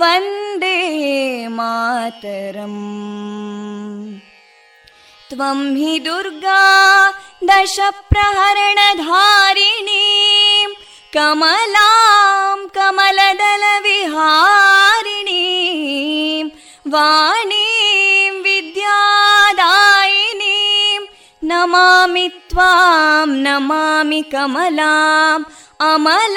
वन्दे मातरम् त्वं हि दुर्गा दशप्रहरणधारिणीं कमलां कमलदलविहारिणीं वाणीं विद्यादायिनीं नमामि त्वां नमामि कमलाम् अमलामतुलां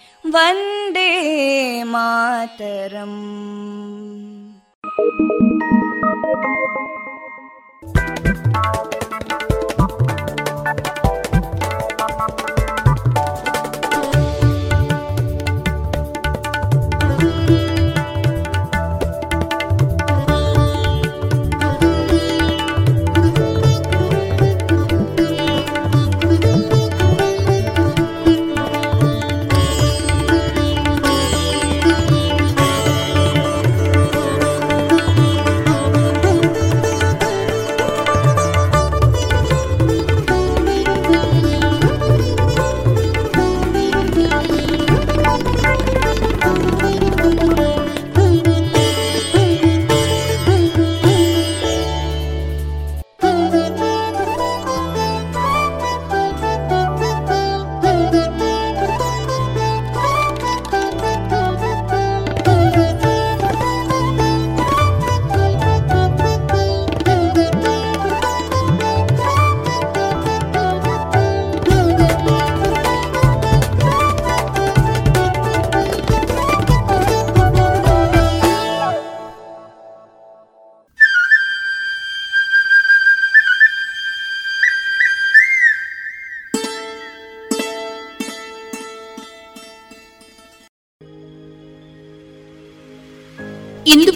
वन्दे मातरम्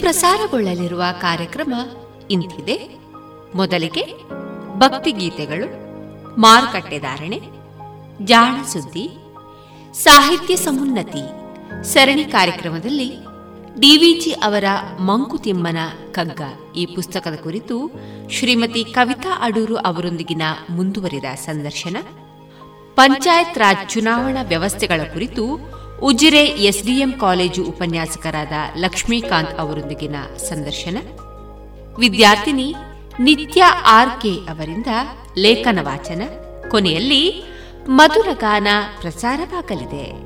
ಪ್ರಸಾರಗೊಳ್ಳಲಿರುವ ಕಾರ್ಯಕ್ರಮ ಇಂತಿದೆ. ಮೊದಲಿಗೆ ಭಕ್ತಿಗೀತೆಗಳು ಮಾರುಕಟ್ಟೆಧಾರಣೆ ಜಾಣ ಸುದ್ದಿ, ಸಾಹಿತ್ಯ ಸಮುನ್ನತಿ, ಸರಣಿ ಕಾರ್ಯಕ್ರಮದಲ್ಲಿ ಡಿವಿಜಿ ಅವರ ಮಂಕುತಿಮ್ಮನ ಕಗ್ಗ ಈ ಪುಸ್ತಕದ ಕುರಿತು ಶ್ರೀಮತಿ ಕವಿತಾ ಅಡೂರು ಅವರೊಂದಿಗಿನ ಮುಂದುವರಿದ ಸಂದರ್ಶನ, ಪಂಚಾಯತ್ ರಾಜ್ ಚುನಾವಣಾ ವ್ಯವಸ್ಥೆಗಳ ಕುರಿತು ಉಜಿರೆ ಎಸ್ಡಿಎಂ ಕಾಲೇಜು ಉಪನ್ಯಾಸಕರಾದ ಲಕ್ಷ್ಮೀಕಾಂತ್ ಅವರೊಂದಿಗಿನ ಸಂದರ್ಶನ. ವಿದ್ಯಾರ್ಥಿನಿ ನಿತ್ಯ ಆರ್ಕೆ ಅವರಿಂದ ಲೇಖನ ವಾಚನ. ಕೊನೆಯಲ್ಲಿ ಮಧುರ ಗಾನ ಪ್ರಸಾರವಾಗಲಿದೆ.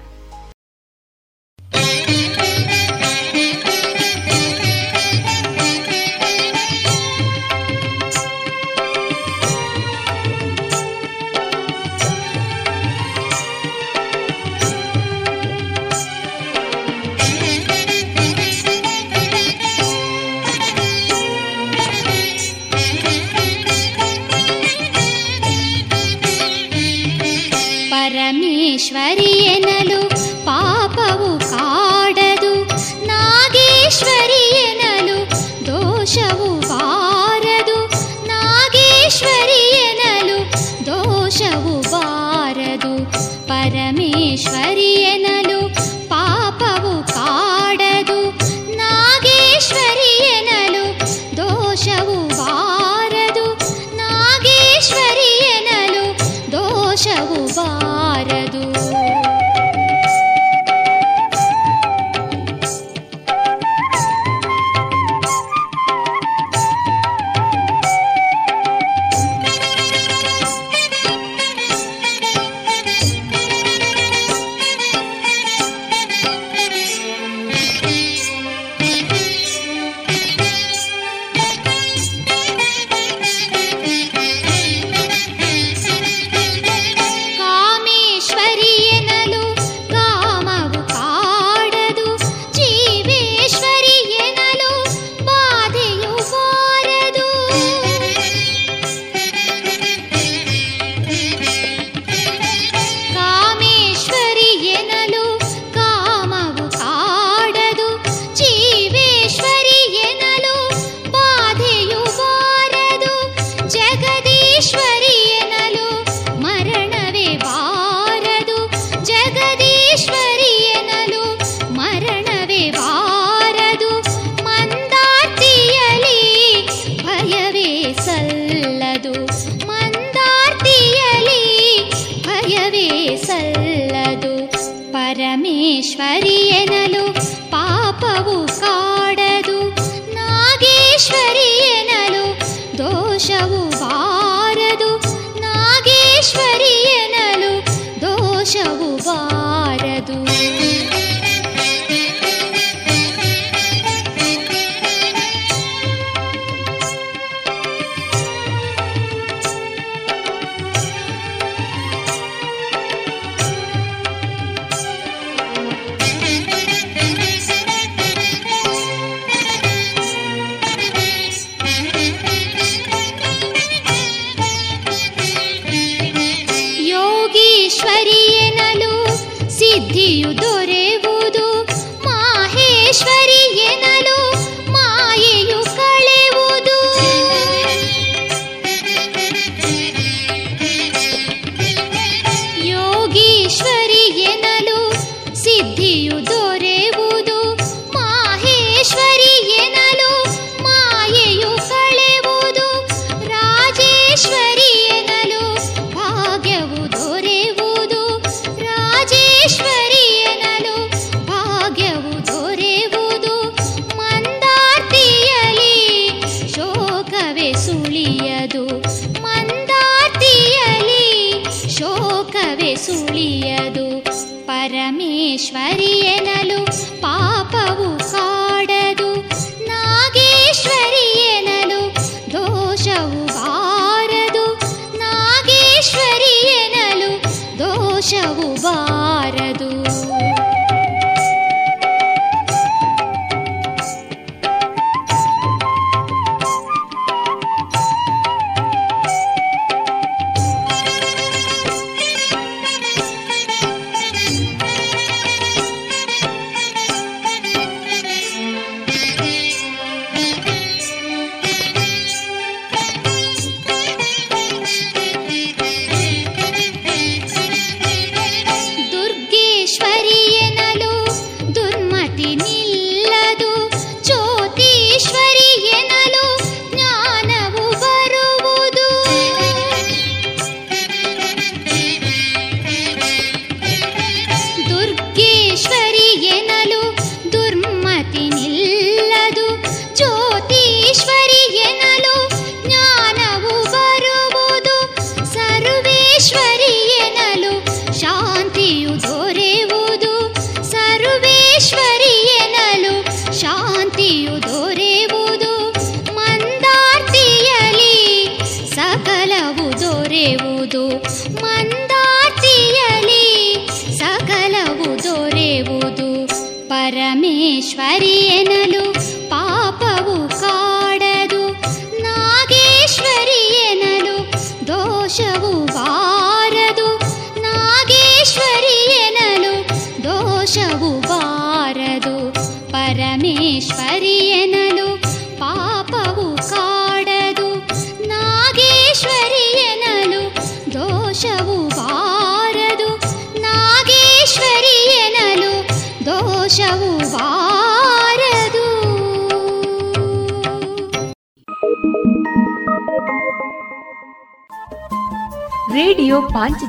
ईश्वरीय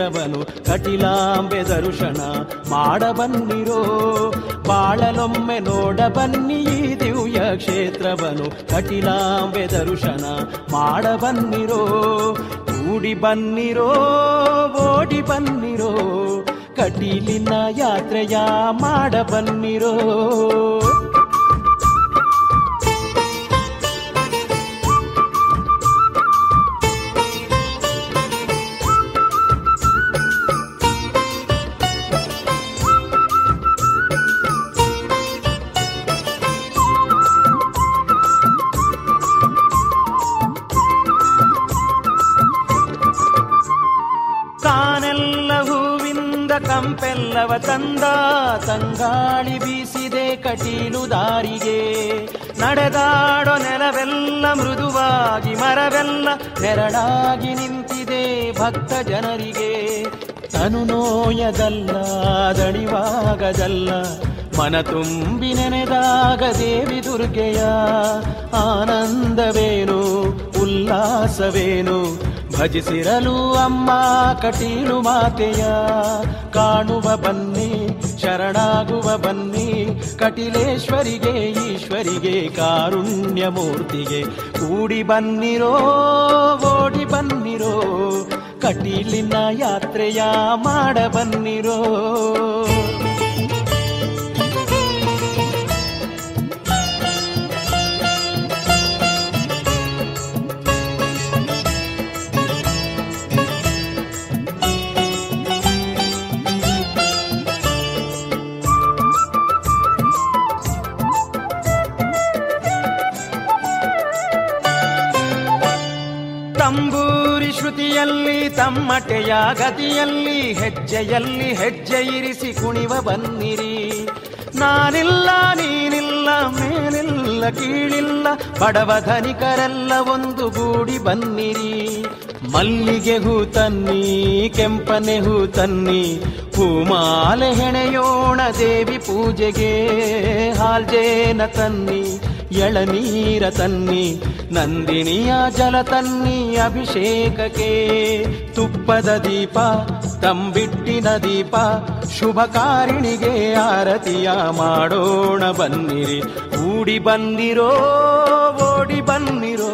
ಚಿತ್ರವನು ಕಟಿಲಾಂಬೆದರುಷಣ ಮಾಡಬನ್ನಿರೋ. ಬಾಳಲೊಮ್ಮೆ ನೋಡಬನ್ನಿ ದಿವ್ಯ ಕ್ಷೇತ್ರವನು ಕಟಿಲಾಂಬೆದರುಷಣ ಮಾಡಬನ್ನಿರೋ. ಕೂಡಿ ಬನ್ನಿರೋ, ಓಡಿ ಬನ್ನಿರೋ. ಕಟೀಲಿನ ಯಾತ್ರೆಯ ಮಾಡಬನ್ನಿರೋ. ಕಟೀಲು ದಾರಿಗೆ. ನಡೆದಾಡೋ ನೆಲವೆಲ್ಲ ಮೃದುವಾಗಿ, ಮರವೆಲ್ಲ ನೆರಳಾಗಿ ನಿಂತಿದೆ ಭಕ್ತ ಜನರಿಗೆ. ತನು ನೋಯದಲ್ಲ, ದಣಿವಾಗದಲ್ಲ, ಮನ ತುಂಬಿ ನೆನೆದಾಗ ದೇವಿ ದುರ್ಗೆಯ ಆನಂದವೇನು, ಉಲ್ಲಾಸವೇನು? ಭಜಿಸಿರಲು ಅಮ್ಮ ಕಟೀಲು ಮಾತೆಯ, ಕಾಣುವ ಬನ್ನಿ, ಶರಣಾಗುವ ಬನ್ನಿ. ಕಟಿಲೇಶ್ವರಿಗೆ ಈಶ್ವರಿಗೆ ಕಾರುಣ್ಯ ಮೂರ್ತಿಗೆ ಕೂಡಿ ಬನ್ನಿರೋ ಓಡಿ ಬನ್ನಿರೋ ಕಟೀಲಿನ ಯಾತ್ರೆಯ ಮಾಡ ಬನ್ನಿರೋ. ಗತಿಯಲ್ಲಿ, ಹೆಜ್ಜೆಯಲ್ಲಿ ಹೆಜ್ಜೆ ಇರಿಸಿ ಕುಣಿವ ಬನ್ನಿರಿ. ನಾನಿಲ್ಲ, ನೀನಿಲ್ಲ, ಮೇಲಿಲ್ಲ, ಕೀಳಿಲ್ಲ, ಬಡವ ಧನಿಕರೆಲ್ಲ ಒಂದು ಗೂಡಿ ಬನ್ನಿರಿ. ಮಲ್ಲಿಗೆ ಹೂ ತನ್ನಿ, ಕೆಂಪನೆ ಹೂ ತನ್ನಿ, ಹೂಮಾಲೆ ಹೆಣೆಯೋಣ ದೇವಿ ಪೂಜೆಗೆ, ಹಾಲ್ಜೇನ ತನ್ನಿ, ಎಳನೀರ ತನ್ನಿ ನಂದಿನಿಯ ಜಲ ತನ್ನಿ ಅಭಿಷೇಕಕ್ಕೆ ತುಪ್ಪದ ದೀಪ, ತಂಬಿಟ್ಟಿನ ದೀಪ, ಶುಭಕಾರಿಣಿಗೆ ಆರತಿಯ ಮಾಡೋಣ ಬನ್ನಿರಿ. ಕೂಡಿ ಬಂದಿರೋ, ಓಡಿ ಬನ್ನಿರೋ,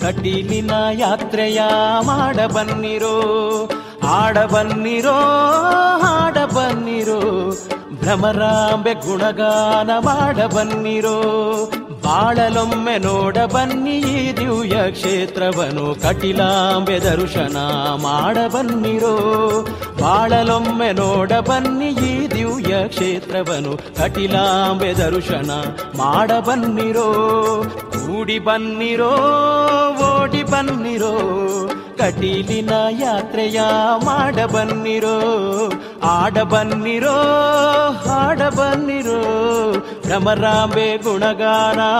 ಕಟೀಲಿನ ಯಾತ್ರೆಯ ಮಾಡ ಬನ್ನಿರೋ ಆಡ ಬನ್ನಿರೋ, ಹಾಡ ಬನ್ನಿರೋ, ಭ್ರಮರಾಂಬೆ ಗುಣಗಾನ ಮಾಡ ಬನ್ನಿರೋ ಬಾಳಲೊಮ್ಮೆ ನೋಡ ಬನ್ನಿ ಈ ದಿವ್ಯ ಕ್ಷೇತ್ರವನು. ಕಟಿಲಾಂಬೆ ದರ್ಶನ ಮಾಡ ಬಾಳಲೊಮ್ಮೆ ನೋಡ ಬನ್ನಿ ಈ ದಿವ್ಯ ಕ್ಷೇತ್ರವನು. ಕಟಿಲಾಂಬೆ ದರ್ಶನ ಮಾಡ ಬನ್ನಿರೋ. ಕೂಡಿ ಬನ್ನಿರೋ, ಓಡಿ ಬನ್ನಿರೋ. ಕಟೀಲಿನ ಯಾತ್ರೆಯ ಮಾಡಬನ್ನಿರೋ ಆಡಬನ್ನಿರೋ ಹಾಡಬನ್ನಿರೋ ಬನ್ನಿರೋ, ಹಾಡ ಬನ್ನಿರೋ. ಭ್ರಮರಾಂಬೆ ಗುಣಗಾನ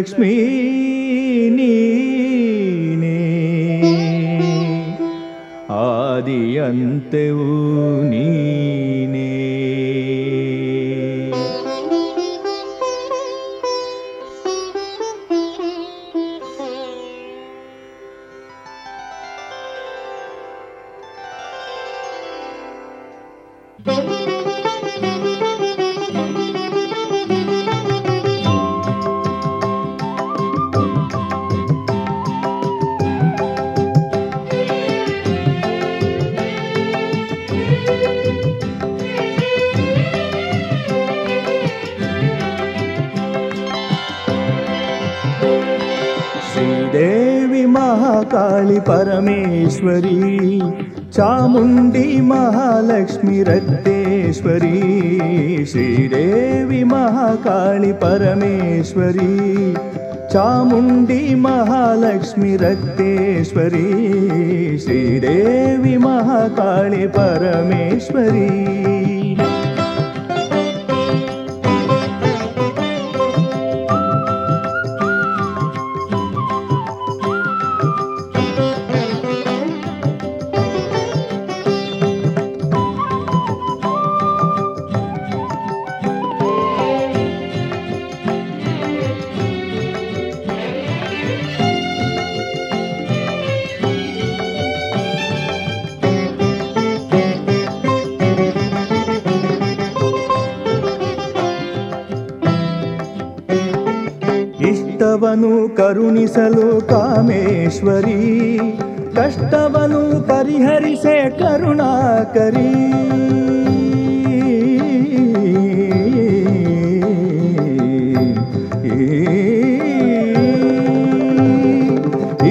ലക്ഷ്മീ महाकाळि परमेश्वरी चामुण्डी महालक्ष्मी रक्तेश्वरी श्रीदेवी महाकाळि परमेश्वरी चामुण्डी महालक्ष्मी रक्तेश्वरी श्रीदेवी महाकाळि परमेश्वरी ಕರುಣಿಸಲು ಕಾಮೇಶ್ವರಿ ಕಷ್ಟವನು ಪರಿಹರಿಸೆ ಕರುಣಾಕರಿ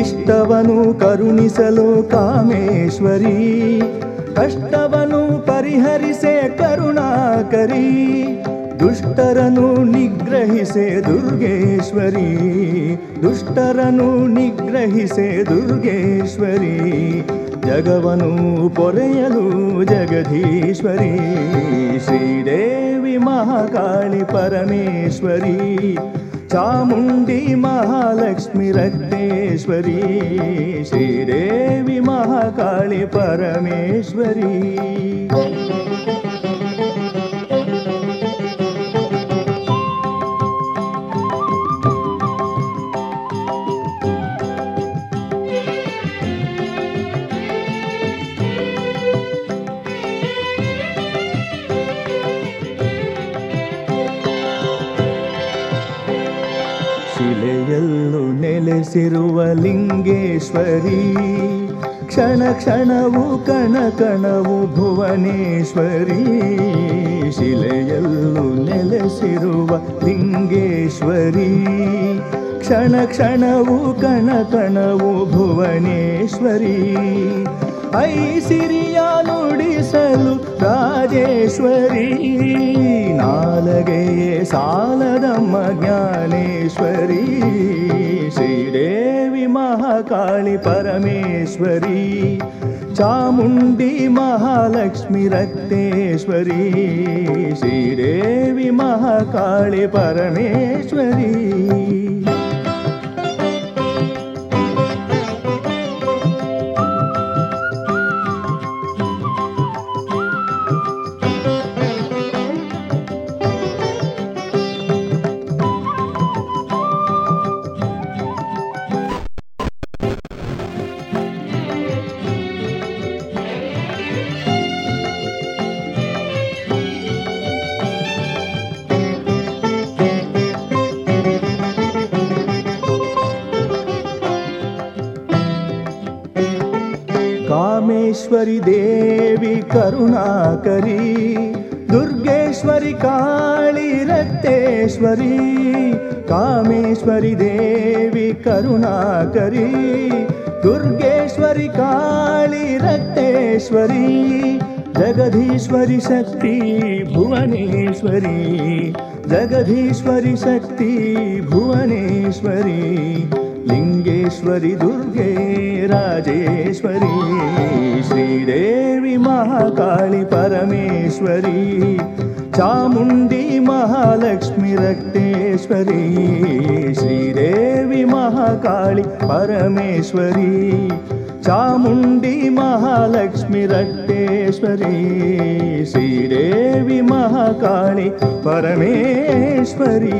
ಇಷ್ಟವನು ಕರುಣಿಸಲು ಕಾಮೇಶ್ವರಿ ಕಷ್ಟವನು ಪರಿಹರಿಸೆ ಕರುಣಾಕರಿ ದುಷ್ಟರನು ನಿಗ್ರಹಿಸೆ ದುರ್ಗೇಶ್ವರಿ ದುಷ್ಟರನು ನಿಗ್ರಹಿಸೆ ದುರ್ಗೇಶ್ವರಿ ಜಗವನು ಪೊರೆಯಲು ಜಗದೀಶ್ವರಿ ಶ್ರೀದೇವಿ ಮಹಾಕಾಳಿ ಪರಮೇಶ್ವರಿ ಚಾಮುಂಡಿ ಮಹಾಲಕ್ಷ್ಮಿ ರಕ್ತೇಶ್ವರಿ ಶ್ರೀದೇವಿ ಮಹಾಕಾಳಿ ಪರಮೇಶ್ವರಿ ನೆಲೆಸಿರುವ ಲಿಂಗೇಶ್ವರಿ. ಕ್ಷಣ ಕ್ಷಣವು, ಕಣ ಕಣವು ಭುವನೇಶ್ವರಿ. ಶಿಲೆಯಲ್ಲೂ ನೆಲೆಸಿರುವ ಲಿಂಗೇಶ್ವರಿ. ಕ್ಷಣ ಕ್ಷಣವು, ಕಣ ಕಣವು ಭುವನೇಶ್ವರಿ. ಐಸಿರಿಯ ನುಡಿಸಲು ರಾಜೇಶ್ವರಿ ನಾಲಗೆಯೇ ಸಾಲದಮ್ಮ ಜ್ಞಾನೇಶ್ವರಿ ಶ್ರೀದೇವಿ ಮಹಾಕಾಳಿ ಪರಮೇಶ್ವರಿ ಚಾಮುಂಡಿ ಮಹಾಲಕ್ಷ್ಮಿ ರಕ್ತೇಶ್ವರಿ ಶ್ರೀದೇವಿ ಮಹಾಕಾಳಿ ಪರಮೇಶ್ವರಿ देवी करुणाकरी दुर्गेश्वरी काली रक्तेश्वरी, कामेश्वरी देवी करुणाकरी दुर्गेश्वरी काली रक्तेश्वरी जगधीश्वरि शक्ति भुवनेश्वरी जगधीश्वरि शक्ति भुवनेश्वरी। లింగేశ్వరి దుర్గే రాజేశ్వరి శ్రీదేవి మహాకాళి పరమేశ్వరి చాముండి మహాలక్ష్మి రక్తేశ్వరి శ్రీదేవి మహాకాళి పరమేశ్వరి చాముండి మహాలక్ష్మి రక్తేశ్వరి శ్రీదేవి మహాకాళి పరమేశ్వరి.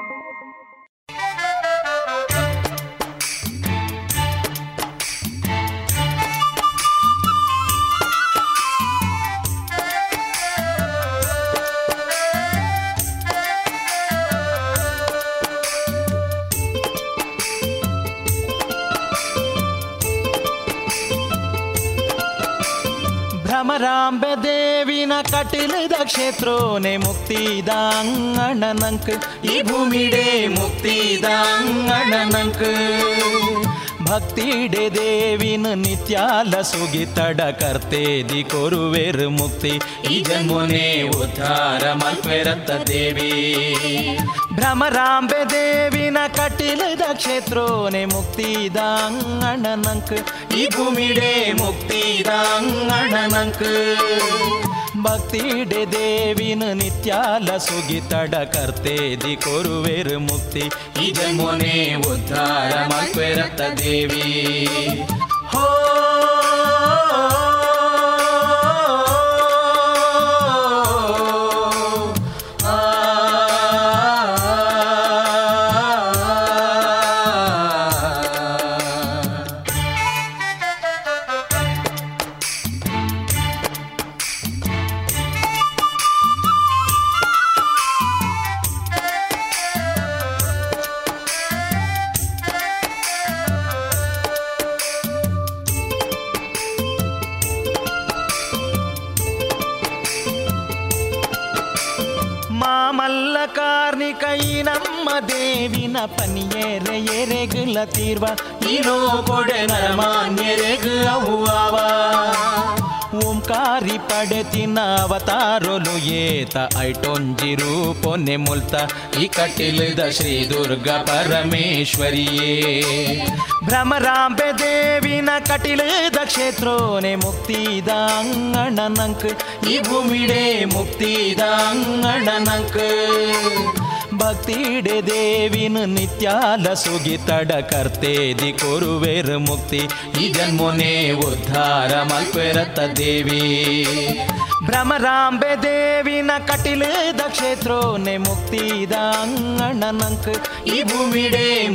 ಭ್ರಮರಾಂಬೆ ದೇವಿನ ಕಟಿಲದ ಕ್ಷೇತ್ರೋನೆ ಮುಕ್ತಿದ ಅಂಗಣನಂಕ್ ಈ ಭೂಮಿಡೆ ಮುಕ್ತಿದ ಅಂಗಣನಂಕ್ ಭಕ್ತಿಡೆ ದೇವಿನ ನಿತ್ಯಾಲ ಸುಗಿತಡ ಕರ್ತೇದಿ ಕೊರುವೆರ್ ಮುಕ್ತಿ. ಈ ಜನ್ಮನೆ ಉದ್ಧಾರ ಮಲ್ಪೆರಂತ ದೇವಿ. ಭ್ರಮರಾಂಬೆ ದೇವಿನ ಕಟಿಲದ ಕ್ಷೇತ್ರೋನೆ ಮುಕ್ತಿ ಅಂಗಣನಂಕ್ ಈ ಭೂಮಿಡೆ ಮುಕ್ತಿದ ಭಕ್ತಿಡೆ ದೇವಿನ ನಿತ್ಯಾಲ ಸುಗಿತಡ ಕರ್ತೇದಿ ಕೊರುವೆರ್ ಮುಕ್ತಿ. ಈ ಜನ್ಮನೆ ಉದ್ಧಾರ ಮಲ್ಪೆರತ್ತ ದೇವಿನ ಪನಿಯೆರೆ ಎರೆಗುಲ ತೀರ್ವ. ಇರೋ ಕೊಡೆ ನರಮಾನ್ಯರೆಗು ಅವ್ವಾವ ಓಂಕಾರಿ ಪಡೆತಿನ ಅವತಾರೊಲು ಏತ ಐಟೊಂಜಿರು ಪೊನ್ನೆ ಮುಲ್ತ. ಈ ಕಟಿಲದ ಶ್ರೀ ದುರ್ಗ ಪರಮೇಶ್ವರಿಯೇ. ಭ್ರಮರಾಂಬೆ ದೇವಿನ ಕಟಿಲದ ಕ್ಷೇತ್ರೋನೆ ಮುಕ್ತಿದ ಅಂಗಣನಂಕ್ ಈ ಭೂಮಿಡೆ ಮುಕ್ತಿದ ಅಂಗಣನಂಕ್ ಭಕ್ತಿಡೆ ದೇವಿನ ನಿತ್ಯಾಲ ಸುಗಿತಡ ಕರ್ತೇದಿ ಕೊರುವೆರ್ ಮುಕ್ತಿ. ಈ ಜನ್ಮೋನೇ ಉದ್ಧಾರ ಮಲ್ಪೆರತ್ತ ದೇವಿ. ಭ್ರಮರಾಂಬೆ ದೇವಿನ ಕಟಿಲದ ಕ್ಷೇತ್ರೋನೆ ಮುಕ್ತಿದ ಅಂಗಣನಂಕ್ ಈ ಭೂಮಿಡೆ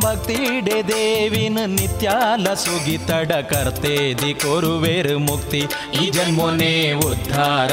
ಭಕ್ತಿಡೆ ದೇವಿನ ನಿತ್ಯಾಲ ಸುಗಿತಡ ಕರ್ತೇದಿ ಕೊರುವೇರು ಮುಕ್ತಿ. ಈ ಜನ್ಮನೆ ಉದ್ಧಾರ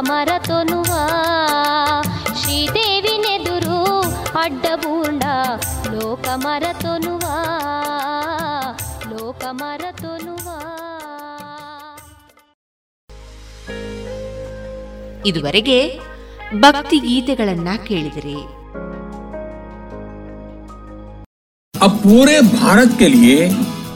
ಲೋಕ ಮರತೊನುವ ಶ್ರೀದೇವಿನೆದುರು ಅಡ್ಡಬೂಂಡ ಲೋಕ ಮರತೊನುವ ಲೋಕ ಮರತೊನುವ ಇದುವರೆಗೆ ಭಕ್ತಿ ಗೀತೆಗಳನ್ನ ಕೇಳಿದಿರಿ अब पूरे भारत के लिए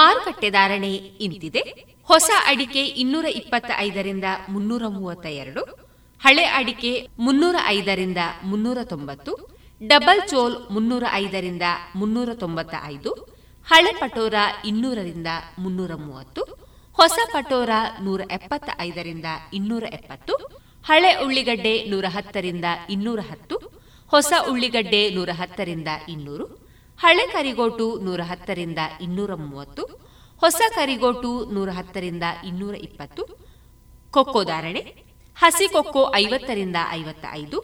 ಮಾರುಕಟ್ಟೆ ಧಾರಣೆ ಇಂತಿದೆ. ಹೊಸ ಅಡಿಕೆ ಇನ್ನೂರ ಇಪ್ಪತ್ತ ಐದರಿಂದ ಮುನ್ನೂರ ಮೂವತ್ತ ಎರಡು ಹಳೆ ಅಡಿಕೆ ಮುನ್ನೂರ ಐದರಿಂದ ಮುನ್ನೂರ ತೊಂಬತ್ತು, ಡಬಲ್ ಚೋಲ್ ಮುನ್ನೂರ ಐದರಿಂದ ಮುನ್ನೂರ ತೊಂಬತ್ತ ಐದು ಹಳೆ ಪಟೋರ ಇನ್ನೂರರಿಂದ ಮುನ್ನೂರ ಮೂವತ್ತು, ಹೊಸ ಪಟೋರ ನೂರ ಎಪ್ಪತ್ತ ಐದರಿಂದ ಇನ್ನೂರ ಎಪ್ಪತ್ತು, ಹಳೆ ಉಳ್ಳಿಗಡ್ಡೆ ನೂರ ಹತ್ತರಿಂದ ಇನ್ನೂರ ಹತ್ತು, ಹೊಸ ಉಳ್ಳಿಗಡ್ಡೆ ನೂರ ಹತ್ತರಿಂದ ಇನ್ನೂರು ಹಳೆ ಕರಿಗೋಟು ನೂರ ಹತ್ತರಿಂದ ಇನ್ನೂರ ಮೂವತ್ತು, ಹೊಸ ಕರಿಗೋಟು ನೂರ ಹತ್ತರಿಂದ ಇನ್ನೂರ ಇಪ್ಪತ್ತು, ಕೊಕ್ಕೋ ಧಾರಣೆ, ಹಸಿ ಕೊಕ್ಕೋ ಐವತ್ತರಿಂದ ಐವತ್ತ ಐದು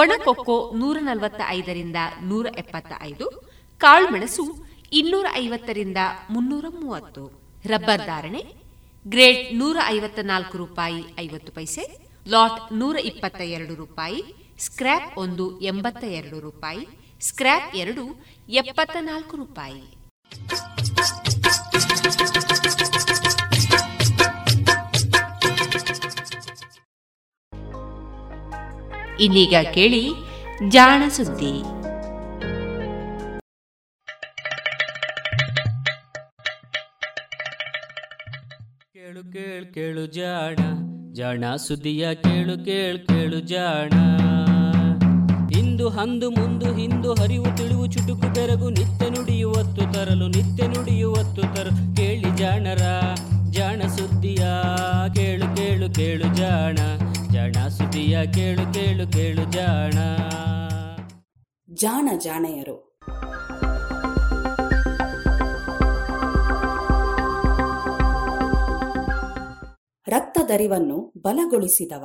ಒಣ ಕೊಕ್ಕೋ ನೂರ ನಲವತ್ತ ಐದರಿಂದ ನೂರ ಎಪ್ಪತ್ತ ಐದು ಕಾಳುಮೆಣಸು ಇನ್ನೂರ ಐವತ್ತರಿಂದ ಮುನ್ನೂರ ಮೂವತ್ತು. ರಬ್ಬರ್ ಧಾರಣೆ, ಗ್ರೇಡ್ ನೂರ ಐವತ್ತ ನಾಲ್ಕು ರೂಪಾಯಿ ಐವತ್ತು ಪೈಸೆ, ಲಾಟ್ ನೂರ ಇಪ್ಪತ್ತ ಎರಡು ರೂಪಾಯಿ, ಸ್ಕ್ರ್ಯಾಪ್ ಒಂದು ಎಂಬತ್ತ ಎರಡು ರೂಪಾಯಿ, ಸ್ಕ್ರ್ಯಾಪ್ ಎರಡು ಎಪ್ಪತ್ತ ನಾಲ್ಕು ರೂಪಾಯಿ. ಇನ್ನೀಗ ಕೇಳಿ ಜಾಣ ಸುದ್ದಿ. ಕೇಳು ಕೇಳು ಕೇಳು ಜಾಣ ಜಾಣ ಸುದ್ದಿಯ ಕೇಳು ಕೇಳು ಕೇಳು ಜಾಣ. ಇಂದು ಹಂದು ಮುಂದು ಹಿಂದು ಹರಿವು ತಿಳಿವು ಚುಟುಕು ಬೆರಗು ನಿತ್ಯ ನುಡಿಯುವತ್ತು ತರಲು ನಿತ್ಯ ನುಡಿಯುವತ್ತು ತರಲು ಕೇಳಿ ಜಾಣರ, ಜಾಣ ಸುದ್ದಿಯ, ಕೇಳು ಕೇಳು ಕೇಳು ಜಾಣ. ಜಾಣ ಸುದ್ದಿಯ, ಕೇಳು ಕೇಳು ಕೇಳು ಜಾಣ. ಜಾಣ ಜಾಣೆಯರು. ರಕ್ತದರಿವನ್ನು ಬಲಗೊಳಿಸಿದವ.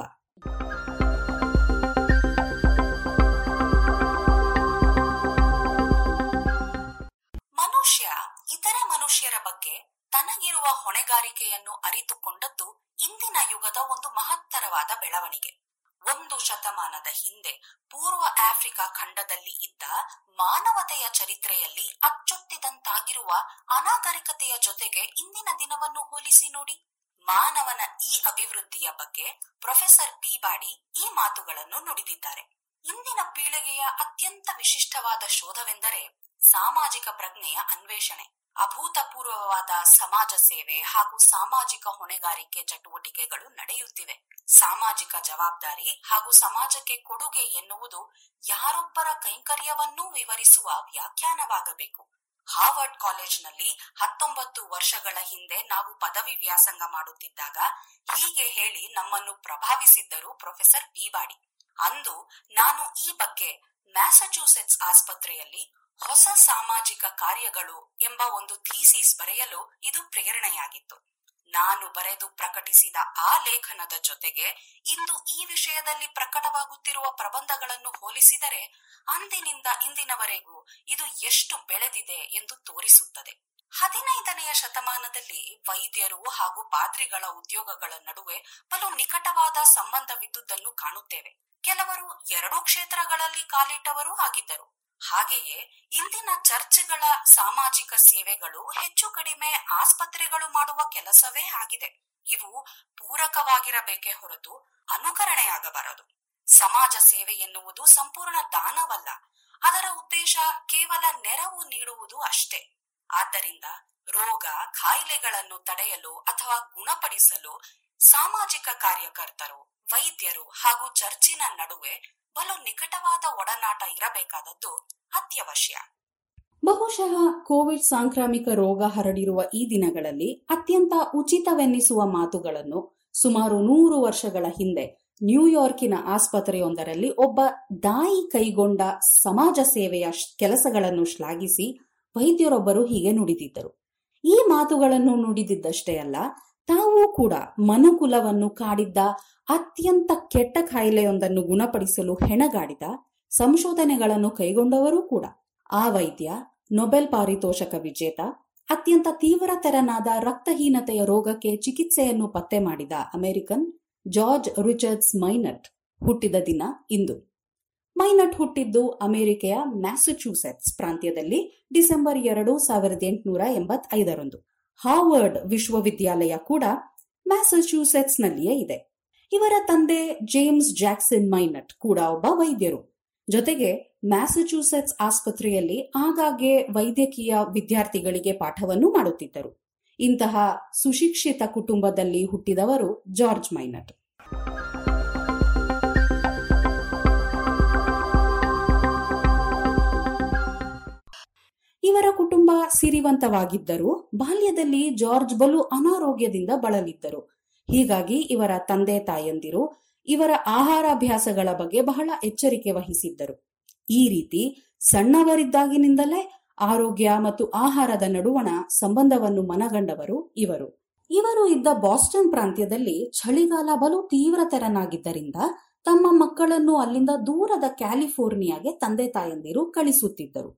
ಹೊಣೆಗಾರಿಕೆಯನ್ನು ಅರಿತುಕೊಂಡದ್ದು ಇಂದಿನ ಯುಗದ ಒಂದು ಮಹತ್ತರವಾದ ಬೆಳವಣಿಗೆ. ಒಂದು ಶತಮಾನದ ಹಿಂದೆ ಪೂರ್ವ ಆಫ್ರಿಕಾ ಖಂಡದಲ್ಲಿ ಇದ್ದ ಮಾನವತೆಯ ಚರಿತ್ರೆಯಲ್ಲಿ ಅಚ್ಚೊತ್ತಿದಂತಾಗಿರುವ ಅನಾಗರಿಕತೆಯ ಜೊತೆಗೆ ಇಂದಿನ ದಿನವನ್ನು ಹೋಲಿಸಿ ನೋಡಿ. ಮಾನವನ ಈ ಅಭಿವೃದ್ಧಿಯ ಬಗ್ಗೆ ಪ್ರೊಫೆಸರ್ ಪಿ ಬಾಡಿ ಈ ಮಾತುಗಳನ್ನು ನುಡಿದಿದ್ದಾರೆ. ಇಂದಿನ ಪೀಳಿಗೆಯ ಅತ್ಯಂತ ವಿಶಿಷ್ಟವಾದ ಶೋಧವೆಂದರೆ ಸಾಮಾಜಿಕ ಪ್ರಜ್ಞೆಯ ಅನ್ವೇಷಣೆ. ಅಭೂತಪೂರ್ವವಾದ ಸಮಾಜ ಸೇವೆ ಹಾಗೂ ಸಾಮಾಜಿಕ ಹೊಣೆಗಾರಿಕೆ ಚಟುವಟಿಕೆಗಳು ನಡೆಯುತ್ತಿವೆ. ಸಾಮಾಜಿಕ ಜವಾಬ್ದಾರಿ ಹಾಗೂ ಸಮಾಜಕ್ಕೆ ಕೊಡುಗೆ ಎನ್ನುವುದು ಯಾರೊಬ್ಬರ ಕೈಂಕರ್ಯವನ್ನೂ ವಿವರಿಸುವ ವ್ಯಾಖ್ಯಾನವಾಗಬೇಕು. ಹಾರ್ವರ್ಡ್ ಕಾಲೇಜ್ನಲ್ಲಿ ಹತ್ತೊಂಬತ್ತು ವರ್ಷಗಳ ಹಿಂದೆ ನಾವು ಪದವಿ ವ್ಯಾಸಂಗ ಮಾಡುತ್ತಿದ್ದಾಗ ಹೀಗೆ ಹೇಳಿ ನಮ್ಮನ್ನು ಪ್ರಭಾವಿಸಿದ್ದರು ಪ್ರೊಫೆಸರ್ ಪಿಬಾಡಿ. ಅಂದು ನಾನು ಈ ಬಗ್ಗೆ ಮ್ಯಾಸಚ್ಯೂಸೆಟ್ಸ್ ಆಸ್ಪತ್ರೆಯಲ್ಲಿ ಹೊಸ ಸಾಮಾಜಿಕ ಕಾರ್ಯಗಳು ಎಂಬ ಒಂದು ಥೀಸಿಸ್ ಬರೆಯಲು ಇದು ಪ್ರೇರಣೆಯಾಗಿತ್ತು. ನಾನು ಬರೆದು ಪ್ರಕಟಿಸಿದ ಆ ಲೇಖನದ ಜೊತೆಗೆ ಇಂದು ಈ ವಿಷಯದಲ್ಲಿ ಪ್ರಕಟವಾಗುತ್ತಿರುವ ಪ್ರಬಂಧಗಳನ್ನು ಹೋಲಿಸಿದರೆ ಅಂದಿನಿಂದ ಇಂದಿನವರೆಗೂ ಇದು ಎಷ್ಟು ಬೆಳೆದಿದೆ ಎಂದು ತೋರಿಸುತ್ತದೆ. ಹದಿನೈದನೆಯ ಶತಮಾನದಲ್ಲಿ ವೈದ್ಯರು ಹಾಗೂ ಪಾದ್ರಿಗಳ ಉದ್ಯೋಗಗಳ ನಡುವೆ ಬಲು ನಿಕಟವಾದ ಸಂಬಂಧವಿದ್ದುದನ್ನು ಕಾಣುತ್ತೇವೆ. ಕೆಲವರು ಎರಡೂ ಕ್ಷೇತ್ರಗಳಲ್ಲಿ ಕಾಲಿಟ್ಟವರೂ ಆಗಿದ್ದರು. ಹಾಗೆಯೇ ಇಂದಿನ ಚರ್ಚ್ಗಳ ಸಾಮಾಜಿಕ ಸೇವೆಗಳು ಹೆಚ್ಚು ಕಡಿಮೆ ಆಸ್ಪತ್ರೆಗಳು ಮಾಡುವ ಕೆಲಸವೇ ಆಗಿದೆ. ಇವು ಪೂರಕವಾಗಿರಬೇಕೇ ಹೊರತು ಅನುಕರಣೆಯಾಗಬಾರದು. ಸಮಾಜ ಸೇವೆ ಎನ್ನುವುದು ಸಂಪೂರ್ಣ ದಾನವಲ್ಲ. ಅದರ ಉದ್ದೇಶ ಕೇವಲ ನೆರವು ನೀಡುವುದು ಅಷ್ಟೇ. ಆದ್ದರಿಂದ ರೋಗ ಕಾಯಿಲೆಗಳನ್ನು ತಡೆಯಲು ಅಥವಾ ಗುಣಪಡಿಸಲು ಸಾಮಾಜಿಕ ಕಾರ್ಯಕರ್ತರು, ವೈದ್ಯರು ಹಾಗೂ ಚರ್ಚಿನ ನಡುವೆ ಬಲು ನಿಕಟವಾದ ಒಡನಾಟ ಇರಬೇಕಾದದ್ದು ಅತ್ಯವಶ್ಯ. ಬಹುಶಃ ಕೋವಿಡ್ ಸಾಂಕ್ರಾಮಿಕ ರೋಗ ಹರಡಿರುವ ಈ ದಿನಗಳಲ್ಲಿ ಅತ್ಯಂತ ಉಚಿತವೆನ್ನಿಸುವ ಮಾತುಗಳನ್ನು ಸುಮಾರು ನೂರು ವರ್ಷಗಳ ಹಿಂದೆ ನ್ಯೂಯಾರ್ಕಿನ ಆಸ್ಪತ್ರೆಯೊಂದರಲ್ಲಿ ಒಬ್ಬ ದಾಯಿ ಕೈಗೊಂಡ ಸಮಾಜ ಸೇವೆಯ ಕೆಲಸಗಳನ್ನು ಶ್ಲಾಘಿಸಿ ವೈದ್ಯರೊಬ್ಬರು ಹೀಗೆ ನುಡಿದಿದ್ದರು. ಈ ಮಾತುಗಳನ್ನು ನುಡಿದಿದ್ದಷ್ಟೇ ಅಲ್ಲ ತಾವು ಕೂಡ ಮನುಕುಲವನ್ನು ಕಾಡಿದ್ದ ಅತ್ಯಂತ ಕೆಟ್ಟ ಕಾಯಿಲೆಯೊಂದನ್ನು ಗುಣಪಡಿಸಲು ಹೆಣಗಾಡಿದ ಸಂಶೋಧನೆಗಳನ್ನು ಕೈಗೊಂಡವರೂ ಕೂಡ ಆ ವೈದ್ಯ, ನೊಬೆಲ್ ಪಾರಿತೋಷಕ ವಿಜೇತ, ಅತ್ಯಂತ ತೀವ್ರತರನಾದ ರಕ್ತಹೀನತೆಯ ರೋಗಕ್ಕೆ ಚಿಕಿತ್ಸೆಯನ್ನು ಪತ್ತೆ ಮಾಡಿದ ಅಮೆರಿಕನ್ ಜಾರ್ಜ್ ರಿಚರ್ಡ್ಸ್ ಮೈನಟ್ ಹುಟ್ಟಿದ ದಿನ ಇಂದು. ಮೈನಟ್ ಹುಟ್ಟಿದ್ದು ಅಮೆರಿಕೆಯ ಮ್ಯಾಸಚ್ಯೂಸೆಟ್ಸ್ ಪ್ರಾಂತ್ಯದಲ್ಲಿ ಡಿಸೆಂಬರ್ ಎರಡು ಸಾವಿರದ ಎಂಟುನೂರ ಎಂಬತ್ತೈದರಂದು. ಹಾರ್ವರ್ಡ್ ವಿಶ್ವವಿದ್ಯಾಲಯ ಕೂಡ ಮ್ಯಾಸಚ್ಯೂಸೆಟ್ಸ್ನಲ್ಲಿಯೇ ಇದೆ. ಇವರ ತಂದೆ ಜೇಮ್ಸ್ ಜಾಕ್ಸನ್ ಮೈನಟ್ ಕೂಡ ಒಬ್ಬ ವೈದ್ಯರು. ಜೊತೆಗೆ ಮ್ಯಾಸಚ್ಯೂಸೆಟ್ಸ್ ಆಸ್ಪತ್ರೆಯಲ್ಲಿ ಆಗಾಗ್ಗೆ ವೈದ್ಯಕೀಯ ವಿದ್ಯಾರ್ಥಿಗಳಿಗೆ ಪಾಠವನ್ನು ಮಾಡುತ್ತಿದ್ದರು. ಇಂತಹ ಸುಶಿಕ್ಷಿತ ಕುಟುಂಬದಲ್ಲಿ ಹುಟ್ಟಿದವರು ಜಾರ್ಜ್ ಮೈನಟ್. ಇವರ ಕುಟುಂಬ ಸಿರಿವಂತವಾಗಿದ್ದರೂ ಬಾಲ್ಯದಲ್ಲಿ ಜಾರ್ಜ್ ಬಲು ಅನಾರೋಗ್ಯದಿಂದ ಬಳಲಿದ್ದರು. ಹೀಗಾಗಿ ಇವರ ತಂದೆ ತಾಯಂದಿರು ಇವರ ಆಹಾರಾಭ್ಯಾಸಗಳ ಬಗ್ಗೆ ಬಹಳ ಎಚ್ಚರಿಕೆ ವಹಿಸಿದ್ದರು. ಈ ರೀತಿ ಸಣ್ಣವರಿದ್ದಾಗಿನಿಂದಲೇ ಆರೋಗ್ಯ ಮತ್ತು ಆಹಾರದ ನಡುವಣ ಸಂಬಂಧವನ್ನು ಮನಗಂಡವರು ಇವರು. ಇವರು ಇದ್ದ ಬಾಸ್ಟನ್ ಪ್ರಾಂತ್ಯದಲ್ಲಿ ಚಳಿಗಾಲ ಬಲು ತೀವ್ರತರನಾಗಿದ್ದರಿಂದ ತಮ್ಮ ಮಕ್ಕಳನ್ನು ಅಲ್ಲಿಂದ ದೂರದ ಕ್ಯಾಲಿಫೋರ್ನಿಯಾಗೆ ತಂದೆ ತಾಯಂದಿರು ಕಳಿಸುತ್ತಿದ್ದರು.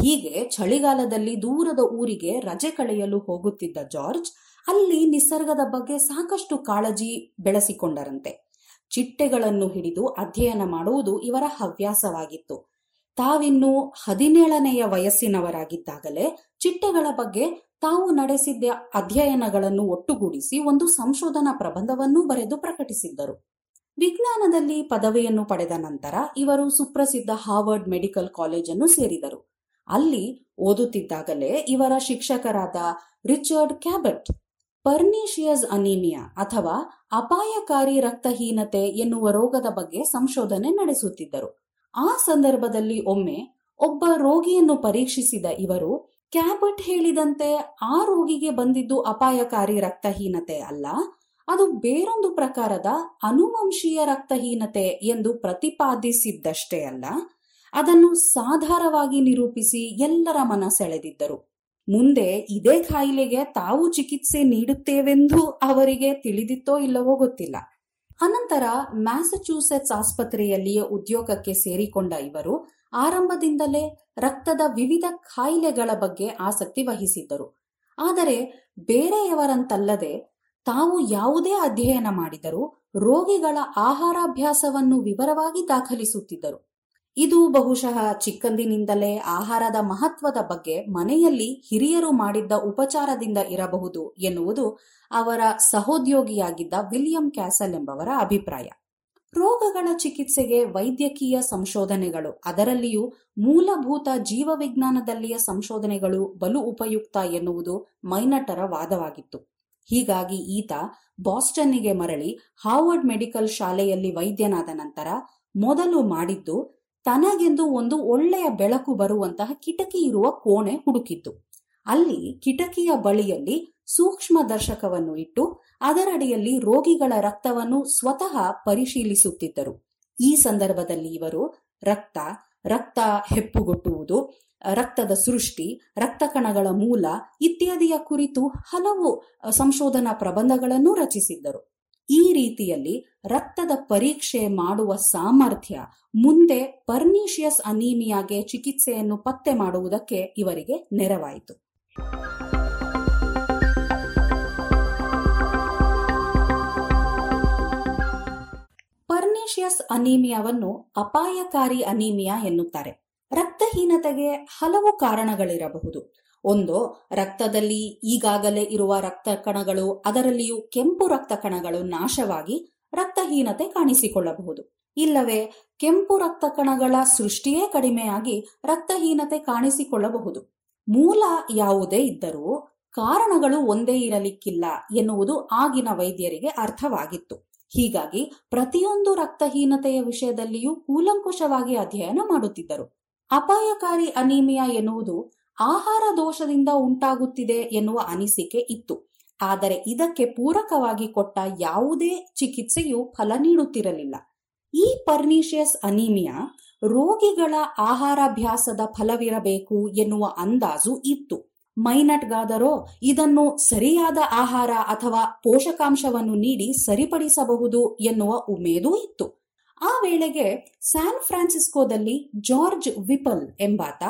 ಹೀಗೆ ಚಳಿಗಾಲದಲ್ಲಿ ದೂರದ ಊರಿಗೆ ರಜೆ ಕಳೆಯಲು ಹೋಗುತ್ತಿದ್ದ ಜಾರ್ಜ್ ಅಲ್ಲಿ ನಿಸರ್ಗದ ಬಗ್ಗೆ ಸಾಕಷ್ಟು ಕಾಳಜಿ ಬೆಳೆಸಿಕೊಂಡರಂತೆ. ಚಿಟ್ಟೆಗಳನ್ನು ಹಿಡಿದು ಅಧ್ಯಯನ ಮಾಡುವುದು ಇವರ ಹವ್ಯಾಸವಾಗಿತ್ತು. ತಾವಿನ್ನು ಹದಿನೇಳನೆಯ ವಯಸ್ಸಿನವರಾಗಿದ್ದಾಗಲೇ ಚಿಟ್ಟೆಗಳ ಬಗ್ಗೆ ತಾವು ನಡೆಸಿದ್ದ ಅಧ್ಯಯನಗಳನ್ನು ಒಟ್ಟುಗೂಡಿಸಿ ಒಂದು ಸಂಶೋಧನಾ ಪ್ರಬಂಧವನ್ನು ಬರೆದು ಪ್ರಕಟಿಸಿದ್ದರು. ವಿಜ್ಞಾನದಲ್ಲಿ ಪದವಿಯನ್ನು ಪಡೆದ ನಂತರ ಇವರು ಸುಪ್ರಸಿದ್ಧ ಹಾರ್ವರ್ಡ್ ಮೆಡಿಕಲ್ ಕಾಲೇಜನ್ನು ಸೇರಿದರು. ಓದುತ್ತಿದ್ದಾಗಲೇ ಇವರ ಶಿಕ್ಷಕರಾದ ರಿಚರ್ಡ್ ಕ್ಯಾಬೆಟ್, ಪರ್ನಿಷಿಯಸ್ ಅನೀಮಿಯಾ ಅಥವಾ ಅಪಾಯಕಾರಿ ರಕ್ತಹೀನತೆ ಎನ್ನುವ ರೋಗದ ಬಗ್ಗೆ ಸಂಶೋಧನೆ ನಡೆಸುತ್ತಿದ್ದರು. ಆ ಸಂದರ್ಭದಲ್ಲಿ ಒಮ್ಮೆ ಒಬ್ಬ ರೋಗಿಯನ್ನು ಪರೀಕ್ಷಿಸಿದ ಇವರು, ಕ್ಯಾಬಟ್ ಹೇಳಿದಂತೆ ಆ ರೋಗಿಗೆ ಬಂದಿದ್ದು ಅಪಾಯಕಾರಿ ರಕ್ತಹೀನತೆ ಅಲ್ಲ, ಅದು ಬೇರೊಂದು ಪ್ರಕಾರದ ಅನುವಂಶೀಯ ರಕ್ತಹೀನತೆ ಎಂದು ಪ್ರತಿಪಾದಿಸಿದ್ದಷ್ಟೇ ಅಲ್ಲ ಅದನ್ನು ಸಾಧಾರವಾಗಿ ನಿರೂಪಿಸಿ ಎಲ್ಲರ ಮನ ಸೆಳೆದಿದ್ದರು ಮುಂದೆ ಇದೇ ಕಾಯಿಲೆಗೆ ತಾವು ಚಿಕಿತ್ಸೆ ನೀಡುತ್ತೇವೆಂದು ಅವರಿಗೆ ತಿಳಿದಿತ್ತೋ ಇಲ್ಲವೋ ಗೊತ್ತಿಲ್ಲ. ಅನಂತರ ಮ್ಯಾಸಚ್ಯೂಸೆಟ್ಸ್ ಆಸ್ಪತ್ರೆಯಲ್ಲಿಯೇ ಉದ್ಯೋಗಕ್ಕೆ ಸೇರಿಕೊಂಡ ಇವರು ಆರಂಭದಿಂದಲೇ ರಕ್ತದ ವಿವಿಧ ಕಾಯಿಲೆಗಳ ಬಗ್ಗೆ ಆಸಕ್ತಿ ವಹಿಸಿದ್ದರು. ಆದರೆ ಬೇರೆಯವರಂತಲ್ಲದೆ ತಾವು ಯಾವುದೇ ಅಧ್ಯಯನ ಮಾಡಿದರೂ ರೋಗಿಗಳ ಆಹಾರಾಭ್ಯಾಸವನ್ನು ವಿವರವಾಗಿ ದಾಖಲಿಸುತ್ತಿದ್ದರು. ಇದು ಬಹುಶಃ ಚಿಕ್ಕಂದಿನಿಂದಲೇ ಆಹಾರದ ಮಹತ್ವದ ಬಗ್ಗೆ ಮನೆಯಲ್ಲಿ ಹಿರಿಯರು ಮಾಡಿದ್ದ ಉಪಚಾರದಿಂದ ಇರಬಹುದು ಎನ್ನುವುದು ಅವರ ಸಹೋದ್ಯೋಗಿಯಾಗಿದ್ದ ವಿಲಿಯಂ ಕ್ಯಾಸಲ್ ಎಂಬವರ ಅಭಿಪ್ರಾಯ. ರೋಗಗಳ ಚಿಕಿತ್ಸೆಗೆ ವೈದ್ಯಕೀಯ ಸಂಶೋಧನೆಗಳು, ಅದರಲ್ಲಿಯೂ ಮೂಲಭೂತ ಜೀವವಿಜ್ಞಾನದಲ್ಲಿಯ ಸಂಶೋಧನೆಗಳು ಬಲು ಉಪಯುಕ್ತ ಎನ್ನುವುದು ಮೈನಟರ ವಾದವಾಗಿತ್ತು. ಹೀಗಾಗಿ ಈತ ಬಾಸ್ಟನ್ನಿಗೆ ಮರಳಿ ಹಾರ್ವರ್ಡ್ ಮೆಡಿಕಲ್ ಶಾಲೆಯಲ್ಲಿ ವೈದ್ಯನಾದ ನಂತರ ಮೊದಲು ಮಾಡಿದ್ದು ತನಗೆಂದು ಒಂದು ಒಳ್ಳೆಯ ಬೆಳಕು ಬರುವಂತಹ ಕಿಟಕಿ ಇರುವ ಕೋಣೆ ಹುಡುಕಿದ್ದು ಅಲ್ಲಿ ಕಿಟಕಿಯ ಬಳಿಯಲ್ಲಿ ಸೂಕ್ಷ್ಮ ದರ್ಶಕವನ್ನು ಇಟ್ಟು ಅದರಡಿಯಲ್ಲಿ ರೋಗಿಗಳ ರಕ್ತವನ್ನು ಸ್ವತಃ ಪರಿಶೀಲಿಸುತ್ತಿದ್ದರು. ಈ ಸಂದರ್ಭದಲ್ಲಿ ಇವರು ರಕ್ತ ರಕ್ತ ಹೆಪ್ಪುಗೊಟ್ಟುವುದು, ರಕ್ತದ ಸೃಷ್ಟಿ ರಕ್ತ ಕಣಗಳ ಮೂಲ ಇತ್ಯಾದಿಯ ಕುರಿತು ಹಲವು ಸಂಶೋಧನಾ ಪ್ರಬಂಧಗಳನ್ನು ರಚಿಸಿದ್ದರು. ಈ ರೀತಿಯಲ್ಲಿ ರಕ್ತದ ಪರೀಕ್ಷೆ ಮಾಡುವ ಸಾಮರ್ಥ್ಯ, ಮುಂದೆ ಪರ್ನೀಷಿಯಸ್ ಅನೀಮಿಯಾಗೆ ಚಿಕಿತ್ಸೆಯನ್ನು ಪತ್ತೆ ಮಾಡುವುದಕ್ಕೆ ಇವರಿಗೆ ನೆರವಾಯಿತು. ಪರ್ನೇಷಿಯಸ್ ಅನೀಮಿಯಾವನ್ನು ಅಪಾಯಕಾರಿ ಅನೀಮಿಯಾ ಎನ್ನುತ್ತಾರೆ. ರಕ್ತಹೀನತೆಗೆ ಹಲವು ಕಾರಣಗಳಿರಬಹುದು. ಒಂದು, ರಕ್ತದಲ್ಲಿ ಈಗಾಗಲೇ ಇರುವ ರಕ್ತ ಕಣಗಳು ಅದರಲ್ಲಿಯೂ ಕೆಂಪು ರಕ್ತ ಕಣಗಳು ನಾಶವಾಗಿ ರಕ್ತಹೀನತೆ ಕಾಣಿಸಿಕೊಳ್ಳಬಹುದು. ಇಲ್ಲವೇ, ಕೆಂಪು ರಕ್ತ ಕಣಗಳ ಸೃಷ್ಟಿಯೇ ಕಡಿಮೆಯಾಗಿ ರಕ್ತಹೀನತೆ ಕಾಣಿಸಿಕೊಳ್ಳಬಹುದು. ಮೂಲ ಯಾವುದೇ ಇದ್ದರೂ ಕಾರಣಗಳು ಒಂದೇ ಇರಲಿಕ್ಕಿಲ್ಲ ಎನ್ನುವುದು ಆಗಿನ ವೈದ್ಯರಿಗೆ ಅರ್ಥವಾಗಿತ್ತು. ಹೀಗಾಗಿ ಪ್ರತಿಯೊಂದು ರಕ್ತಹೀನತೆಯ ವಿಷಯದಲ್ಲಿಯೂ ಕೂಲಂಕುಷವಾಗಿ ಅಧ್ಯಯನ ಮಾಡುತ್ತಿದ್ದರು. ಅಪಾಯಕಾರಿ ಅನೀಮಿಯಾ ಎನ್ನುವುದು ಆಹಾರ ದೋಷದಿಂದ ಉಂಟಾಗುತ್ತಿದೆ ಎನ್ನುವ ಅನಿಸಿಕೆ ಇತ್ತು. ಆದರೆ ಇದಕ್ಕೆ ಪೂರಕವಾಗಿ ಕೊಟ್ಟ ಯಾವುದೇ ಚಿಕಿತ್ಸೆಯು ಫಲ ನೀಡುತ್ತಿರಲಿಲ್ಲ. ಈ ಪರ್ನಿಷಿಯಸ್ ಅನೀಮಿಯಾ ರೋಗಿಗಳ ಆಹಾರಾಭ್ಯಾಸದ ಫಲವಿರಬೇಕು ಎನ್ನುವ ಅಂದಾಜು ಇತ್ತು. ಮೈನಟ್ಗಾದರೋ ಇದನ್ನು ಸರಿಯಾದ ಆಹಾರ ಅಥವಾ ಪೋಷಕಾಂಶವನ್ನು ನೀಡಿ ಸರಿಪಡಿಸಬಹುದು ಎನ್ನುವ ಉಮೇದೂ ಇತ್ತು. ಆ ವೇಳೆಗೆ ಸ್ಯಾನ್ ಫ್ರಾನ್ಸಿಸ್ಕೋದಲ್ಲಿ ಜಾರ್ಜ್ ವಿಪಲ್ ಎಂಬಾತ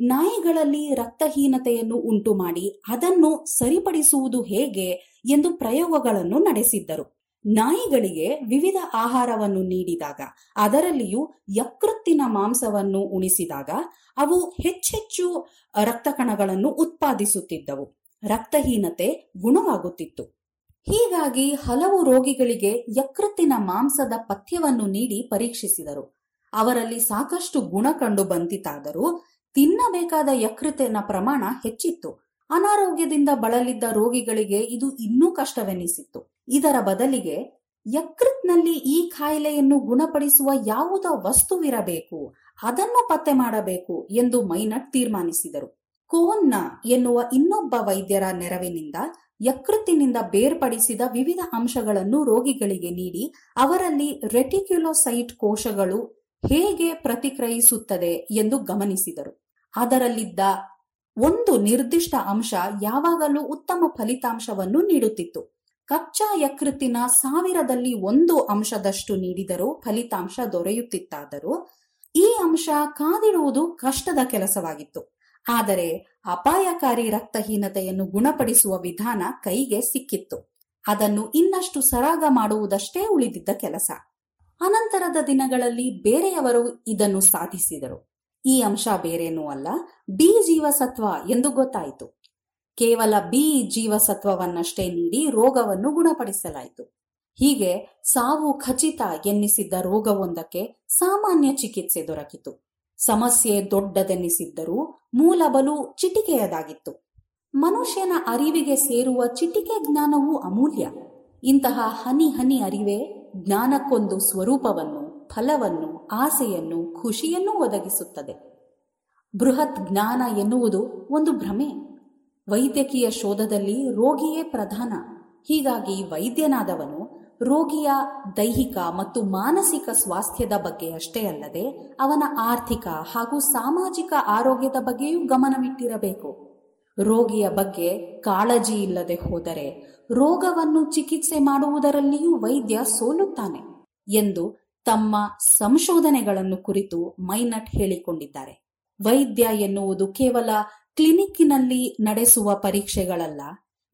ನಾಯಿಗಳಲ್ಲಿ ರಕ್ತಹೀನತೆಯನ್ನು ಉಂಟು ಮಾಡಿ ಅದನ್ನು ಸರಿಪಡಿಸುವುದು ಹೇಗೆ ಎಂದು ಪ್ರಯೋಗಗಳನ್ನು ನಡೆಸಿದ್ದರು. ನಾಯಿಗಳಿಗೆ ವಿವಿಧ ಆಹಾರವನ್ನು ನೀಡಿದಾಗ, ಅದರಲ್ಲಿಯೂ ಯಕೃತ್ತಿನ ಮಾಂಸವನ್ನು ಉಣಿಸಿದಾಗ, ಅವು ಹೆಚ್ಚೆಚ್ಚು ರಕ್ತ ಕಣಗಳನ್ನು ಉತ್ಪಾದಿಸುತ್ತಿದ್ದವು. ರಕ್ತಹೀನತೆ ಗುಣವಾಗುತ್ತಿತ್ತು. ಹೀಗಾಗಿ ಹಲವು ರೋಗಿಗಳಿಗೆ ಯಕೃತ್ತಿನ ಮಾಂಸದ ಪಥ್ಯವನ್ನು ನೀಡಿ ಪರೀಕ್ಷಿಸಿದರು. ಅವರಲ್ಲಿ ಸಾಕಷ್ಟು ಗುಣ ಕಂಡು ಬಂದಿತಾದರೂ ತಿನ್ನಬೇಕಾದ ಯಕೃತ್ತಿನ ಪ್ರಮಾಣ ಹೆಚ್ಚಿತ್ತು. ಅನಾರೋಗ್ಯದಿಂದ ಬಳಲಿದ್ದ ರೋಗಿಗಳಿಗೆ ಇದು ಇನ್ನೂ ಕಷ್ಟವೆನಿಸಿತ್ತು. ಇದರ ಬದಲಿಗೆ ಯಕೃತ್ನಲ್ಲಿ ಈ ಕಾಯಿಲೆಯನ್ನು ಗುಣಪಡಿಸುವ ಯಾವುದ ವಸ್ತುವಿರಬೇಕು, ಅದನ್ನು ಪತ್ತೆ ಮಾಡಬೇಕು ಎಂದು ಮೈನಟ್ ತೀರ್ಮಾನಿಸಿದರು. ಕೋನ್ನ ಎನ್ನುವ ಇನ್ನೊಬ್ಬ ವೈದ್ಯರ ನೆರವಿನಿಂದ ಯಕೃತ್ತಿನಿಂದ ಬೇರ್ಪಡಿಸಿದ ವಿವಿಧ ಅಂಶಗಳನ್ನು ರೋಗಿಗಳಿಗೆ ನೀಡಿ ಅವರಲ್ಲಿ ರೆಟಿಕ್ಯುಲೋಸೈಟ್ ಕೋಶಗಳು ಹೇಗೆ ಪ್ರತಿಕ್ರಿಯಿಸುತ್ತದೆ ಎಂದು ಗಮನಿಸಿದರು. ಅದರಲ್ಲಿದ್ದ ಒಂದು ನಿರ್ದಿಷ್ಟ ಅಂಶ ಯಾವಾಗಲೂ ಉತ್ತಮ ಫಲಿತಾಂಶವನ್ನು ನೀಡುತ್ತಿತ್ತು. ಕಚ್ಚಾ ಯಕೃತ್ತಿನ ಸಾವಿರದಲ್ಲಿ ಒಂದು ಅಂಶದಷ್ಟು ನೀಡಿದರೂ ಫಲಿತಾಂಶ ದೊರೆಯುತ್ತಿತ್ತಾದರೂ ಈ ಅಂಶ ಕಾದಿಡುವುದು ಕಷ್ಟದ ಕೆಲಸವಾಗಿತ್ತು. ಆದರೆ ಅಪಾಯಕಾರಿ ರಕ್ತಹೀನತೆಯನ್ನು ಗುಣಪಡಿಸುವ ವಿಧಾನ ಕೈಗೆ ಸಿಕ್ಕಿತ್ತು. ಅದನ್ನು ಇನ್ನಷ್ಟು ಸರಾಗ ಮಾಡುವುದಷ್ಟೇ ಉಳಿದಿದ್ದ ಕೆಲಸ. ಅನಂತರದ ದಿನಗಳಲ್ಲಿ ಬೇರೆಯವರು ಇದನ್ನು ಸಾಧಿಸಿದರು. ಈ ಅಂಶ ಬೇರೇನೂ ಅಲ್ಲ ಬಿ ಜೀವಸತ್ವ ಎಂದು ಗೊತ್ತಾಯಿತು. ಕೇವಲ ಬಿ ಜೀವಸತ್ವವನ್ನಷ್ಟೇ ನೀಡಿ ರೋಗವನ್ನು ಗುಣಪಡಿಸಲಾಯಿತು. ಹೀಗೆ ಸಾವು ಖಚಿತ ಎನ್ನಿಸಿದ್ದ ರೋಗವೊಂದಕ್ಕೆ ಸಾಮಾನ್ಯ ಚಿಕಿತ್ಸೆ ದೊರಕಿತು. ಸಮಸ್ಯೆ ದೊಡ್ಡದೆನ್ನಿಸಿದ್ದರೂ ಮೂಲ ಬಲು ಚಿಟಿಕೆಯದಾಗಿತ್ತು. ಮನುಷ್ಯನ ಅರಿವಿಗೆ ಸೇರುವ ಚಿಟಿಕೆ ಜ್ಞಾನವೂ ಅಮೂಲ್ಯ. ಇಂತಹ ಹನಿ ಹನಿ ಅರಿವೆ ಜ್ಞಾನಕ್ಕೊಂದು ಸ್ವರೂಪವನ್ನು ಫಲವನ್ನು, ಆಸೆಯನ್ನು, ಖುಷಿಯನ್ನು ಒದಗಿಸುತ್ತದೆ. ಬೃಹತ್ ಜ್ಞಾನ ಎನ್ನುವುದು ಒಂದು ಭ್ರಮೆ. ವೈದ್ಯಕೀಯ ಶೋಧದಲ್ಲಿ ರೋಗಿಯೇ ಪ್ರಧಾನ. ಹೀಗಾಗಿ ವೈದ್ಯನಾದವನು ರೋಗಿಯ ದೈಹಿಕ ಮತ್ತು ಮಾನಸಿಕ ಸ್ವಾಸ್ಥ್ಯದ ಬಗ್ಗೆ ಅಷ್ಟೇ ಅಲ್ಲದೆ ಅವನ ಆರ್ಥಿಕ ಹಾಗೂ ಸಾಮಾಜಿಕ ಆರೋಗ್ಯದ ಬಗ್ಗೆಯೂ ಗಮನವಿಟ್ಟಿರಬೇಕು. ರೋಗಿಯ ಬಗ್ಗೆ ಕಾಳಜಿ ಇಲ್ಲದೆ ಹೋದರೆ ರೋಗವನ್ನು ಚಿಕಿತ್ಸೆ ಮಾಡುವುದರಲ್ಲಿಯೂ ವೈದ್ಯ ಸೋಲುತ್ತಾನೆ ಎಂದು ತಮ್ಮ ಸಂಶೋಧನೆಗಳನ್ನು ಕುರಿತು ಮೈನಟ್ ಹೇಳಿಕೊಂಡಿದ್ದಾರೆ. ವೈದ್ಯ ಎನ್ನುವುದು ಕೇವಲ ಕ್ಲಿನಿಕ್ಕಿನಲ್ಲಿ ನಡೆಸುವ ಪರೀಕ್ಷೆಗಳಲ್ಲ,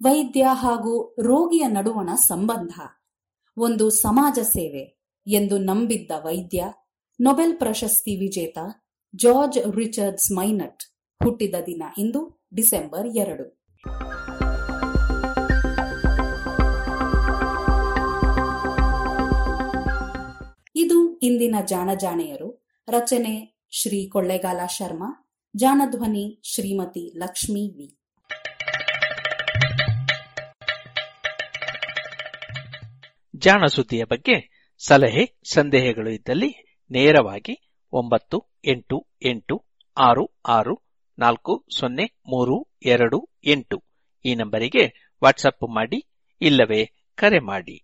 ವೈದ್ಯ ಹಾಗೂ ರೋಗಿಯ ನಡುವಣ ಸಂಬಂಧ. ಒಂದು ಸಮಾಜ ಸೇವೆ ಎಂದು ನಂಬಿದ್ದ ವೈದ್ಯ, ನೊಬೆಲ್ ಪ್ರಶಸ್ತಿ ವಿಜೇತ ಜಾರ್ಜ್ ರಿಚರ್ಡ್ಸ್ ಮೈನಟ್ ಹುಟ್ಟಿದ ದಿನ ಇಂದು ಡಿಸೆಂಬರ್ ಎರಡು. ಇಂದಿನ ಜಾಣಜಾಣೆಯರು ರಚನೆ ಶ್ರೀ ಕೊಳ್ಳೇಗಾಲ ಶರ್ಮಾ ಜಾನಧ್ವನಿ ಶ್ರೀಮತಿ ಲಕ್ಷ್ಮೀ ವಿ. ಜಾಣ ಸುದ್ದಿಯ ಬಗ್ಗೆ ಸಲಹೆ, ಸಂದೇಹಗಳು ಇದ್ದಲ್ಲಿ ನೇರವಾಗಿ ಒಂಬತ್ತು ಎಂಟು ಎಂಟು ಆರು ಆರು ನಾಲ್ಕು ಸೊನ್ನೆ ಮೂರು ಎರಡು ಎಂಟು ಈ ನಂಬರಿಗೆ ವಾಟ್ಸಪ್ ಮಾಡಿ ಇಲ್ಲವೇ ಕರೆ ಮಾಡಿ.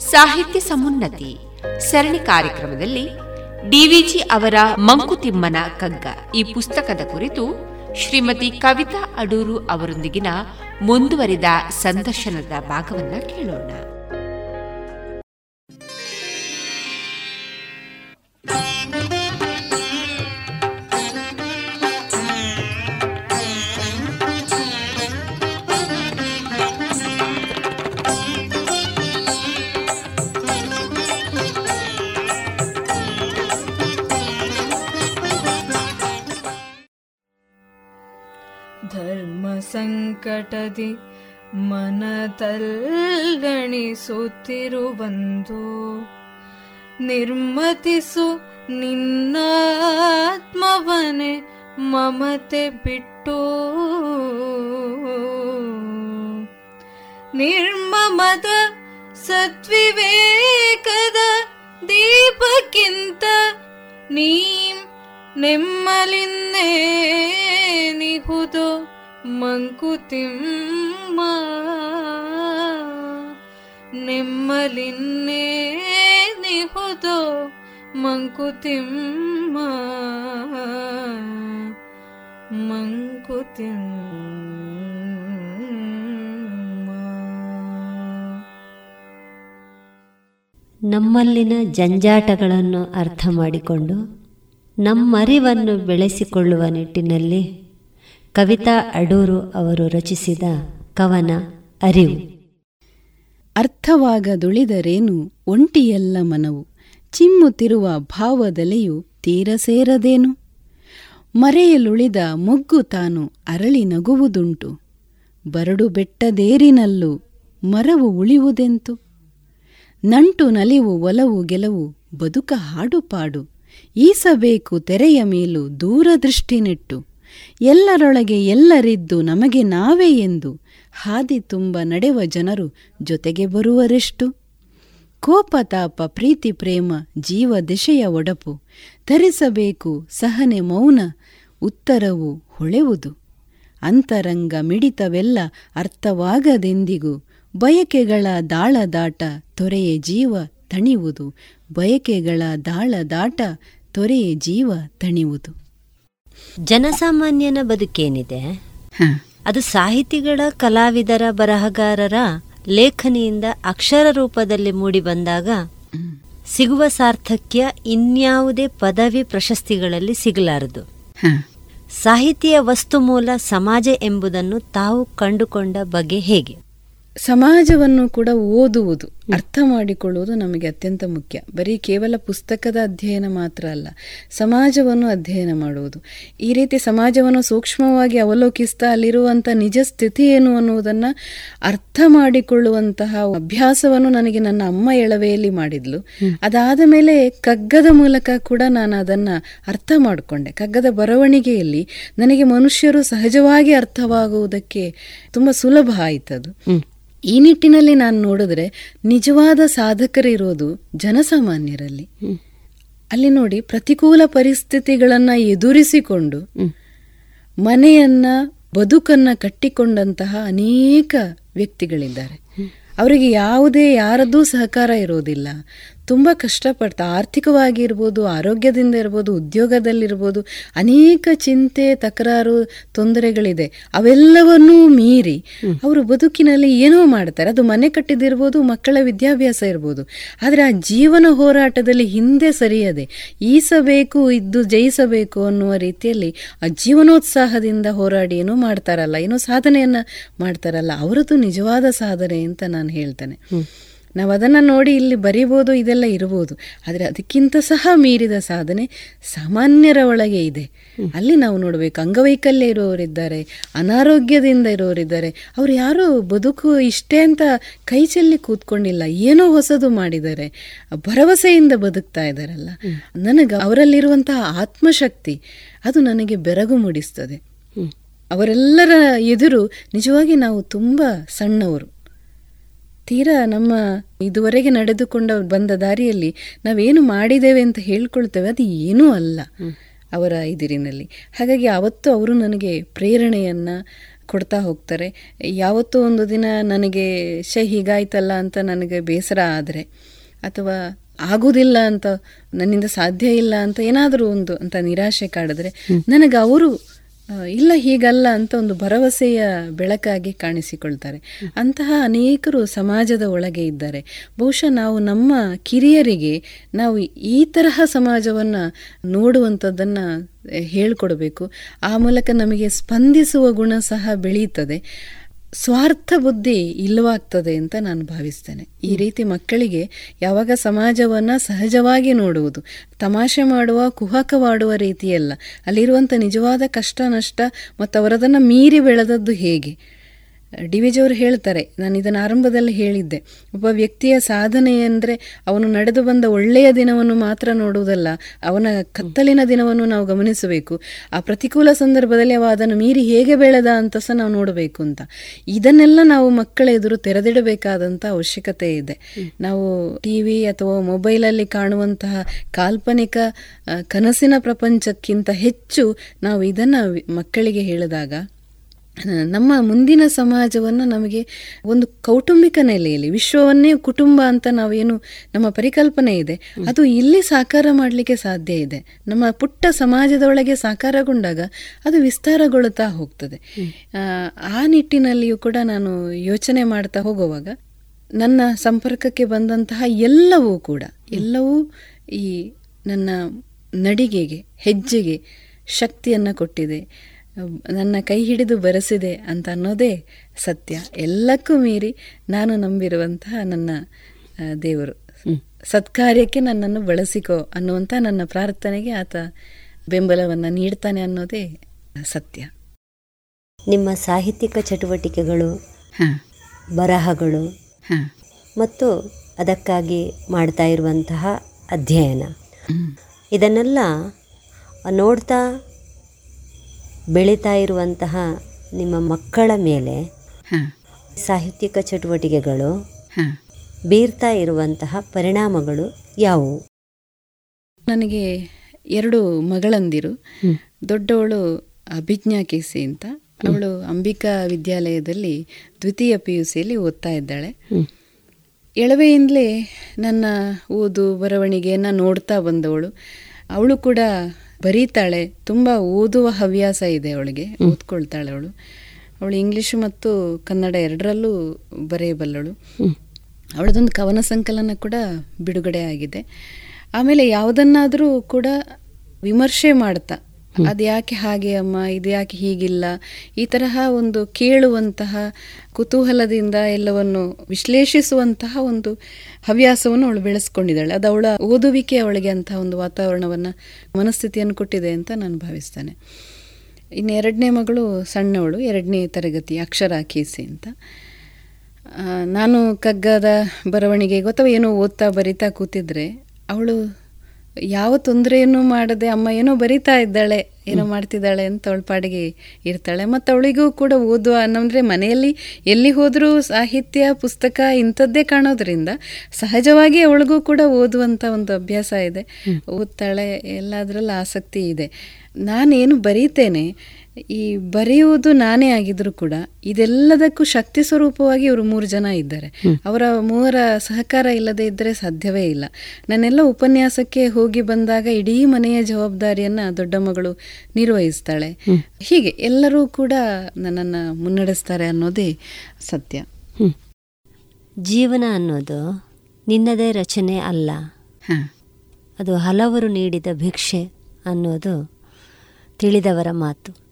ಸಾಹಿತ್ಯ ಸಮುನ್ನತಿ ಸರಣಿ ಕಾರ್ಯಕ್ರಮದಲ್ಲಿ ಡಿವಿಜಿ ಅವರ ಮಂಕುತಿಮ್ಮನ ಕಗ್ಗ. ಈ ಪುಸ್ತಕದ ಕುರಿತು ಶ್ರೀಮತಿ ಕವಿತಾ ಅಡೂರು ಅವರೊಂದಿಗಿನ ಮುಂದುವರಿದ ಸಂದರ್ಶನದ ಭಾಗವನ್ನು ಕೇಳೋಣ. ಸಂಕಟದಿ ಮನದಲ್ಲಣಿಸುತ್ತಿರುವಂದು ನಿರ್ಮತಿಸು ನಿನ್ನಾತ್ಮವನೆ ಮಮತೆ ಬಿಟ್ಟು. ನಿರ್ಮಮದ ಸತ್ವಿವೇಕದ ದೀಪಕ್ಕಿಂತ ನೀ ನೆಮ್ಮಲಿನ್ನೇ ನಿಹುದು ಮಂಕುತಿಮ್ಮ ನಿಮ್ಮಲಿನ್ನೇ ನಿಹುದೋ ಮಂಕುತಿಮ್ಮ ಮಂಕುತಿಮ್ಮ. ನಮ್ಮಲ್ಲಿನ ಜಂಜಾಟಗಳನ್ನು ಅರ್ಥ ಮಾಡಿಕೊಂಡು ನಮ್ಮರಿವನ್ನು ಬೆಳೆಸಿಕೊಳ್ಳುವ ನಿಟ್ಟಿನಲ್ಲಿ ಕವಿತಾ ಅಡೂರು ಅವರು ರಚಿಸಿದ ಕವನ ಅರಿವು. ಅರ್ಥವಾಗದುಳಿದರೇನು ಒಂಟಿಯಲ್ಲ ಮನವು? ಚಿಮ್ಮುತ್ತಿರುವ ಭಾವದಲೆಯು ತೀರ ಸೇರದೇನು? ಮರೆಯಲುಳಿದ ಮೊಗ್ಗು ತಾನು ಅರಳಿ ನಗುವುದುಂಟು. ಬರಡು ಬೆಟ್ಟದೇರಿನಲ್ಲೂ ಮರವು ಉಳಿಯುವುದೆಂತು? ನಂಟು ನಲಿವು ಒಲವು ಗೆಲವು ಬದುಕ ಹಾಡುಪಾಡು. ಈಸಬೇಕು ತೆರೆಯ ಮೇಲೂ ದೂರದೃಷ್ಟಿ ನೆಟ್ಟು ಎಲ್ಲರೊಳಗೆ ಎಲ್ಲರಿದ್ದು ನಮಗೆ ನಾವೇ ಎಂದು ಹಾದಿ ತುಂಬ ನಡೆವ ಜನರು ಜೊತೆಗೆ ಬರುವರೆಷ್ಟು. ಕೋಪತಾಪ ಪ್ರೀತಿ, ಪ್ರೇಮ, ಜೀವ ದಿಶೆಯ ಒಡಪು ಧರಿಸಬೇಕು ಸಹನೆ ಮೌನ ಉತ್ತರವು ಹೊಳೆವುದು. ಅಂತರಂಗ ಮಿಡಿತವೆಲ್ಲ ಅರ್ಥವಾಗದೆಂದಿಗೂ ಬಯಕೆಗಳ ದಾಳದಾಟ ತೊರೆಯ ಜೀವ ತಣಿವುದು. ಬಯಕೆಗಳ ದಾಳದಾಟ ತೊರೆಯ ಜೀವ ತಣಿವುದು. ಜನಸಾಮಾನ್ಯನ ಬದುಕೇನಿದೆ? ಅದು ಸಾಹಿತಿಗಳ ಕಲಾವಿದರ ಬರಹಗಾರರ ಲೇಖನಿಯಿಂದ ಅಕ್ಷರ ರೂಪದಲ್ಲಿ ಮೂಡಿ ಬಂದಾಗ ಸಿಗುವ ಸಾರ್ಥಕ್ಯ ಇನ್ಯಾವುದೇ ಪದವಿ ಪ್ರಶಸ್ತಿಗಳಲ್ಲಿ ಸಿಗಲಾರದು. ಸಾಹಿತಿಯ ವಸ್ತು ಮೂಲ ಸಮಾಜ ಎಂಬುದನ್ನು ತಾವು ಕಂಡುಕೊಂಡ ಬಗೆ ಹೇಗೆ? ಸಮಾಜವನ್ನು ಕೂಡ ಓದುವುದು. ಅರ್ಥ ಮಾಡಿಕೊಳ್ಳುವುದು ನಮಗೆ ಅತ್ಯಂತ ಮುಖ್ಯ. ಬರೀ ಕೇವಲ ಪುಸ್ತಕದ ಅಧ್ಯಯನ ಮಾತ್ರ ಅಲ್ಲ ಸಮಾಜವನ್ನು ಅಧ್ಯಯನ ಮಾಡುವುದು. ಈ ರೀತಿ ಸಮಾಜವನ್ನು ಸೂಕ್ಷ್ಮವಾಗಿ ಅವಲೋಕಿಸ್ತಾ ಅಲ್ಲಿರುವಂಥ ನಿಜ ಸ್ಥಿತಿ ಏನು ಅನ್ನುವುದನ್ನು ಅರ್ಥ ಮಾಡಿಕೊಳ್ಳುವಂತಹ ಅಭ್ಯಾಸವನ್ನು ನನಗೆ ನನ್ನ ಅಮ್ಮ ಎಳವೆಯಲ್ಲಿ ಮಾಡಿದ್ಲು. ಅದಾದ ಮೇಲೆ ಕಗ್ಗದ ಮೂಲಕ ಕೂಡ ನಾನು ಅದನ್ನು ಅರ್ಥ ಮಾಡಿಕೊಂಡೆ. ಕಗ್ಗದ ಬರವಣಿಗೆಯಲ್ಲಿ ನನಗೆ ಮನುಷ್ಯರು ಸಹಜವಾಗಿ ಅರ್ಥವಾಗುವುದಕ್ಕೆ ತುಂಬ ಸುಲಭ ಆಯ್ತದು. ಈ ನಿಟ್ಟಿನಲ್ಲಿ ನಾನು ನೋಡಿದ್ರೆ ನಿಜವಾದ ಸಾಧಕರಿರೋದು ಜನಸಾಮಾನ್ಯರಲ್ಲಿ. ಅಲ್ಲಿ ನೋಡಿ ಪ್ರತಿಕೂಲ ಪರಿಸ್ಥಿತಿಗಳನ್ನ ಎದುರಿಸಿಕೊಂಡು ಮನೆಯನ್ನ ಬದುಕನ್ನ ಕಟ್ಟಿಕೊಂಡಂತಹ ಅನೇಕ ವ್ಯಕ್ತಿಗಳಿದ್ದಾರೆ. ಅವರಿಗೆ ಯಾವುದೇ ಯಾರದ್ದೂ ಸಹಕಾರ ಇರೋದಿಲ್ಲ. ತುಂಬ ಕಷ್ಟಪಡ್ತಾ ಆರ್ಥಿಕವಾಗಿ ಇರ್ಬೋದು ಆರೋಗ್ಯದಿಂದ ಇರ್ಬೋದು, ಉದ್ಯೋಗದಲ್ಲಿರ್ಬೋದು, ಅನೇಕ ಚಿಂತೆ, ತಕರಾರು, ತೊಂದರೆಗಳಿದೆ. ಅವೆಲ್ಲವನ್ನೂ ಮೀರಿ ಅವರು ಬದುಕಿನಲ್ಲಿ ಏನೋ ಮಾಡ್ತಾರೆ. ಅದು ಮನೆ ಕಟ್ಟಿದಿರ್ಬೋದು, ಮಕ್ಕಳ ವಿದ್ಯಾಭ್ಯಾಸ ಇರ್ಬೋದು. ಆದರೆ ಆ ಜೀವನ ಹೋರಾಟದಲ್ಲಿ ಹಿಂದೆ ಸರಿಯದೆ. ಈಸಬೇಕು, ಇದ್ದು ಜಯಿಸಬೇಕು ಅನ್ನುವ ರೀತಿಯಲ್ಲಿ ಆ ಜೀವನೋತ್ಸಾಹದಿಂದ ಹೋರಾಡಿ ಏನೋ ಮಾಡ್ತಾರಲ್ಲ, ಏನೋ ಸಾಧನೆಯನ್ನ ಮಾಡ್ತಾರಲ್ಲ ಅವರದ್ದು ನಿಜವಾದ ಸಾಧನೆ ಅಂತ ನಾನು ಹೇಳ್ತೇನೆ. ನಾವು ಅದನ್ನು ನೋಡಿ ಇಲ್ಲಿ ಬರಿಬೋದು ಇದೆಲ್ಲ ಇರ್ಬೋದು. ಆದರೆ ಅದಕ್ಕಿಂತ ಸಹ ಮೀರಿದ ಸಾಧನೆ ಸಾಮಾನ್ಯರ ಒಳಗೆ ಇದೆ. ಅಲ್ಲಿ ನಾವು ನೋಡಬೇಕು ಅಂಗವೈಕಲ್ಯ ಇರುವವರಿದ್ದಾರೆ ಅನಾರೋಗ್ಯದಿಂದ ಇರೋರಿದ್ದಾರೆ. ಅವರು ಯಾರು ಬದುಕು ಇಷ್ಟೇ ಅಂತ ಕೈ ಚೆಲ್ಲಿ ಕೂತ್ಕೊಂಡಿಲ್ಲ ಏನೋ ಹೊಸದು ಮಾಡಿದ್ದಾರೆ. ಭರವಸೆಯಿಂದ ಬದುಕ್ತಾ ಇದ್ದಾರಲ್ಲ. ನನಗೆ ಅವರಲ್ಲಿರುವಂತಹ ಆತ್ಮಶಕ್ತಿ ಅದು ನನಗೆ ಬೆರಗು ಮೂಡಿಸ್ತದೆ. ಅವರೆಲ್ಲರ ಎದುರು ನಿಜವಾಗಿ ನಾವು ತುಂಬ ಸಣ್ಣವರು. ತೀರಾ ನಮ್ಮ ಇದುವರೆಗೆ ನಡೆದುಕೊಂಡ ಬಂದ ದಾರಿಯಲ್ಲಿ ನಾವೇನು ಮಾಡಿದ್ದೇವೆ ಅಂತ ಹೇಳ್ಕೊಳ್ತೇವೆ ಅದು ಏನೂ ಅಲ್ಲ ಅವರ ಇದಿರಿನಲ್ಲಿ. ಹಾಗಾಗಿ ಅವತ್ತು ಅವರು ನನಗೆ ಪ್ರೇರಣೆಯನ್ನು ಕೊಡ್ತಾ ಹೋಗ್ತಾರೆ. ಯಾವತ್ತೂ ಒಂದು ದಿನ ನನಗೆ ಶೇ ಹೀಗಾಯ್ತಲ್ಲ ಅಂತ ನನಗೆ ಬೇಸರ ಆದರೆ ಅಥವಾ ಆಗೋದಿಲ್ಲ ಅಂತ ನನ್ನಿಂದ ಸಾಧ್ಯ ಇಲ್ಲ ಅಂತ ಏನಾದರೂ ಒಂದು ಅಂತ ನಿರಾಶೆ ಕಾಡಿದ್ರೆ ನನಗೆ ಅವರು ಇಲ್ಲ ಹೀಗಲ್ಲ ಅಂತ ಒಂದು ಭರವಸೆಯ ಬೆಳಕಾಗಿ ಕಾಣಿಸಿಕೊಳ್ತಾರೆ. ಅಂತಹ ಅನೇಕರು ಸಮಾಜದ ಒಳಗೆ ಇದ್ದಾರೆ. ಬಹುಶಃ ನಾವು ನಮ್ಮ ಕಿರಿಯರಿಗೆ ನಾವು ಈ ತರಹ ಸಮಾಜವನ್ನು ನೋಡುವಂಥದ್ದನ್ನು ಹೇಳಿಕೊಡಬೇಕು. ಆ ಮೂಲಕ ನಮಗೆ ಸ್ಪಂದಿಸುವ ಗುಣ ಸಹ ಬೆಳೀತದೆ. ಸ್ವಾರ್ಥ ಬುದ್ಧಿ ಇಲ್ಲವಾಗ್ತದೆ ಅಂತ ನಾನು ಭಾವಿಸ್ತೇನೆ. ಈ ರೀತಿ ಮಕ್ಕಳಿಗೆ ಯಾವಾಗ ಸಮಾಜವನ್ನು ಸಹಜವಾಗಿ ನೋಡುವುದು ತಮಾಷೆ ಮಾಡುವ ಕುಹಕವಾಡುವ ರೀತಿಯಲ್ಲ ಅಲ್ಲಿರುವಂಥ ನಿಜವಾದ ಕಷ್ಟ ನಷ್ಟ ಮತ್ತು ಅವರದನ್ನು ಮೀರಿ ಬೆಳೆದದ್ದು ಹೇಗೆ? ಡಿ ವಿ ಜಿಯವರು ಹೇಳ್ತಾರೆ, ನಾನು ಇದನ್ನು ಆರಂಭದಲ್ಲಿ ಹೇಳಿದ್ದೆ. ಒಬ್ಬ ವ್ಯಕ್ತಿಯ ಸಾಧನೆ ಅಂದರೆ ಅವನು ನಡೆದು ಬಂದ ಒಳ್ಳೆಯ ದಿನವನ್ನು ಮಾತ್ರ ನೋಡುವುದಲ್ಲ, ಅವನ ಕತ್ತಲಿನ ದಿನವನ್ನು ನಾವು ಗಮನಿಸಬೇಕು. ಆ ಪ್ರತಿಕೂಲ ಸಂದರ್ಭದಲ್ಲಿ ಅವ ಅದನ್ನು ಮೀರಿ ಹೇಗೆ ಬೆಳೆದ ಅಂತ ಸಹ ನಾವು ನೋಡಬೇಕು ಅಂತ. ಇದನ್ನೆಲ್ಲ ನಾವು ಮಕ್ಕಳ ಎದುರು ತೆರೆದಿಡಬೇಕಾದಂಥ ಅವಶ್ಯಕತೆ ಇದೆ. ನಾವು ಟಿ ವಿ ಅಥವಾ ಮೊಬೈಲಲ್ಲಿ ಕಾಣುವಂತಹ ಕಾಲ್ಪನಿಕ ಕನಸಿನ ಪ್ರಪಂಚಕ್ಕಿಂತ ಹೆಚ್ಚು ನಾವು ಇದನ್ನು ಮಕ್ಕಳಿಗೆ ಹೇಳಿದಾಗ ನಮ್ಮ ಮುಂದಿನ ಸಮಾಜವನ್ನು ನಮಗೆ ಒಂದು ಕೌಟುಂಬಿಕ ನೆಲೆಯಲ್ಲಿ ವಿಶ್ವವನ್ನೇ ಕುಟುಂಬ ಅಂತ ನಾವೇನು ನಮ್ಮ ಪರಿಕಲ್ಪನೆ ಇದೆ ಅದು ಇಲ್ಲಿ ಸಾಕಾರ ಮಾಡಲಿಕ್ಕೆ ಸಾಧ್ಯ ಇದೆ. ನಮ್ಮ ಪುಟ್ಟ ಸಮಾಜದೊಳಗೆ ಸಾಕಾರಗೊಂಡಾಗ ಅದು ವಿಸ್ತಾರಗೊಳ್ಳುತ್ತಾ ಹೋಗ್ತದೆ. ಆ, ನಿಟ್ಟಿನಲ್ಲಿಯೂ ಕೂಡ ನಾನು ಯೋಚನೆ ಮಾಡ್ತಾ ಹೋಗುವಾಗ ನನ್ನ ಸಂಪರ್ಕಕ್ಕೆ ಬಂದಂತಹ ಎಲ್ಲವೂ ಕೂಡ ಎಲ್ಲವೂ ಈ ನನ್ನ ನಡಿಗೆಗೆ ಹೆಜ್ಜೆಗೆ ಶಕ್ತಿಯನ್ನು ಕೊಟ್ಟಿದೆ. ನನ್ನ ಕೈ ಹಿಡಿದು ಬರೆಸಿದೆ ಅಂತ ಅನ್ನೋದೇ ಸತ್ಯ. ಎಲ್ಲಕ್ಕೂ ಮೀರಿ ನಾನು ನಂಬಿರುವಂತಹ ನನ್ನ ದೇವರು. ಸತ್ಕಾರ್ಯಕ್ಕೆ ನನ್ನನ್ನು ಬಳಸಿಕೋ ಅನ್ನುವಂಥ ನನ್ನ ಪ್ರಾರ್ಥನೆಗೆ ಆತ ಬೆಂಬಲವನ್ನು ನೀಡ್ತಾನೆ ಅನ್ನೋದೇ ಸತ್ಯ. ನಿಮ್ಮ ಸಾಹಿತ್ಯಿಕ ಚಟುವಟಿಕೆಗಳು ಬರಹಗಳು ಮತ್ತು ಅದಕ್ಕಾಗಿ ಮಾಡ್ತಾ ಇರುವಂತಹ ಅಧ್ಯಯನ. ಇದನ್ನೆಲ್ಲ ನೋಡ್ತಾ ಬೆಳೀತಾ ಇರುವಂತಹ ನಿಮ್ಮ ಮಕ್ಕಳ ಮೇಲೆ ಸಾಹಿತ್ಯಿಕ ಚಟುವಟಿಕೆಗಳು ಬೀರ್ತಾ ಇರುವಂತಹ ಪರಿಣಾಮಗಳು ಯಾವುವು? ನನಗೆ ಎರಡು ಮಗಳಂದಿರು. ದೊಡ್ಡವಳು ಅಭಿಜ್ಞಾ ಕೇಸಿ ಅಂತ. ಅವಳು ಅಂಬಿಕಾ ವಿದ್ಯಾಲಯದಲ್ಲಿ ದ್ವಿತೀಯ ಪಿ ಯು ಸಿಯಲ್ಲಿ ಓದ್ತಾ ಇದ್ದಾಳೆ. ಎಳವೆಯಿಂದಲೇ ನನ್ನ ಓದು ಬರವಣಿಗೆಯನ್ನು ನೋಡ್ತಾ ಬಂದವಳು. ಅವಳು ಕೂಡ ಬರೀತಾಳೆ ತುಂಬ ಓದುವ ಹವ್ಯಾಸ ಇದೆ ಅವಳಿಗೆ ಓದ್ಕೊಳ್ತಾಳೆ ಅವಳು. ಅವಳು ಇಂಗ್ಲೀಷು ಮತ್ತು ಕನ್ನಡ ಎರಡರಲ್ಲೂ ಬರೆಯಬಲ್ಲಳು. ಅವಳದೊಂದು ಕವನ ಸಂಕಲನ ಕೂಡ ಬಿಡುಗಡೆ ಆಗಿದೆ. ಆಮೇಲೆ ಯಾವುದನ್ನಾದರೂ ಕೂಡ ವಿಮರ್ಶೆ ಮಾಡ್ತಾ ಅದು ಯಾಕೆ ಹಾಗೆ ಅಮ್ಮ? ಇದು ಯಾಕೆ ಹೀಗಿಲ್ಲ? ಈ ತರಹ ಒಂದು ಕೇಳುವಂತಹ ಕುತೂಹಲದಿಂದ ಎಲ್ಲವನ್ನು ವಿಶ್ಲೇಷಿಸುವಂತಹ ಒಂದು ಹವ್ಯಾಸವನ್ನು ಅವಳು ಬೆಳೆಸ್ಕೊಂಡಿದ್ದಾಳೆ. ಅದು ಅವಳ ಓದುವಿಕೆ ಅವಳಿಗೆ ಅಂತಹ ಒಂದು ವಾತಾವರಣವನ್ನು, ಮನಸ್ಥಿತಿಯನ್ನು ಕೊಟ್ಟಿದೆ ಅಂತ ನಾನು ಭಾವಿಸ್ತೇನೆ. ಇನ್ನು ಎರಡನೇ ಮಗಳು ಸಣ್ಣವಳು, ಎರಡನೇ ತರಗತಿ ಅಕ್ಷರ ಕೇಸಿ ಅಂತ. ನಾನು ಕಗ್ಗದ ಬರವಣಿಗೆಗೆ ಅಥವಾ ಏನೋ ಓದ್ತಾ ಬರಿತಾ ಕೂತಿದ್ರೆ ಅವಳು ಯಾವ ತೊಂದರೆಯನ್ನು ಮಾಡದೆ ಅಮ್ಮ ಏನೋ ಬರಿತಾ ಇದ್ದಾಳೆ ಏನೋ ಮಾಡ್ತಿದ್ದಾಳೆ ಅಂತ ಅವಳ ಪಾಡಿಗೆ ಇರ್ತಾಳೆ. ಮತ್ತು ಅವಳಿಗೂ ಕೂಡ ಓದುವ ಅಂದರೆ ಮನೆಯಲ್ಲಿ ಎಲ್ಲಿ ಹೋದರೂ ಸಾಹಿತ್ಯ ಪುಸ್ತಕ ಇಂಥದ್ದೇ ಕಾಣೋದ್ರಿಂದ ಸಹಜವಾಗಿ ಅವಳಿಗೂ ಕೂಡ ಓದುವಂಥ ಒಂದು ಅಭ್ಯಾಸ ಇದೆ. ಓದ್ತಾಳೆ ಎಲ್ಲದರಲ್ಲಿ ಆಸಕ್ತಿ ಇದೆ. ನಾನೇನು ಬರೀತೇನೆ ಈ ಬರೆಯುವುದು ನಾನೇ ಆಗಿದ್ರು ಕೂಡ ಇದೆಲ್ಲದಕ್ಕೂ ಶಕ್ತಿ ಸ್ವರೂಪವಾಗಿ ಇವರು ಮೂರು ಜನ ಇದ್ದಾರೆ. ಅವರ ಮೂವರ ಸಹಕಾರ ಇಲ್ಲದೆ ಇದ್ದರೆ ಸಾಧ್ಯವೇ ಇಲ್ಲ. ನಾನೆಲ್ಲ ಉಪನ್ಯಾಸಕ್ಕೆ ಹೋಗಿ ಬಂದಾಗ ಇಡೀ ಮನೆಯ ಜವಾಬ್ದಾರಿಯನ್ನ ದೊಡ್ಡ ಮಗಳು ನಿರ್ವಹಿಸ್ತಾಳೆ. ಹೀಗೆ ಎಲ್ಲರೂ ಕೂಡ ನನ್ನನ್ನು ಮುನ್ನಡೆಸ್ತಾರೆ ಅನ್ನೋದೇ ಸತ್ಯ. ಜೀವನ ಅನ್ನೋದು ನಿನ್ನದೇ ರಚನೆ ಅಲ್ಲ. ಅದು ಹಲವರು ನೀಡಿದ ಭಿಕ್ಷೆ ಅನ್ನೋದು ತಿಳಿದವರ ಮಾತು.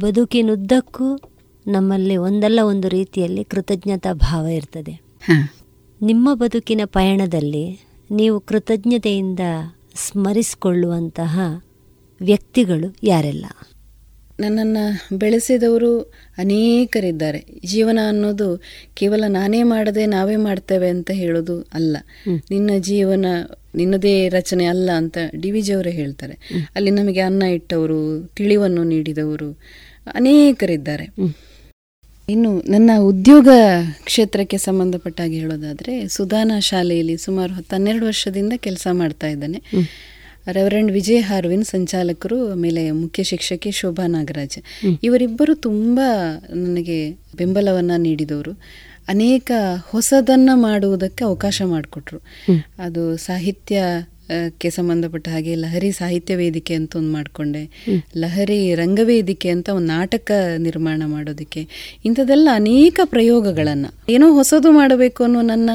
ಬದುಕಿನುದ್ದಕ್ಕೂ ನಮ್ಮಲ್ಲಿ ಒಂದಲ್ಲ ಒಂದು ರೀತಿಯಲ್ಲಿ ಕೃತಜ್ಞತಾ ಭಾವ ಇರ್ತದೆ. ನಿಮ್ಮ ಬದುಕಿನ ಪಯಣದಲ್ಲಿ ನೀವು ಕೃತಜ್ಞತೆಯಿಂದ ಸ್ಮರಿಸಿಕೊಳ್ಳುವಂತಹ ವ್ಯಕ್ತಿಗಳು ಯಾರೆಲ್ಲ? ನನ್ನನ್ನು ಬೆಳೆಸಿದವರು ಅನೇಕರಿದ್ದಾರೆ. ಜೀವನ ಅನ್ನೋದು ಕೇವಲ ನಾನೇ ಮಾಡದೆ ನಾವೇ ಮಾಡ್ತೇವೆ ಅಂತ ಹೇಳೋದು ಅಲ್ಲ. ನಿನ್ನ ಜೀವನ ನಿನ್ನದೇ ರಚನೆ ಅಲ್ಲ ಅಂತ ಡಿ ವಿ ಜಿಯವರೇ ಹೇಳ್ತಾರೆ. ಅಲ್ಲಿ ನಮಗೆ ಅನ್ನ ಇಟ್ಟವರು ತಿಳಿವನ್ನು ನೀಡಿದವರು ಅನೇಕರಿದ್ದಾರೆ. ಇನ್ನು ನನ್ನ ಉದ್ಯೋಗ ಕ್ಷೇತ್ರಕ್ಕೆ ಸಂಬಂಧಪಟ್ಟಾಗಿ ಹೇಳೋದಾದರೆ ಸುಧಾನ ಶಾಲೆಯಲ್ಲಿ ಸುಮಾರು ಹತ್ತು ಹನ್ನೆರಡು ವರ್ಷದಿಂದ ಕೆಲಸ ಮಾಡ್ತಾ ಇದ್ದಾನೆ. ರೆವರೆಂಡ್ ವಿಜಯ್ ಹಾರ್ವಿನ್ ಸಂಚಾಲಕರು ಆಮೇಲೆ ಮುಖ್ಯ ಶಿಕ್ಷಕಿ ಶೋಭಾ ನಾಗರಾಜ್. ಇವರಿಬ್ಬರು ತುಂಬ ನನಗೆ ಬೆಂಬಲವನ್ನು ನೀಡಿದವರು. ಅನೇಕ ಹೊಸದನ್ನು ಮಾಡುವುದಕ್ಕೆ ಅವಕಾಶ ಮಾಡಿಕೊಟ್ರು. ಅದು ಸಾಹಿತ್ಯ ಕ್ಕೆ ಸಂಬಂಧಪಟ್ಟ ಹಾಗೆ ಲಹರಿ ಸಾಹಿತ್ಯ ವೇದಿಕೆ ಅಂತ ಒಂದು ಮಾಡಿಕೊಂಡೆ. ಲಹರಿ ರಂಗವೇದಿಕೆ ಅಂತ ಒಂದು ನಾಟಕ ನಿರ್ಮಾಣ ಮಾಡೋದಕ್ಕೆ. ಇಂಥದ್ದೆಲ್ಲ ಅನೇಕ ಪ್ರಯೋಗಗಳನ್ನು. ಏನೋ ಹೊಸದು ಮಾಡಬೇಕು ಅನ್ನೋ ನನ್ನ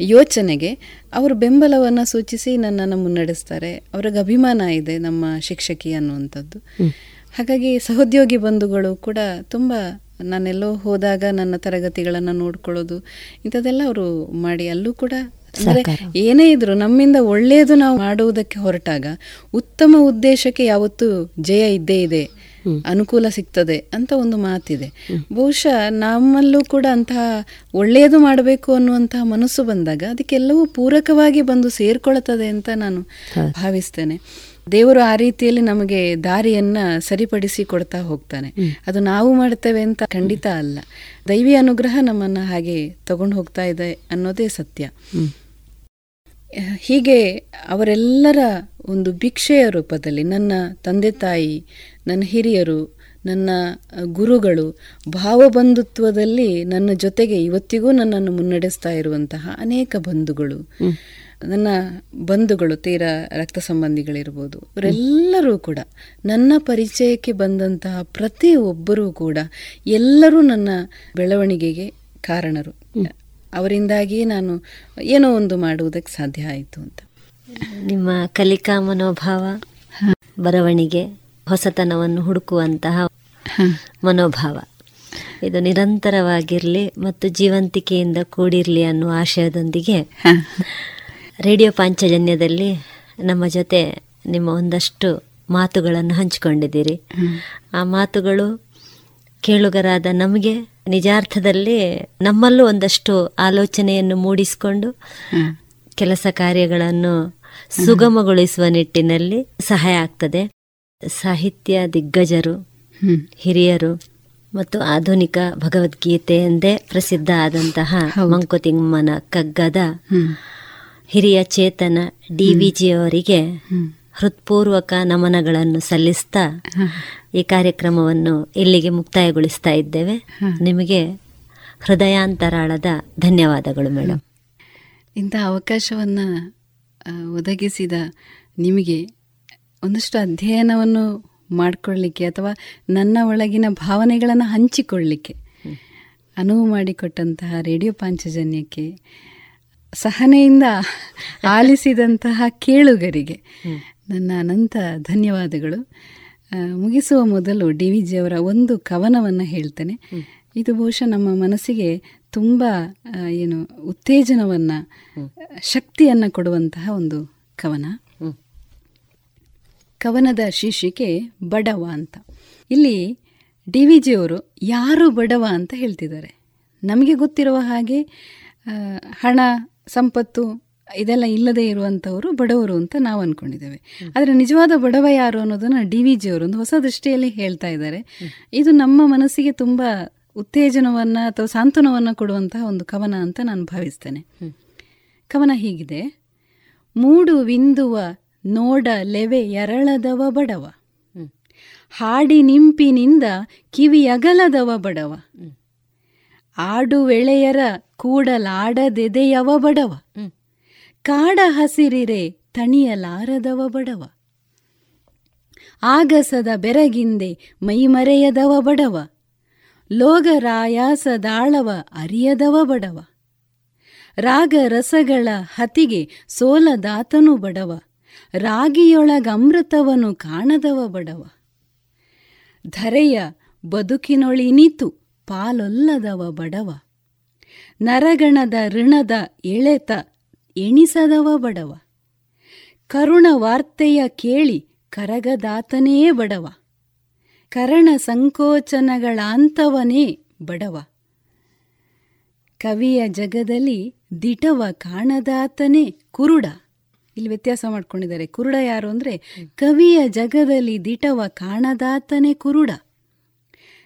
ಯೋಚನೆಗೆ ಅವರು ಬೆಂಬಲವನ್ನು ಸೂಚಿಸಿ ನನ್ನನ್ನು ಮುನ್ನಡೆಸ್ತಾರೆ. ಅವ್ರಿಗೆ ಅಭಿಮಾನ ಇದೆ ನಮ್ಮ ಶಿಕ್ಷಕಿ ಅನ್ನುವಂಥದ್ದು. ಹಾಗಾಗಿ ಸಹೋದ್ಯೋಗಿ ಬಂಧುಗಳು ಕೂಡ ತುಂಬ ನಾನೆಲ್ಲೋ ಹೋದಾಗ ನನ್ನ ತರಗತಿಗಳನ್ನು ನೋಡ್ಕೊಳ್ಳೋದು ಇಂಥದ್ದೆಲ್ಲ ಅವರು ಮಾಡಿ. ಅಲ್ಲೂ ಕೂಡ ಅಂದರೆ ಏನೇ ಇದ್ರು ನಮ್ಮಿಂದ ಒಳ್ಳೆಯದು ನಾವು ಮಾಡುವುದಕ್ಕೆ ಹೊರಟಾಗ ಉತ್ತಮ ಉದ್ದೇಶಕ್ಕೆ ಯಾವತ್ತೂ ಜಯ ಇದ್ದೇ ಇದೆ. ಅನುಕೂಲ ಸಿಗ್ತದೆ ಅಂತ ಒಂದು ಮಾತಿದೆ. ಬಹುಶಃ ನಮ್ಮಲ್ಲೂ ಕೂಡ ಅಂತಹ ಒಳ್ಳೆಯದು ಮಾಡಬೇಕು ಅನ್ನುವಂತಹ ಮನಸ್ಸು ಬಂದಾಗ ಅದಕ್ಕೆಲ್ಲವೂ ಪೂರಕವಾಗಿ ಬಂದು ಸೇರ್ಕೊಳ್ತದೆ ಅಂತ ನಾನು ಭಾವಿಸ್ತೇನೆ. ದೇವರು ಆ ರೀತಿಯಲ್ಲಿ ನಮಗೆ ದಾರಿಯನ್ನ ಸರಿಪಡಿಸಿ ಕೊಡ್ತಾ ಹೋಗ್ತಾನೆ. ಅದು ನಾವು ಮಾಡ್ತೇವೆ ಅಂತ ಖಂಡಿತ ಅಲ್ಲ. ದೈವಿ ಅನುಗ್ರಹ ನಮ್ಮನ್ನ ಹಾಗೆ ತಗೊಂಡು ಹೋಗ್ತಾ ಇದೆ ಅನ್ನೋದೇ ಸತ್ಯ. ಹೀಗೆ ಅವರೆಲ್ಲರ ಒಂದು ಭಿಕ್ಷೆಯ ರೂಪದಲ್ಲಿ ನನ್ನ ತಂದೆ ತಾಯಿ ನನ್ನ ಹಿರಿಯರು ನನ್ನ ಗುರುಗಳು ಭಾವಬಂಧುತ್ವದಲ್ಲಿ ನನ್ನ ಜೊತೆಗೆ ಇವತ್ತಿಗೂ ನನ್ನನ್ನು ಮುನ್ನಡೆಸ್ತಾ ಇರುವಂತಹ ಅನೇಕ ಬಂಧುಗಳು. ನನ್ನ ಬಂಧುಗಳು ತೀರ ರಕ್ತ ಸಂಬಂಧಿಗಳಿರ್ಬೋದು. ಅವರೆಲ್ಲರೂ ಕೂಡ ನನ್ನ ಪರಿಚಯಕ್ಕೆ ಬಂದಂತಹ ಪ್ರತಿ ಒಬ್ಬರೂ ಕೂಡ ಎಲ್ಲರೂ ನನ್ನ ಬೆಳವಣಿಗೆಗೆ ಕಾರಣರು. ಅವರಿಂದಾಗಿಯೇ ನಾನು ಏನೋ ಒಂದು ಮಾಡುವುದಕ್ಕೆ ಸಾಧ್ಯ ಆಯಿತು ಅಂತ. ನಿಮ್ಮ ಕಲಿಕಾ ಮನೋಭಾವ ಬರವಣಿಗೆ ಹೊಸತನವನ್ನು ಹುಡುಕುವಂತಹ ಮನೋಭಾವ. ಇದು ನಿರಂತರವಾಗಿರಲಿ ಮತ್ತು ಜೀವಂತಿಕೆಯಿಂದ ಕೂಡಿರಲಿ ಅನ್ನುವ ಆಶಯದೊಂದಿಗೆ ರೇಡಿಯೋ ಪಾಂಚಜನ್ಯದಲ್ಲಿ ನಮ್ಮ ಜೊತೆ ನಿಮ್ಮ ಒಂದಷ್ಟು ಮಾತುಗಳನ್ನು ಹಂಚಿಕೊಂಡಿದ್ದೀರಿ. ಆ ಮಾತುಗಳು ಕೇಳುಗರಾದ ನಮಗೆ ನಿಜಾರ್ಥದಲ್ಲಿ ನಮ್ಮಲ್ಲೂ ಒಂದಷ್ಟು ಆಲೋಚನೆಯನ್ನು ಮೂಡಿಸಿಕೊಂಡು ಕೆಲಸ ಕಾರ್ಯಗಳನ್ನು ಸುಗಮಗೊಳಿಸುವ ನಿಟ್ಟಿನಲ್ಲಿ ಸಹಾಯ ಆಗ್ತದೆ. ಸಾಹಿತ್ಯ ದಿಗ್ಗಜರು ಹಿರಿಯರು ಮತ್ತು ಆಧುನಿಕ ಭಗವದ್ಗೀತೆ ಎಂದೇ ಪ್ರಸಿದ್ಧ ಆದಂತಹ ಮಂಕುತಿಮ್ಮನ ಕಗ್ಗದ ಹಿರಿಯ ಚೇತನ ಡಿ ವಿ ಜಿಯವರಿಗೆ ಹೃತ್ಪೂರ್ವಕ ನಮನಗಳನ್ನು ಸಲ್ಲಿಸ್ತಾ ಈ ಕಾರ್ಯಕ್ರಮವನ್ನು ಇಲ್ಲಿಗೆ ಮುಕ್ತಾಯಗೊಳಿಸ್ತಾ ಇದ್ದೇವೆ. ನಿಮಗೆ ಹೃದಯಾಂತರಾಳದ ಧನ್ಯವಾದಗಳು ಮೇಡಮ್ ಇಂಥ ಅವಕಾಶವನ್ನು ಒದಗಿಸಿದ ನಿಮಗೆ ಒಂದಷ್ಟು ಅಧ್ಯಯನವನ್ನು ಮಾಡಿಕೊಳ್ಳಿಕ್ಕೆ ಅಥವಾ ನನ್ನ ಒಳಗಿನ ಭಾವನೆಗಳನ್ನು ಹಂಚಿಕೊಳ್ಳಲಿಕ್ಕೆ ಅನುವು ಮಾಡಿಕೊಟ್ಟಂತಹ ರೇಡಿಯೋ ಪಾಂಚಜನ್ಯಕ್ಕೆ ಸಹನೆಯಿಂದ ಆಲಿಸಿದಂತಹ ಕೇಳುಗರಿಗೆ ನನ್ನ ಅನಂತ ಧನ್ಯವಾದಗಳು. ಮುಗಿಸುವ ಮೊದಲು ಡಿ ವಿ ಜಿಯವರ ಒಂದು ಕವನವನ್ನು ಹೇಳ್ತೇನೆ. ಇದು ಬಹುಶಃ ನಮ್ಮ ಮನಸ್ಸಿಗೆ ತುಂಬ ಏನು ಉತ್ತೇಜನವನ್ನು ಶಕ್ತಿಯನ್ನು ಕೊಡುವಂತಹ ಒಂದು ಕವನ. ಕವನದ ಶೀರ್ಷಿಕೆ ಬಡವ ಅಂತ. ಇಲ್ಲಿ ಡಿ ವಿ ಜಿಯವರು ಯಾರು ಬಡವ ಅಂತ ಹೇಳ್ತಿದ್ದಾರೆ. ನಮಗೆ ಗೊತ್ತಿರುವ ಹಾಗೆ ಹಣ ಸಂಪತ್ತು ಇದೆಲ್ಲ ಇಲ್ಲದೆ ಇರುವಂಥವರು ಬಡವರು ಅಂತ ನಾವು ಅಂದ್ಕೊಂಡಿದ್ದೇವೆ ಆದರೆ ನಿಜವಾದ ಬಡವ ಯಾರು ಅನ್ನೋದನ್ನು ಡಿ ವಿ ಜಿಯವರು ಒಂದು ಹೊಸ ದೃಷ್ಟಿಯಲ್ಲಿ ಹೇಳ್ತಾ ಇದ್ದಾರೆ. ಇದು ನಮ್ಮ ಮನಸ್ಸಿಗೆ ತುಂಬ ಉತ್ತೇಜನವನ್ನು ಅಥವಾ ಸಾಂತ್ವನವನ್ನು ಕೊಡುವಂತಹ ಒಂದು ಕವನ ಅಂತ ನಾನು ಭಾವಿಸ್ತೇನೆ. ಕವನ ಹೀಗಿದೆ. ಮೂಡು ವಿಂದುವ ನೋಡ ಲೆವೆ ಎರಳದವ ಬಡವ. ಹಾಡಿ ನಿಂಪಿನಿಂದ ಕಿವಿಯಗಲದವ ಬಡವ. ಆಡು ವೆಳೆಯರ ಕೂಡಲಾಡದೆದೆಯವ ಬಡವ. ಕಾಡ ಹಸಿರಿರೆ ತಣಿಯಲಾರದವ ಬಡವ. ಆಗಸದ ಬೆರಗಿಂದೆ ಮೈಮರೆಯದವ ಬಡವ. ಲೋಗರಾಯಾಸದಾಳವ ಅರಿಯದವ ಬಡವ. ರಾಗ ರಸಗಳ ಹತಿಗೆ ಸೋಲದಾತನು ಬಡವ. ರಾಗಿಯೊಳಗಮೃತವನು ಕಾಣದವ ಬಡವ. ಧರೆಯ ಬದುಕಿನೊಳಿನಿತು ಪಾಲೊಲ್ಲದವ ಬಡವ. ನರಗಣದ ಋಣದ ಎಳೆತ ಎಣಿಸದವ ಬಡವ. ಕರುಣ ವಾರ್ತೆಯ ಕೇಳಿ ಕರಗದಾತನೇ ಬಡವ. ಕರಣ ಸಂಕೋಚನಗಳಾಂತವನೇ ಬಡವ. ಕವಿಯ ಜಗದಲ್ಲಿ ದಿಟವ ಕಾಣದಾತನೇ ಕುರುಡ. ಇಲ್ಲಿ ವ್ಯತ್ಯಾಸ ಮಾಡ್ಕೊಂಡಿದ್ದಾರೆ. ಕುರುಡ ಯಾರು ಅಂದರೆ ಕವಿಯ ಜಗದಲ್ಲಿ ದಿಟವ ಕಾಣದಾತನೇ ಕುರುಡ.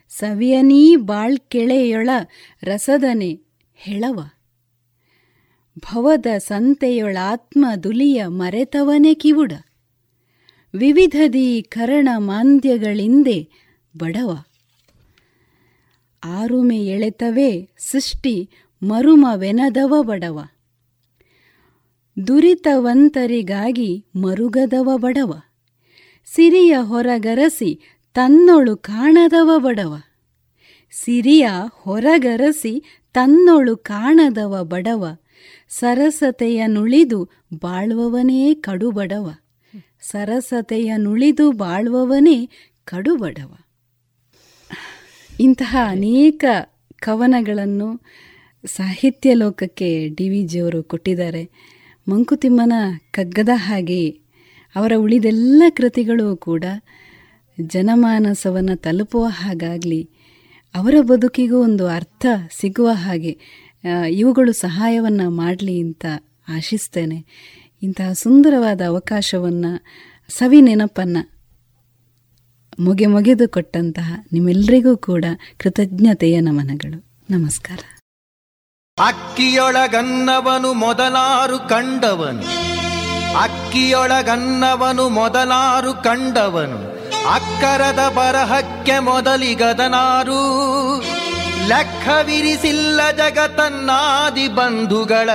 ಸವಿಯನೀ ಬಾಳ್ಕೆಳೆಯೊಳ ರಸದನೆ ಹೆಳವ. ಭವದ ಸಂತೆಯೊಳಾತ್ಮ ದುಲಿಯ ಮರೆತವನೆ ಕಿವುಡ. ವಿವಿಧದಿ ಕರಣ ಮಾಂದ್ಯಗಳಿಂದೆ ಬಡವ. ಆರುಮೆ ಎಳೆತವೇ ಸೃಷ್ಟಿ ಮರುಮವೆನದವ ಬಡವ. ದುರಿತವಂತರಿಗಾಗಿ ಮರುಗದವ ಬಡವ. ಸಿರಿಯ ಹೊರಗರಸಿ ತನ್ನೊಳು ಕಾಣದವ ಬಡವ. ಸಿರಿಯ ಹೊರಗರಸಿ ತನ್ನೊಳು ಕಾಣದವ ಬಡವ. ಸರಸತೆಯ ನುಳಿದು ಬಾಳುವವನೇ ಕಡುಬಡವ. ಸರಸತೆಯ ನುಳಿದು ಬಾಳುವವನೇ ಕಡುಬಡವ. ಇಂತಹ ಅನೇಕ ಕವನಗಳನ್ನು ಸಾಹಿತ್ಯ ಲೋಕಕ್ಕೆ ಡಿ ವಿ ಜಿಯವರು ಕೊಟ್ಟಿದ್ದಾರೆ. ಮಂಕುತಿಮ್ಮನ ಕಗ್ಗದ ಹಾಗೆ ಅವರ ಉಳಿದೆಲ್ಲ ಕೃತಿಗಳು ಕೂಡ ಜನಮಾನಸವನ್ನು ತಲುಪುವ ಹಾಗಾಗಲಿ ಅವರ ಬದುಕಿಗೂ ಒಂದು ಅರ್ಥ ಸಿಗುವ ಹಾಗೆ ಇವುಗಳು ಸಹಾಯವನ್ನು ಮಾಡಲಿ ಅಂತ ಆಶಿಸ್ತೇನೆ. ಇಂತಹ ಸುಂದರವಾದ ಅವಕಾಶವನ್ನು, ಸವಿ ನೆನಪನ್ನು ಮುಗೆ ಮುಗೆದು ಕೊಟ್ಟಂತಹ ನಿಮ್ಮೆಲ್ಲರಿಗೂ ಕೂಡ ಕೃತಜ್ಞತೆಯ ನಮನಗಳು. ನಮಸ್ಕಾರ. ಅಕ್ಕಿಯೊಳಗನ್ನವನು ಮೊದಲಾರು ಕಂಡವನು. ಅಕ್ಕಿಯೊಳಗನ್ನವನು ಮೊದಲಾರು ಕಂಡವನು. ಅಕ್ಕರದ ಬರಹಕ್ಕೆ ಮೊದಲಿಗದನಾರು. ಲೆಕ್ಕವಿರಿಸಿಲ್ಲ ಜಗತನ್ನಾದಿ ಬಂಧುಗಳ,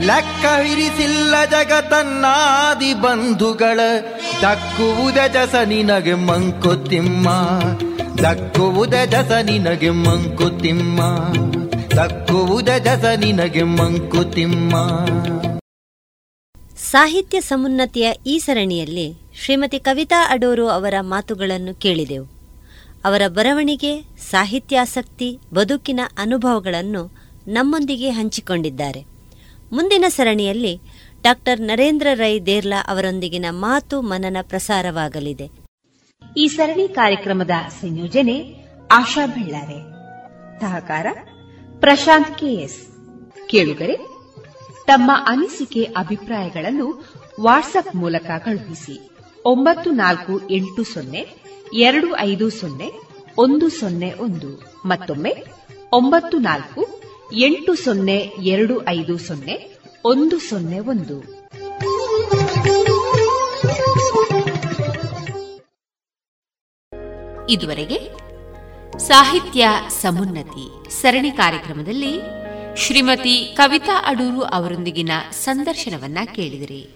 ಲೆಕ್ಕವಿರಿಸಿಲ್ಲ ಜಗತನ್ನಾದಿ ಬಂಧುಗಳ. ದಕ್ಕುವುದ ಜಸ ನಿನಗೆ ಮಂಕುತಿಮ್ಮ, ದಕ್ಕುವುದ ಜಸ ನಿನಗೆ ಮಂಕುತಿಮ್ಮ, ದಕ್ಕುವುದ ಜಸ ನಿನಗೆ ಮಂಕುತಿಮ್ಮ. ಸಾಹಿತ್ಯ ಸಮುನ್ನತಿಯ ಈ ಸರಣಿಯಲ್ಲಿ ಶ್ರೀಮತಿ ಕವಿತಾ ಅಡೋರು ಅವರ ಮಾತುಗಳನ್ನು ಕೇಳಿದೆವು. ಅವರ ಬರವಣಿಗೆ, ಸಾಹಿತ್ಯಾಸಕ್ತಿ, ಬದುಕಿನ ಅನುಭವಗಳನ್ನು ನಮ್ಮೊಂದಿಗೆ ಹಂಚಿಕೊಂಡಿದ್ದಾರೆ. ಮುಂದಿನ ಸರಣಿಯಲ್ಲಿ ಡಾಕ್ಟರ್ ನರೇಂದ್ರ ರೈ ದೇರ್ಲಾ ಅವರೊಂದಿಗಿನ ಮಾತು ಮನನ ಪ್ರಸಾರವಾಗಲಿದೆ. ಈ ಸರಣಿ ಕಾರ್ಯಕ್ರಮದ ಸಂಯೋಜನೆ ಆಶಾ ಬೆಳ್ಳಾರೆ. ಸಹಕಾರ ಪ್ರಶಾಂತ್ ಕೆಎಸ್. ಕೇಳುಗರೆ, ತಮ್ಮ ಅನಿಸಿಕೆ ಅಭಿಪ್ರಾಯಗಳನ್ನು ವಾಟ್ಸ್ಆಪ್ ಮೂಲಕ ಕಳುಹಿಸಿ. ಒಂಬತ್ತು ನಾಲ್ಕು ಎಂಟು ಸೊನ್ನೆ ಎರಡು ಐದು ಸೊನ್ನೆ, ಒಂದು ಸೊನ್ನೆ ಒಂದು. ಮತ್ತೊಮ್ಮೆ, ಒಂಬತ್ತು ನಾಲ್ಕು, ಎಂಟು ಸೊನ್ನೆ, ಎರಡು ಐದು ಸೊನ್ನೆ, ಒಂದು ಸೊನ್ನೆ ಒಂದು. ಇದುವರೆಗೆ ಸಾಹಿತ್ಯ ಸಮುನ್ನತಿ ಸರಣಿ ಕಾರ್ಯಕ್ರಮದಲ್ಲಿ ಶ್ರೀಮತಿ ಕವಿತಾ ಅಡೂರು ಅವರೊಂದಿಗಿನ ಸಂದರ್ಶನವನ್ನ ಕೇಳಿದಿರಿ.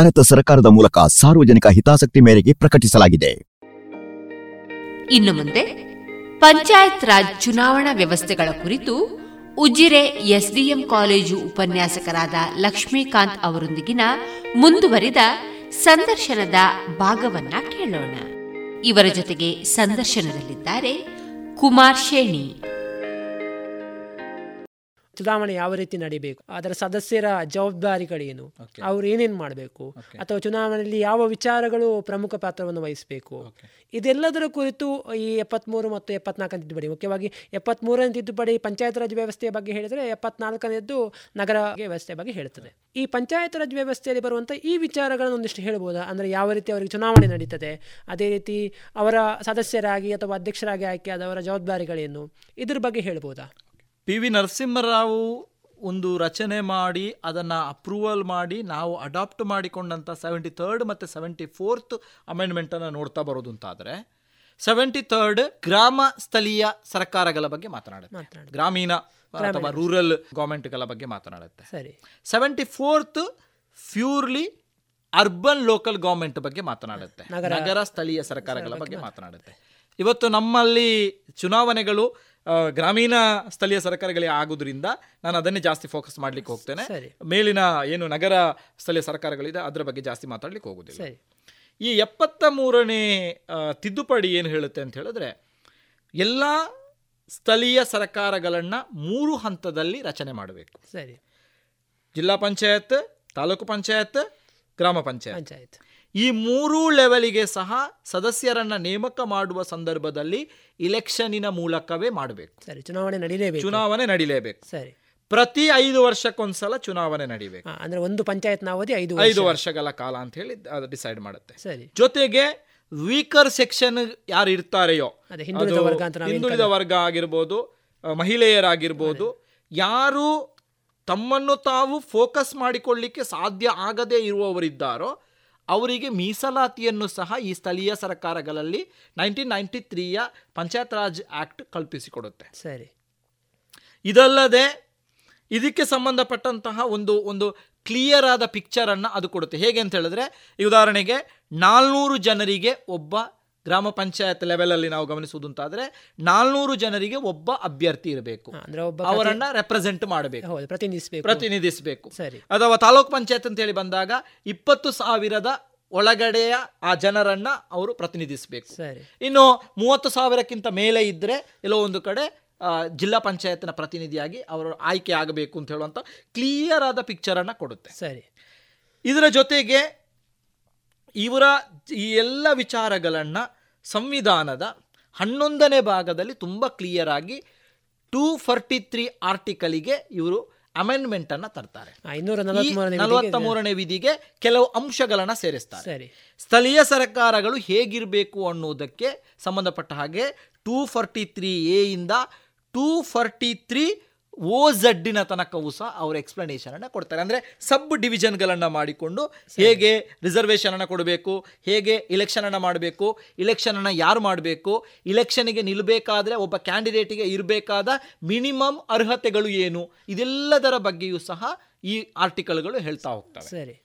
ಭಾರತ ಸರ್ಕಾರದ ಮೂಲಕ ಸಾರ್ವಜನಿಕ ಹಿತಾಸಕ್ತಿ ಮೇರೆಗೆ ಪ್ರಕಟಿಸಲಾಗಿದೆ. ಇನ್ನು ಮುಂದೆ ಪಂಚಾಯತ್ ರಾಜ್ ಚುನಾವಣಾ ವ್ಯವಸ್ಥೆಗಳ ಕುರಿತು ಉಜಿರೆ ಎಸ್ಡಿಎಂ ಕಾಲೇಜು ಉಪನ್ಯಾಸಕರಾದ ಲಕ್ಷ್ಮೀಕಾಂತ್ ಅವರೊಂದಿಗಿನ ಮುಂದುವರಿದ ಸಂದರ್ಶನದ ಭಾಗವನ್ನ ಕೇಳೋಣ. ಇವರ ಜೊತೆಗೆ ಸಂದರ್ಶನದಲ್ಲಿದ್ದಾರೆ ಕುಮಾರ್ ಶೇಣಿ. ಚುನಾವಣೆ ಯಾವ ರೀತಿ ನಡಿಬೇಕು? ಅದರ ಸದಸ್ಯರ ಜವಾಬ್ದಾರಿಗಳೇನು? ಅವ್ರು ಏನೇನು ಮಾಡಬೇಕು? ಅಥವಾ ಚುನಾವಣೆಯಲ್ಲಿ ಯಾವ ವಿಚಾರಗಳು ಪ್ರಮುಖ ಪಾತ್ರವನ್ನು ವಹಿಸಬೇಕು? ಇದೆಲ್ಲದರ ಕುರಿತು ಈ ಎಪ್ಪತ್ಮೂರು ಮತ್ತು ಎಪ್ಪತ್ನಾಲ್ಕನೇ ತಿದ್ದುಪಡಿ ಮುಖ್ಯವಾಗಿ ಎಪ್ಪತ್ಮೂರನೇ ತಿದ್ದುಪಡಿ ಪಂಚಾಯತ್ ರಾಜ್ ವ್ಯವಸ್ಥೆಯ ಬಗ್ಗೆ ಹೇಳಿದರೆ ಎಪ್ಪತ್ನಾಲ್ಕನೇದ್ದು ನಗರ ವ್ಯವಸ್ಥೆ ಬಗ್ಗೆ ಹೇಳ್ತದೆ. ಈ ಪಂಚಾಯತ್ ರಾಜ್ ವ್ಯವಸ್ಥೆಯಲ್ಲಿ ಬರುವಂಥ ಈ ವಿಚಾರಗಳನ್ನು ಒಂದಿಷ್ಟು ಹೇಳ್ಬೋದಾ? ಅಂದರೆ ಯಾವ ರೀತಿ ಅವರಿಗೆ ಚುನಾವಣೆ ನಡೀತದೆ? ಅದೇ ರೀತಿ ಅವರ ಸದಸ್ಯರಾಗಿ ಅಥವಾ ಅಧ್ಯಕ್ಷರಾಗಿ ಆಯ್ಕೆಯಾದವರ ಜವಾಬ್ದಾರಿಗಳೇನು? ಇದ್ರ ಬಗ್ಗೆ ಹೇಳ್ಬೋದಾ? ಪಿ ವಿ ನರಸಿಂಹರಾವ್ ಒಂದು ರಚನೆ ಮಾಡಿ ಅದನ್ನು ಅಪ್ರೂವಲ್ ಮಾಡಿ ನಾವು ಅಡಾಪ್ಟ್ ಮಾಡಿಕೊಂಡಂಥ ಸೆವೆಂಟಿ ಥರ್ಡ್ ಮತ್ತು ಸೆವೆಂಟಿ ಫೋರ್ತ್ ಅಮೆಂಡ್ಮೆಂಟನ್ನು ನೋಡ್ತಾ ಬರೋದು ಅಂತಾದರೆ ಸೆವೆಂಟಿ ಥರ್ಡ್ ಗ್ರಾಮ ಸ್ಥಳೀಯ ಸರ್ಕಾರಗಳ ಬಗ್ಗೆ ಮಾತನಾಡುತ್ತೆ. ಗ್ರಾಮೀಣ ಅಥವಾ. ರೂರಲ್ ಗೌರ್ಮೆಂಟ್ಗಳ ಬಗ್ಗೆ ಮಾತನಾಡುತ್ತೆ. ಸರಿ. Seventy fourth purely urban local government ಬಗ್ಗೆ ಮಾತನಾಡುತ್ತೆ. ನಗರ- ಸ್ಥಳೀಯ ಸರ್ಕಾರಗಳ ಬಗ್ಗೆ ಮಾತನಾಡುತ್ತೆ. ಇವತ್ತು ನಮ್ಮಲ್ಲಿ ಚುನಾವಣೆಗಳು ಗ್ರಾಮೀಣ ಸ್ಥಳೀಯ ಸರ್ಕಾರಗಳಿಗೆ ಆಗೋದ್ರಿಂದ ನಾನು ಅದನ್ನೇ ಜಾಸ್ತಿ ಫೋಕಸ್ ಮಾಡ್ಲಿಕ್ಕೆ ಹೋಗ್ತೇನೆ. ಮೇಲಿನ ಏನು ನಗರ ಸ್ಥಳೀಯ ಸರ್ಕಾರಗಳಿದೆ ಅದರ ಬಗ್ಗೆ ಜಾಸ್ತಿ ಮಾತಾಡ್ಲಿಕ್ಕೆ ಹೋಗೋದಿಲ್ಲ. ಈ ಎಪ್ಪತ್ತ ಮೂರನೇ ತಿದ್ದುಪಡಿ ಏನು ಹೇಳುತ್ತೆ ಅಂತ ಹೇಳಿದ್ರೆ ಎಲ್ಲ ಸ್ಥಳೀಯ ಸರ್ಕಾರಗಳನ್ನು ಮೂರು ಹಂತದಲ್ಲಿ ರಚನೆ ಮಾಡಬೇಕು. ಸರಿ. ಜಿಲ್ಲಾ ಪಂಚಾಯತ್ ತಾಲೂಕು ಪಂಚಾಯತ್ ಗ್ರಾಮ ಪಂಚಾಯತ್. ಪಂಚಾಯತ್. ಈ ಮೂರೂ ಲೆವೆಲಿಗೆ ಸಹ ಸದಸ್ಯರನ್ನ ನೇಮಕ ಮಾಡುವ ಸಂದರ್ಭದಲ್ಲಿ ಇಲೆಕ್ಷನಿನ ಮೂಲಕವೇ ಮಾಡಬೇಕು. ಸರಿ ಚುನಾವಣೆ ನಡೀಲೇಬೇಕು. ಚುನಾವಣೆ ನಡೀಲೇಬೇಕು. ಸರಿ. ಪ್ರತಿ ಐದು ವರ್ಷಕ್ಕೊಂದ್ಸಲ ಚುನಾವಣೆ ನಡೀಬೇಕು. ಅಂದ್ರೆ ಒಂದು ಪಂಚಾಯತ್ನ ಅವಧಿ ಐದು ಐದು ವರ್ಷ. ವರ್ಷಗಳ ಕಾಲ ಅಂತ ಹೇಳಿ ಅದು ಡಿಸೈಡ್ ಮಾಡುತ್ತೆ. ಸರಿ. ಜೊತೆಗೆ ವೀಕರ್ ಸೆಕ್ಷನ್ ಯಾರು ಇರ್ತಾರೆಯೋ ಅದೇ ಹಿಂದುಳಿದ ವರ್ಗ ಆಗಿರ್ಬೋದು ಮಹಿಳೆಯರಾಗಿರ್ಬೋದು ಯಾರು ತಮ್ಮನ್ನು ತಾವು ಫೋಕಸ್ ಮಾಡಿಕೊಳ್ಳಿಕ್ಕೆ ಸಾಧ್ಯ ಆಗದೇ ಇರುವವರಿದ್ದಾರೋ ಅವರಿಗೆ ಮೀಸಲಾತಿಯನ್ನು ಸಹ ಈ ಸ್ಥಳೀಯ ಸರ್ಕಾರಗಳಲ್ಲಿ ನೈನ್ಟೀನ್ ನೈಂಟಿ ತ್ರೀಯ ಪಂಚಾಯತ್ ರಾಜ್ ಆಕ್ಟ್ ಕಲ್ಪಿಸಿಕೊಡುತ್ತೆ. ಸರಿ. ಇದಲ್ಲದೆ ಇದಕ್ಕೆ ಸಂಬಂಧಪಟ್ಟಂತಹ ಒಂದು ಒಂದು ಕ್ಲಿಯರ್ ಆದ ಪಿಕ್ಚರನ್ನು ಅದು ಕೊಡುತ್ತೆ. ಹೇಗೆ ಅಂತ ಹೇಳಿದ್ರೆ ಈ ಉದಾಹರಣೆಗೆ ನಾಲ್ನೂರು ಜನರಿಗೆ ಒಬ್ಬ ಗ್ರಾಮ ಪಂಚಾಯತ್ ಲೆವೆಲಲ್ಲಿ ನಾವು ಗಮನಿಸುವುದು ಅಂತಾದ್ರೆ ನಾಲ್ನೂರು ಜನರಿಗೆ ಒಬ್ಬ ಅಭ್ಯರ್ಥಿ ಇರಬೇಕು. ಅಂದ್ರೆ ಒಬ್ಬ ಪ್ರತಿ- ಅವರನ್ನ ರೆಪ್ರೆಸೆಂಟ್ ಮಾಡಬೇಕು ಪ್ರತಿನಿಧಿಸಬೇಕು. ಪ್ರತಿನಿಧಿಸಬೇಕು. ಸರಿ. ಅಥವಾ ತಾಲೂಕ್ ಪಂಚಾಯತ್ ಅಂತ ಹೇಳಿ ಬಂದಾಗ ಇಪ್ಪತ್ತು ಸಾವಿರದ ಒಳಗಡೆಯ ಆ ಜನರನ್ನ ಅವರು ಪ್ರತಿನಿಧಿಸಬೇಕು. ಸರಿ. ಇನ್ನು ಮೂವತ್ತು ಸಾವಿರಕ್ಕಿಂತ ಮೇಲೆ ಇದ್ರೆ ಎಲ್ಲೋ ಒಂದು ಕಡೆ ಜಿಲ್ಲಾ ಪಂಚಾಯತ್ನ ಪ್ರತಿನಿಧಿಯಾಗಿ ಅವರು ಆಯ್ಕೆ ಆಗಬೇಕು ಅಂತ ಹೇಳುವಂತ ಕ್ಲಿಯರ್ ಆದ ಪಿಕ್ಚರ್ ಅನ್ನ ಕೊಡುತ್ತೆ. ಸರಿ. ಇದರ ಜೊತೆಗೆ ಇವರ ಈ ಎಲ್ಲ ವಿಚಾರಗಳನ್ನು ಸಂವಿಧಾನದ ಹನ್ನೊಂದನೇ ಭಾಗದಲ್ಲಿ ತುಂಬ ಕ್ಲಿಯರ್ ಆಗಿ ಟೂ ಫರ್ಟಿ ತ್ರೀ ಆರ್ಟಿಕಲಿಗೆ ಇವರು ಅಮೆಂಡ್ಮೆಂಟ್ ಅನ್ನ ತರ್ತಾರೆ. ನಲವತ್ತ ಮೂರನೇ ವಿಧಿಗೆ ಕೆಲವು ಅಂಶಗಳನ್ನ ಸೇರಿಸ್ತಾರೆ. ಸರಿ. ಸ್ಥಳೀಯ ಸರ್ಕಾರಗಳು ಹೇಗಿರಬೇಕು ಅನ್ನುವುದಕ್ಕೆ ಸಂಬಂಧಪಟ್ಟ ಹಾಗೆ ಟೂ ಫರ್ಟಿ ತ್ರೀ ಎ ಇಂದ ಟೂ ಫರ್ಟಿ ತ್ರೀ ಓ ಝಡ್ಡಿನ ತನಕವೂ ಸಹ ಅವರು ಎಕ್ಸ್ಪ್ಲನೇಷನ್ ಅನ್ನ ಕೊಡ್ತಾರೆ. ಅಂದರೆ ಸಬ್ ಡಿವಿಷನ್ಗಳನ್ನು ಮಾಡಿಕೊಂಡು ಹೇಗೆ ರಿಸರ್ವೇಷನ್ ಅನ್ನ ಕೊಡಬೇಕು ಹೇಗೆ ಇಲೆಕ್ಷನನ್ನು ಅನ್ನ ಮಾಡಬೇಕು ಇಲೆಕ್ಷನನ್ನು ಅನ್ನ ಯಾರು ಮಾಡಬೇಕು ಇಲೆಕ್ಷನಿಗೆ ನಿಲ್ಲಬೇಕಾದ್ರೆ ಒಬ್ಬ ಕ್ಯಾಂಡಿಡೇಟಿಗೆ ಇರಬೇಕಾದ ಮಿನಿಮಮ್ ಅರ್ಹತೆಗಳು ಏನು ಇದೆಲ್ಲದರ ಬಗ್ಗೆಯೂ ಸಹ ಈ ಆರ್ಟಿಕಲ್ಗಳು ಹೇಳ್ತಾ ಹೋಗ್ತವೆ. ಸರಿ.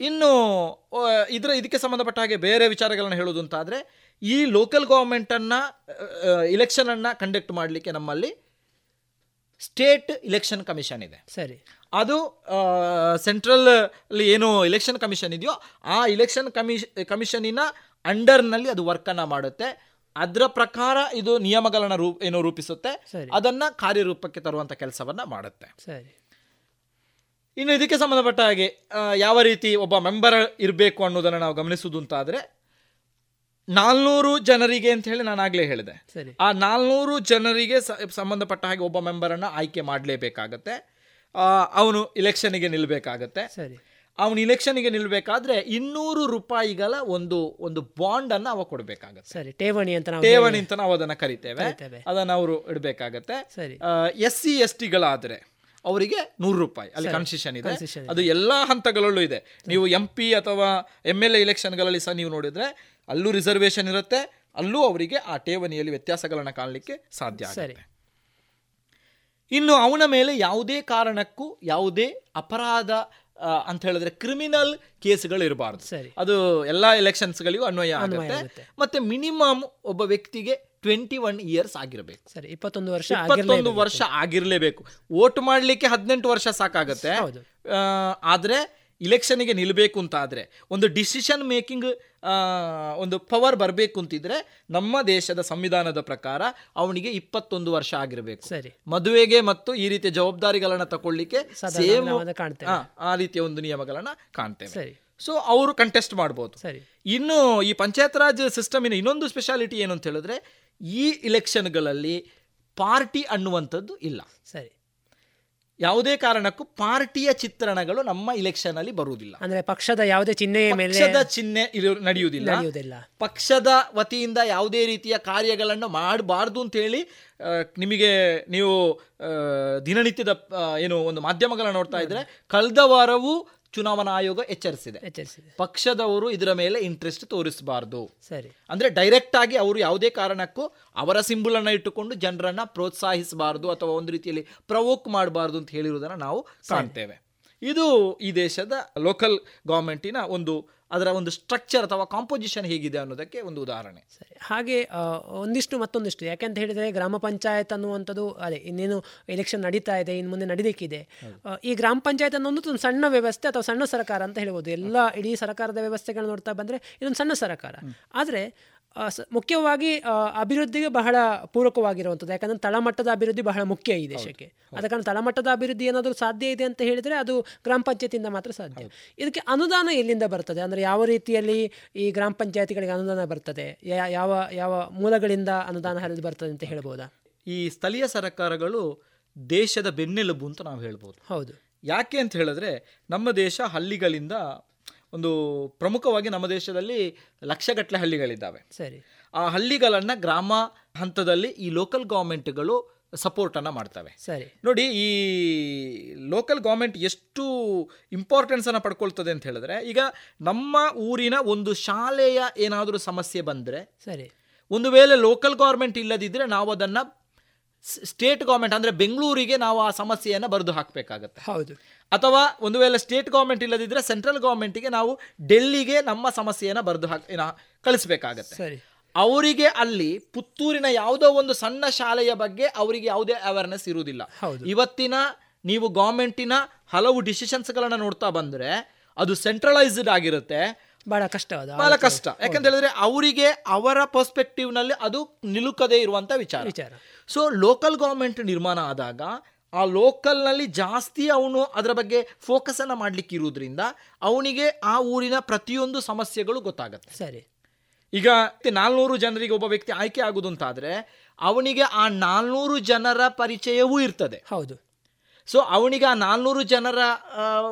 ಇನ್ನು ಇದರ ಇದಕ್ಕೆ ಸಂಬಂಧಪಟ್ಟ ಹಾಗೆ ಬೇರೆ ವಿಚಾರಗಳನ್ನು ಹೇಳೋದು ಅಂತಾದರೆ ಈ ಲೋಕಲ್ ಗೌರ್ಮೆಂಟನ್ನು ಇಲೆಕ್ಷನನ್ನು ಕಂಡಕ್ಟ್ ಮಾಡಲಿಕ್ಕೆ ನಮ್ಮಲ್ಲಿ ಸ್ಟೇಟ್ ಇಲೆಕ್ಷನ್ ಕಮಿಷನ್ ಇದೆ. ಸರಿ. ಅದು ಸೆಂಟ್ರಲ್ ಅಲ್ಲಿ ಏನು ಇಲೆಕ್ಷನ್ ಕಮಿಷನ್ ಇದೆಯೋ ಆ ಇಲೆಕ್ಷನ್ ಕಮಿಷ್ ಕಮಿಷನಿನ ಅಂಡರ್ನಲ್ಲಿ ಅದು ವರ್ಕನ್ನು ಮಾಡುತ್ತೆ. ಅದರ ಪ್ರಕಾರ ಇದು ನಿಯಮಗಳನ್ನ ರೂಪ ಏನು ರೂಪಿಸುತ್ತೆ. ಅದನ್ನ ಕಾರ್ಯರೂಪಕ್ಕೆ ತರುವಂತ ಕೆಲಸವನ್ನ ಮಾಡುತ್ತೆ. ಸರಿ. ಇನ್ನು ಇದಕ್ಕೆ ಸಂಬಂಧಪಟ್ಟ ಹಾಗೆ ಯಾವ ರೀತಿ ಒಬ್ಬ ಮೆಂಬರ್ ಇರಬೇಕು ಅನ್ನೋದನ್ನು ನಾವು ಗಮನಿಸುವುದು ಅಂತಾದರೆ ನಾಲ್ನೂರು ಜನರಿಗೆ ಅಂತ ಹೇಳಿ ನಾನು ಆಗಲೇ ಹೇಳಿದೆ. ಆ ನಾಲ್ನೂರು ಜನರಿಗೆ ಸಂಬಂಧಪಟ್ಟ ಹಾಗೆ ಒಬ್ಬ ಮೆಂಬರನ್ನು ಆಯ್ಕೆ ಮಾಡಲೇಬೇಕಾಗತ್ತೆ. ಅವನು ಇಲೆಕ್ಷನ್ಗೆ ನಿಲ್ಬೇಕಾಗತ್ತೆ. ಸರಿ. ಅವನು ಇಲೆಕ್ಷನ್ಗೆ ನಿಲ್ಲಬೇಕಾದ್ರೆ ಇನ್ನೂರು ರೂಪಾಯಿಗಳ ಒಂದು ಒಂದು ಬಾಂಡ್ ಅನ್ನ ಅವ ಕೊಡಬೇಕಾಗತ್ತೆ. ಸರಿ ಠೇವಣಿ ಅಂತ ನಾವು ಠೇವಣಿ ಅಂತ ನಾವು ಅದನ್ನ ಕರಿತೇವೆ. ಅದನ್ನ ಅವರು ಇಡಬೇಕಾಗತ್ತೆ. ಎಸ್ ಸಿ ಎಸ್ ಟಿಗಳಾದ್ರೆ ಅವರಿಗೆ ನೂರು ರೂಪಾಯಿ ಅಲ್ಲಿ ಕನ್ಸಿಷನ್ ಇದೆ. ಇದೆ. ಅದು ಎಲ್ಲಾ ಹಂತಗಳಲ್ಲೂ ಇದೆ. ನೀವು ಎಂ ಪಿ ಅಥವಾ ಎಂ ಎಲ್ ಎ ಇಲೆಕ್ಷನ್ಗಳಲ್ಲಿ ಸಹ ನೀವು ನೋಡಿದ್ರೆ ಅಲ್ಲೂ ರಿಸರ್ವೇಷನ್ ಇರುತ್ತೆ ಅಲ್ಲೂ ಅವರಿಗೆ ಆ ಠೇವಣಿಯಲ್ಲಿ ವ್ಯತ್ಯಾಸಗಳನ್ನು ಕಾಣಲಿಕ್ಕೆ ಸಾಧ್ಯ ಸರಿ. ಆಗುತ್ತೆ ಇನ್ನು ಅವನ ಮೇಲೆ ಯಾವುದೇ ಕಾರಣಕ್ಕೂ ಯಾವುದೇ ಅಪರಾಧ ಅಂತ ಹೇಳಿದ್ರೆ ಕ್ರಿಮಿನಲ್ ಕೇಸ್ಗಳು ಇರಬಾರ್ದು. ಸರಿ. ಅದು ಎಲ್ಲಾ ಎಲೆಕ್ಷನ್ಸ್ಗಳಿಗೂ ಅನ್ವಯ ಅನ್ವಯ ಆಗುತ್ತೆ. ಮತ್ತೆ ಮಿನಿಮಮ್ ಒಬ್ಬ ವ್ಯಕ್ತಿಗೆ ಟ್ವೆಂಟಿ ಒನ್ ಇಯರ್ಸ್ ಆಗಿರಬೇಕು. ಸರಿ ಇಪ್ಪತ್ತೊಂದು ವರ್ಷ ಇಪ್ಪತ್ತೊಂದು. ವರ್ಷ ಆಗಿರಲೇಬೇಕು. ವೋಟ್ ಮಾಡಲಿಕ್ಕೆ ಹದಿನೆಂಟು ವರ್ಷ ಸಾಕಾಗತ್ತೆ. ಆದ್ರೆ ಇಲೆಕ್ಷನ್ಗೆ ನಿಲ್ಲಬೇಕು ಅಂತ ಆದರೆ ಒಂದು ಡಿಸಿಷನ್ ಮೇಕಿಂಗ್ ಒಂದು ಪವರ್ ಬರಬೇಕು ಅಂತಿದ್ರೆ ನಮ್ಮ ದೇಶದ ಸಂವಿಧಾನದ ಪ್ರಕಾರ ಅವನಿಗೆ ಇಪ್ಪತ್ತೊಂದು ವರ್ಷ ಆಗಿರಬೇಕು. ಸರಿ. ಮದುವೆಗೆ ಮತ್ತು ಈ ರೀತಿಯ ಜವಾಬ್ದಾರಿಗಳನ್ನ ತಗೊಳ್ಳಿಕ್ಕೆ ಸೇಮ್. ಆ ರೀತಿಯ ಒಂದು ನಿಯಮಗಳನ್ನ ಕಾಣ್ತೇವೆ. ಸರಿ. ಸೊ ಅವರು ಕಂಟೆಸ್ಟ್ ಮಾಡ್ಬೋದು. ಸರಿ. ಇನ್ನು ಈ ಪಂಚಾಯತ್ ರಾಜ್ ಸಿಸ್ಟಮಿನ ಇನ್ನೊಂದು ಸ್ಪೆಷಾಲಿಟಿ ಏನು ಅಂತ ಹೇಳಿದ್ರೆ ಈ ಇಲೆಕ್ಷನ್ಗಳಲ್ಲಿ ಪಾರ್ಟಿ ಅನ್ನುವಂಥದ್ದು ಇಲ್ಲ. ಸರಿ. ಯಾವುದೇ ಕಾರಣಕ್ಕೂ ಪಾರ್ಟಿಯ ಚಿತ್ರಣಗಳು ನಮ್ಮ ಇಲೆಕ್ಷನ್ ಅಲ್ಲಿ ಬರುವುದಿಲ್ಲ. ಅಂದ್ರೆ ಪಕ್ಷದ ಯಾವುದೇ ಚಿಹ್ನೆ ಮೇಲೆ ಪಕ್ಷದ ಚಿಹ್ನೆ ನಡೆಯುವುದಿಲ್ಲ. ಪಕ್ಷದ ವತಿಯಿಂದ ಯಾವುದೇ ರೀತಿಯ ಕಾರ್ಯಗಳನ್ನು ಮಾಡಬಾರ್ದು ಅಂತ ಹೇಳಿ ನಿಮಗೆ ನೀವು ದಿನನಿತ್ಯದ ಏನು ಒಂದು ಮಾಧ್ಯಮಗಳನ್ನ ನೋಡ್ತಾ ಇದ್ರೆ ಕಳೆದ ವಾರವೂ ಚುನಾವಣಾ ಆಯೋಗ ಎಚ್ಚರಿಸಿದೆ. ಎಚ್ಚರಿಸಿದೆ. ಪಕ್ಷದವರು ಇದರ ಮೇಲೆ ಇಂಟ್ರೆಸ್ಟ್ ತೋರಿಸಬಾರದು. ಸರಿ. ಅಂದ್ರೆ ಡೈರೆಕ್ಟ್ ಆಗಿ ಅವರು ಯಾವುದೇ ಕಾರಣಕ್ಕೂ ಅವರ ಸಿಂಬಲ್ ಅನ್ನ ಇಟ್ಟುಕೊಂಡು ಜನರನ್ನ ಪ್ರೋತ್ಸಾಹಿಸಬಾರದು ಅಥವಾ ಒಂದು ರೀತಿಯಲ್ಲಿ ಪ್ರವೋಕ್ ಮಾಡಬಾರದು ಅಂತ ಹೇಳಿರುವುದನ್ನು ನಾವು ಕಾಣ್ತೇವೆ. ಇದು ಈ ದೇಶದ ಲೋಕಲ್ ಗೌರ್ಮೆಂಟಿನ ಒಂದು ಅದರ ಒಂದು ಸ್ಟ್ರಕ್ಚರ್ ಅಥವಾ ಕಾಂಪೋಸಿಷನ್ ಹೇಗಿದೆ ಅನ್ನೋದಕ್ಕೆ ಒಂದು ಉದಾಹರಣೆ. ಸರಿ. ಹಾಗೆ ಒಂದಿಷ್ಟು ಮತ್ತೊಂದಿಷ್ಟು ಯಾಕೆಂತ ಹೇಳಿದರೆ ಗ್ರಾಮ ಪಂಚಾಯತ್ ಅನ್ನುವಂಥದ್ದು ಅದೇ ಇನ್ನೇನು ಎಲೆಕ್ಷನ್ ನಡೀತಾ ಇದೆ ಇನ್ನು ಮುಂದೆ ನಡೀಲಿಕ್ಕಿದೆ. ಈ ಗ್ರಾಮ ಪಂಚಾಯತ್ ಅನ್ನೋದು ಒಂದು ಸಣ್ಣ ವ್ಯವಸ್ಥೆ ಅಥವಾ ಸಣ್ಣ ಸರ್ಕಾರ ಅಂತ ಹೇಳ್ಬೋದು. ಎಲ್ಲ ಇಡೀ ಸರ್ಕಾರದ ವ್ಯವಸ್ಥೆಗಳನ್ನ ನೋಡ್ತಾ ಬಂದರೆ ಇದೊಂದು ಸಣ್ಣ ಸರ್ಕಾರ. ಆದರೆ ಮುಖ್ಯವಾಗಿ ಅಭಿವೃದ್ಧಿಗೆ ಬಹಳ ಪೂರಕವಾಗಿರುವಂಥದ್ದು ಯಾಕಂದ್ರೆ ತಳಮಟ್ಟದ ಅಭಿವೃದ್ಧಿ ಬಹಳ ಮುಖ್ಯ ಈ ದೇಶಕ್ಕೆ. ಅದ ಕಾರಣ ತಳಮಟ್ಟದ ಅಭಿವೃದ್ಧಿ ಏನಾದರೂ ಸಾಧ್ಯ ಇದೆ ಅಂತ ಹೇಳಿದರೆ ಅದು ಗ್ರಾಮ ಪಂಚಾಯತಿಯಿಂದ ಮಾತ್ರ ಸಾಧ್ಯ. ಇದಕ್ಕೆ ಅನುದಾನ ಎಲ್ಲಿಂದ ಬರ್ತದೆ? ಅಂದರೆ ಯಾವ ರೀತಿಯಲ್ಲಿ ಈ ಗ್ರಾಮ ಪಂಚಾಯತಿಗಳಿಗೆ ಅನುದಾನ ಬರ್ತದೆ? ಯಾ- ಯಾವ ಯಾವ ಮೂಲಗಳಿಂದ ಅನುದಾನ ಹರಿದು ಬರ್ತದೆ ಅಂತ ಹೇಳ್ಬೋದಾ? ಈ ಸ್ಥಳೀಯ ಸರ್ಕಾರಗಳು ದೇಶದ ಬೆನ್ನೆಲುಬು ಅಂತ ನಾವು ಹೇಳ್ಬೋದು. ಹೌದು. ಯಾಕೆ ಅಂತ ಹೇಳಿದ್ರೆ ನಮ್ಮ ದೇಶ ಹಳ್ಳಿಗಳಿಂದ ಒಂದು ಪ್ರಮುಖವಾಗಿ ನಮ್ಮ ದೇಶದಲ್ಲಿ ಲಕ್ಷಗಟ್ಟಲೆ ಹಳ್ಳಿಗಳಿದ್ದಾವೆ. ಸರಿ. ಆ ಹಳ್ಳಿಗಳನ್ನು ಗ್ರಾಮ ಹಂತದಲ್ಲಿ ಈ ಲೋಕಲ್ ಗೌರ್ಮೆಂಟ್ಗಳು ಸಪೋರ್ಟನ್ನು ಮಾಡ್ತವೆ. ಸರಿ. ನೋಡಿ ಈ ಲೋಕಲ್ ಗೌರ್ಮೆಂಟ್ ಎಷ್ಟು ಇಂಪಾರ್ಟೆನ್ಸನ್ನು ಪಡ್ಕೊಳ್ತದೆ ಅಂತ ಹೇಳಿದ್ರೆ ಈಗ ನಮ್ಮ ಊರಿನ ಒಂದು ಶಾಲೆಯ ಏನಾದರೂ ಸಮಸ್ಯೆ ಬಂದರೆ ಸರಿ. ಒಂದು ವೇಳೆ ಲೋಕಲ್ ಗೌರ್ಮೆಂಟ್ ಇಲ್ಲದಿದ್ದರೆ ನಾವು ಅದನ್ನು ಸ್ಟೇಟ್ ಗೌರ್ಮೆಂಟ್ ಅಂದರೆ ಬೆಂಗಳೂರಿಗೆ ನಾವು ಆ ಸಮಸ್ಯೆಯನ್ನು ಬರೆದು ಹಾಕಬೇಕಾಗತ್ತೆ. ಹೌದು. ಅಥವಾ ಒಂದು ವೇಳೆ ಸ್ಟೇಟ್ ಗೌರ್ಮೆಂಟ್ ಇಲ್ಲದಿದ್ದರೆ ಸೆಂಟ್ರಲ್ ಗೌರ್ಮೆಂಟಿಗೆ ನಾವು ಡೆಲ್ಲಿಗೆ ನಮ್ಮ ಸಮಸ್ಯೆಯನ್ನು ಬರೆದು ಹಾಕಿ ಕಳಿಸ್ಬೇಕಾಗತ್ತೆ. ಸರಿ. ಅವರಿಗೆ ಅಲ್ಲಿ ಪುತ್ತೂರಿನ ಯಾವುದೋ ಒಂದು ಸಣ್ಣ ಶಾಲೆಯ ಬಗ್ಗೆ ಅವರಿಗೆ ಯಾವುದೇ ಅವೇರ್ನೆಸ್ ಇರುವುದಿಲ್ಲ. ಇವತ್ತಿನ ನೀವು ಗೌರ್ಮೆಂಟಿನ ಹಲವು ಡಿಸಿಷನ್ಸ್ಗಳನ್ನು ನೋಡ್ತಾ ಬಂದರೆ ಅದು ಸೆಂಟ್ರಲೈಸ್ಡ್ ಆಗಿರುತ್ತೆ. ಬಹಳ ಕಷ್ಟವಾದ ಬಹಳ ಕಷ್ಟ. ಯಾಕಂತ ಹೇಳಿದ್ರೆ ಅವರಿಗೆ ಅವರ ಪರ್ಸ್ಪೆಕ್ಟಿವ್ನಲ್ಲಿ ಅದು ನಿಲುಕದೇ ಇರುವಂತ ವಿಚಾರ. ವಿಚಾರ. ಸೊ ಲೋಕಲ್ ಗೌರ್ಮೆಂಟ್ ನಿರ್ಮಾಣ ಆದಾಗ ಆ ಲೋಕಲ್ನಲ್ಲಿ ಜಾಸ್ತಿ ಅವನು ಅದರ ಬಗ್ಗೆ ಫೋಕಸ್ ಅನ್ನ ಮಾಡ್ಲಿಕ್ಕೆ ಇರುವುದರಿಂದ ಅವನಿಗೆ ಆ ಊರಿನ ಪ್ರತಿಯೊಂದು ಸಮಸ್ಯೆಗಳು ಗೊತ್ತಾಗುತ್ತೆ. ಸರಿ. ಈಗ ನಾಲ್ನೂರು ಜನರಿಗೆ ಒಬ್ಬ ವ್ಯಕ್ತಿ ಆಯ್ಕೆ ಆಗುದು ಅಂತಾದ್ರೆ ಅವನಿಗೆ ಆ ನಾಲ್ನೂರು ಜನರ ಪರಿಚಯವೂ ಇರ್ತದೆ. ಹೌದು. ಸೊ ಅವನಿಗೆ ಆ ನಾಲ್ನೂರು ಜನರ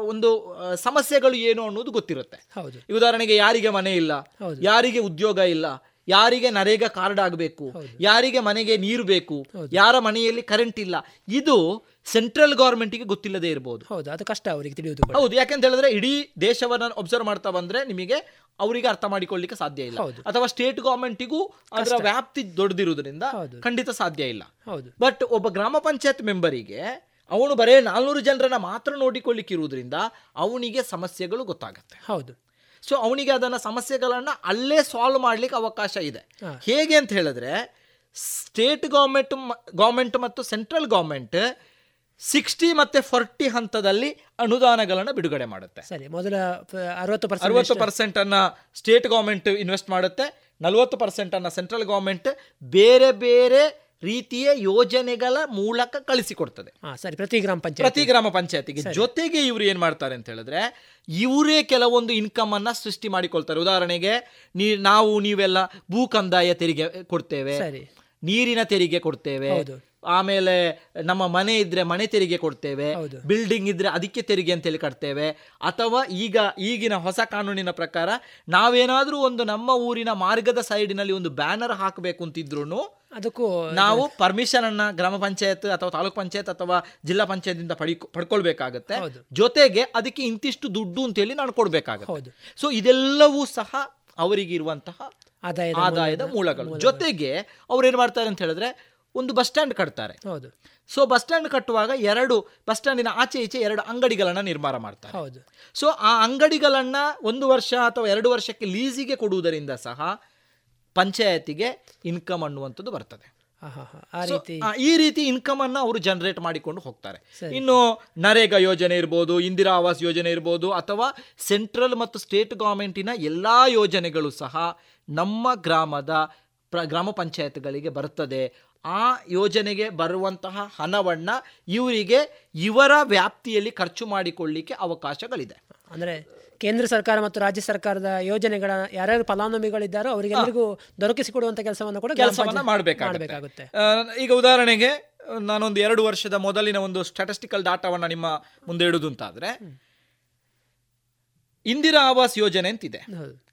ಒಂದು ಸಮಸ್ಯೆಗಳು ಏನು ಅನ್ನೋದು ಗೊತ್ತಿರುತ್ತೆ. ಹೌದು. ಉದಾಹರಣೆಗೆ ಯಾರಿಗೆ ಮನೆ ಇಲ್ಲ. ಯಾರಿಗೆ ಉದ್ಯೋಗ ಇಲ್ಲ ಯಾರಿಗೆ ನರೇಗಾ ಕಾರ್ಡ್ ಆಗಬೇಕು ಯಾರಿಗೆ ಮನೆಗೆ ನೀರು ಬೇಕು ಯಾರ ಮನೆಯಲ್ಲಿ ಕರೆಂಟ್ ಇಲ್ಲ ಇದು ಸೆಂಟ್ರಲ್ ಗೌರ್ಮೆಂಟ್ಗೆ ಗೊತ್ತಿಲ್ಲದೆ ಇರಬಹುದು ಹೌದು ಅದು ಕಷ್ಟ ಅವರಿಗೆ ತಿಳಿಯುವುದು ಕೂಡ. ಹೌದು ಯಾಕೆಂತ ಹೇಳಿದ್ರೆ ಇಡೀ ದೇಶವನ್ನ ಒಬ್ಸರ್ವ್ ಮಾಡ್ತಾ ಬಂದ್ರೆ ನಿಮಗೆ ಅವರಿಗೆ ಅರ್ಥ ಮಾಡಿಕೊಳ್ಳಿಕ್ಕೆ ಸಾಧ್ಯ ಇಲ್ಲ. ಅಥವಾ ಸ್ಟೇಟ್ ಗವರ್ಮೆಂಟಿಗೂ ಅದರ ವ್ಯಾಪ್ತಿ ದೊಡ್ಡದಿರುವುದರಿಂದ ಖಂಡಿತ ಸಾಧ್ಯ ಇಲ್ಲ. ಹೌದು. ಬಟ್ ಒಬ್ಬ ಗ್ರಾಮ ಪಂಚಾಯತ್ ಮೆಂಬರಿಗೆ ಅವನು ಬರೇ ನಾಲ್ನೂರು ಜನರನ್ನ ಮಾತ್ರ ನೋಡಿಕೊಳ್ಳಿಕ್ಕೆ ಇರುವುದರಿಂದ ಅವನಿಗೆ ಸಮಸ್ಯೆಗಳು ಗೊತ್ತಾಗುತ್ತೆ. ಹೌದು. ಸೊ ಅವನಿಗೆ ಅದನ್ನ ಸಮಸ್ಯೆಗಳನ್ನ ಅಲ್ಲೇ ಸಾಲ್ವ್ ಮಾಡ್ಲಿಕ್ಕೆ ಅವಕಾಶ ಇದೆ. ಹೇಗೆ ಅಂತ ಹೇಳಿದ್ರೆ ಸ್ಟೇಟ್ ಗೌರ್ಮೆಂಟ್ ಗೌರ್ಮೆಂಟ್ ಮತ್ತು ಸೆಂಟ್ರಲ್ ಗೌರ್ಮೆಂಟ್ ಸಿಕ್ಸ್ಟಿ ಮತ್ತೆ ಫೋರ್ಟಿ ಹಂತದಲ್ಲಿ ಅನುದಾನಗಳನ್ನು ಬಿಡುಗಡೆ ಮಾಡುತ್ತೆ. ಸರಿ ಮೊದಲ ಅರವತ್ತು ಅರವತ್ತು ಪರ್ಸೆಂಟ್ ಅನ್ನ ಸ್ಟೇಟ್ ಗೌರ್ಮೆಂಟ್ ಇನ್ವೆಸ್ಟ್ ಮಾಡುತ್ತೆ ನಲವತ್ತು ಪರ್ಸೆಂಟ್ ಅನ್ನ ಸೆಂಟ್ರಲ್ ಗೌರ್ಮೆಂಟ್ ಬೇರೆ ಬೇರೆ ರೀತಿಯ ಯೋಜನೆಗಳ ಮೂಲಕ ಕಳಿಸಿಕೊಡ್ತದೆ. ಸರಿ ಪ್ರತಿ ಗ್ರಾಮ ಪಂಚಾಯತ್. ಪ್ರತಿ ಗ್ರಾಮ ಪಂಚಾಯತಿಗೆ ಜೊತೆಗೆ ಇವರು ಏನ್ ಮಾಡ್ತಾರೆ ಅಂತ ಹೇಳಿದ್ರೆ ಇವರೇ ಕೆಲವೊಂದು ಇನ್ಕಮ್ ಅನ್ನ ಸೃಷ್ಟಿ ಮಾಡಿಕೊಳ್ತಾರೆ. ಉದಾಹರಣೆಗೆ ನೀ ನಾವು ನೀವೆಲ್ಲ ಭೂ ಕಂದಾಯ ತೆರಿಗೆ ಕೊಡ್ತೇವೆ ಸರಿ. ನೀರಿನ ತೆರಿಗೆ ಕೊಡ್ತೇವೆ. ಆಮೇಲೆ ನಮ್ಮ ಮನೆ ಇದ್ರೆ ಮನೆ ತೆರಿಗೆ ಕೊಡ್ತೇವೆ. ಬಿಲ್ಡಿಂಗ್ ಇದ್ರೆ ಅದಕ್ಕೆ ತೆರಿಗೆ ಅಂತೇಳಿ ಕಟ್ತೇವೆ. ಅಥವಾ ಈಗ ಈಗಿನ ಹೊಸ ಕಾನೂನಿನ ಪ್ರಕಾರ ನಾವೇನಾದ್ರೂ ಒಂದು ನಮ್ಮ ಊರಿನ ಮಾರ್ಗದ ಸೈಡಿನಲ್ಲಿ ಒಂದು ಬ್ಯಾನರ್ ಹಾಕಬೇಕು ಅಂತಿದ್ರು ಅದಕ್ಕೂ ನಾವು ಪರ್ಮಿಷನ್ ಅನ್ನ ಗ್ರಾಮ ಪಂಚಾಯತ್ ಅಥವಾ ತಾಲೂಕ್ ಪಂಚಾಯತ್ ಅಥವಾ ಜಿಲ್ಲಾ ಪಂಚಾಯತ್ ಪಡಿ ಪಡ್ಕೊಳ್ಬೇಕಾಗತ್ತೆ. ಜೊತೆಗೆ ಅದಕ್ಕೆ ಇಂತಿಷ್ಟು ದುಡ್ಡು ಅಂತೇಳಿ ನಾನು ಕೊಡ್ಬೇಕಾಗತ್ತೆ. ಸೊ ಇದೆಲ್ಲವೂ ಸಹ ಅವರಿಗಿರುವಂತಹ ಆದಾಯ ಆದಾಯದ ಮೂಲಗಳು. ಜೊತೆಗೆ ಅವ್ರು ಏನ್ ಮಾಡ್ತಾರೆ ಅಂತ ಹೇಳಿದ್ರೆ ಒಂದು ಬಸ್ ಸ್ಟ್ಯಾಂಡ್ ಕಟ್ತಾರೆ. ಹೌದು. ಸೊ ಬಸ್ ಸ್ಟ್ಯಾಂಡ್ ಕಟ್ಟುವಾಗ ಎರಡು ಬಸ್ ಸ್ಟ್ಯಾಂಡಿನ ಆಚೆ ಈಚೆ ಎರಡು ಅಂಗಡಿಗಳನ್ನ ನಿರ್ಮಾಣ ಮಾಡ್ತಾರೆ. ಹೌದು. ಸೊ ಆ ಅಂಗಡಿಗಳನ್ನ ಒಂದು ವರ್ಷ ಅಥವಾ ಎರಡು ವರ್ಷಕ್ಕೆ ಲೀಸಿಗೆ ಕೊಡುವುದರಿಂದ ಸಹ ಪಂಚಾಯತಿಗೆ ಇನ್ಕಮ್ ಅನ್ನುವಂಥದ್ದು ಬರ್ತದೆ. ಈ ರೀತಿ ಇನ್ಕಮ್ ಅನ್ನ ಅವರು ಜನರೇಟ್ ಮಾಡಿಕೊಂಡು ಹೋಗ್ತಾರೆ. ಇನ್ನು ನರೇಗಾ ಯೋಜನೆ ಇರ್ಬೋದು ಇಂದಿರಾ ಆವಾಸ್ ಯೋಜನೆ ಇರ್ಬೋದು ಅಥವಾ ಸೆಂಟ್ರಲ್ ಮತ್ತು ಸ್ಟೇಟ್ ಗವರ್ಮೆಂಟಿನ ಎಲ್ಲಾ ಯೋಜನೆಗಳು ಸಹ ನಮ್ಮ ಗ್ರಾಮದ ಪ್ರ ಗ್ರಾಮ ಪಂಚಾಯತ್ಗಳಿಗೆ ಬರ್ತದೆ. ಆ ಯೋಜನೆಗೆ ಬರುವಂತಹ ಹಣವನ್ನು ಇವರಿಗೆ ಇವರ ವ್ಯಾಪ್ತಿಯಲ್ಲಿ ಖರ್ಚು ಮಾಡಿಕೊಳ್ಳಿಕ್ಕೆ ಅವಕಾಶಗಳಿದೆ. ಅಂದ್ರೆ ಕೇಂದ್ರ ಸರ್ಕಾರ ಮತ್ತು ರಾಜ್ಯ ಸರ್ಕಾರದ ಯೋಜನೆಗಳ ಯಾರ್ಯಾರು ಫಲಾನುಭವಿಗಳಿದ್ದಾರೋ ಅವರಿಗೆಲ್ಲರಿಗೂ ದೊರಕಿಸಿಕೊಡುವಂಥ ಕೆಲಸವನ್ನು ಕೂಡ ಕೆಲಸವನ್ನು ಮಾಡಬೇಕಾಗುತ್ತೆ. ಈಗ ಉದಾಹರಣೆಗೆ ನಾನೊಂದು ಎರಡು ವರ್ಷದ ಮೊದಲಿನ ಒಂದು ಸ್ಟ್ಯಾಟಿಸ್ಟಿಕಲ್ ಡಾಟಾವನ್ನ ನಿಮ್ಮ ಮುಂದೆ ಇಡುವುದು ಅಂತಾದ್ರೆ ಇಂದಿರಾ ಆವಾಸ್ ಯೋಜನೆ ಅಂತಿದೆ.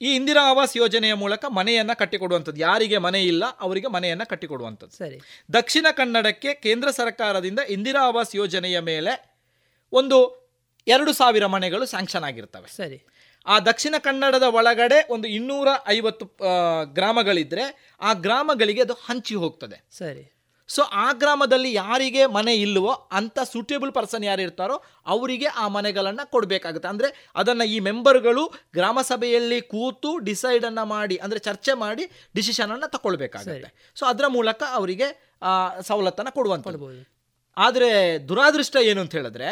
ಈ ಇಂದಿರಾ ಆವಾಸ್ ಯೋಜನೆಯ ಮೂಲಕ ಮನೆಯನ್ನ ಕಟ್ಟಿಕೊಡುವಂಥದ್ದು. ಯಾರಿಗೆ ಮನೆ ಇಲ್ಲ ಅವರಿಗೆ ಮನೆಯನ್ನ ಕಟ್ಟಿಕೊಡುವಂಥದ್ದು. ಸರಿ. ದಕ್ಷಿಣ ಕನ್ನಡಕ್ಕೆ ಕೇಂದ್ರ ಸರ್ಕಾರದಿಂದ ಇಂದಿರಾ ಆವಾಸ್ ಯೋಜನೆಯ ಮೇಲೆ ಒಂದು ಎರಡು ಸಾವಿರ ಮನೆಗಳು ಸ್ಯಾಂಕ್ಷನ್ ಆಗಿರ್ತವೆ. ಸರಿ. ಆ ದಕ್ಷಿಣ ಕನ್ನಡದ ಒಳಗಡೆ ಒಂದು ಇನ್ನೂರ ಐವತ್ತು ಗ್ರಾಮಗಳಿದ್ರೆ ಆ ಗ್ರಾಮಗಳಿಗೆ ಅದು ಹಂಚಿ ಹೋಗ್ತದೆ. ಸರಿ. ಸೊ ಆ ಗ್ರಾಮದಲ್ಲಿ ಯಾರಿಗೆ ಮನೆ ಇಲ್ಲವೋ ಅಂಥ ಸೂಟೇಬಲ್ ಪರ್ಸನ್ ಯಾರು ಇರ್ತಾರೋ ಅವರಿಗೆ ಆ ಮನೆಗಳನ್ನು ಕೊಡಬೇಕಾಗುತ್ತೆ. ಅಂದರೆ ಅದನ್ನು ಈ ಮೆಂಬರ್ಗಳು ಗ್ರಾಮ ಸಭೆಯಲ್ಲಿ ಕೂತು ಡಿಸೈಡನ್ನು ಮಾಡಿ ಅಂದರೆ ಚರ್ಚೆ ಮಾಡಿ ಡಿಸಿಷನನ್ನು ತಗೊಳ್ಬೇಕಾಗುತ್ತೆ ಸೊ ಅದರ ಮೂಲಕ ಅವರಿಗೆ ಸವಲತ್ತನ್ನು ಕೊಡುವಂಥದ್ದು. ಆದರೆ ದುರಾದೃಷ್ಟ ಏನು ಅಂತ ಹೇಳಿದ್ರೆ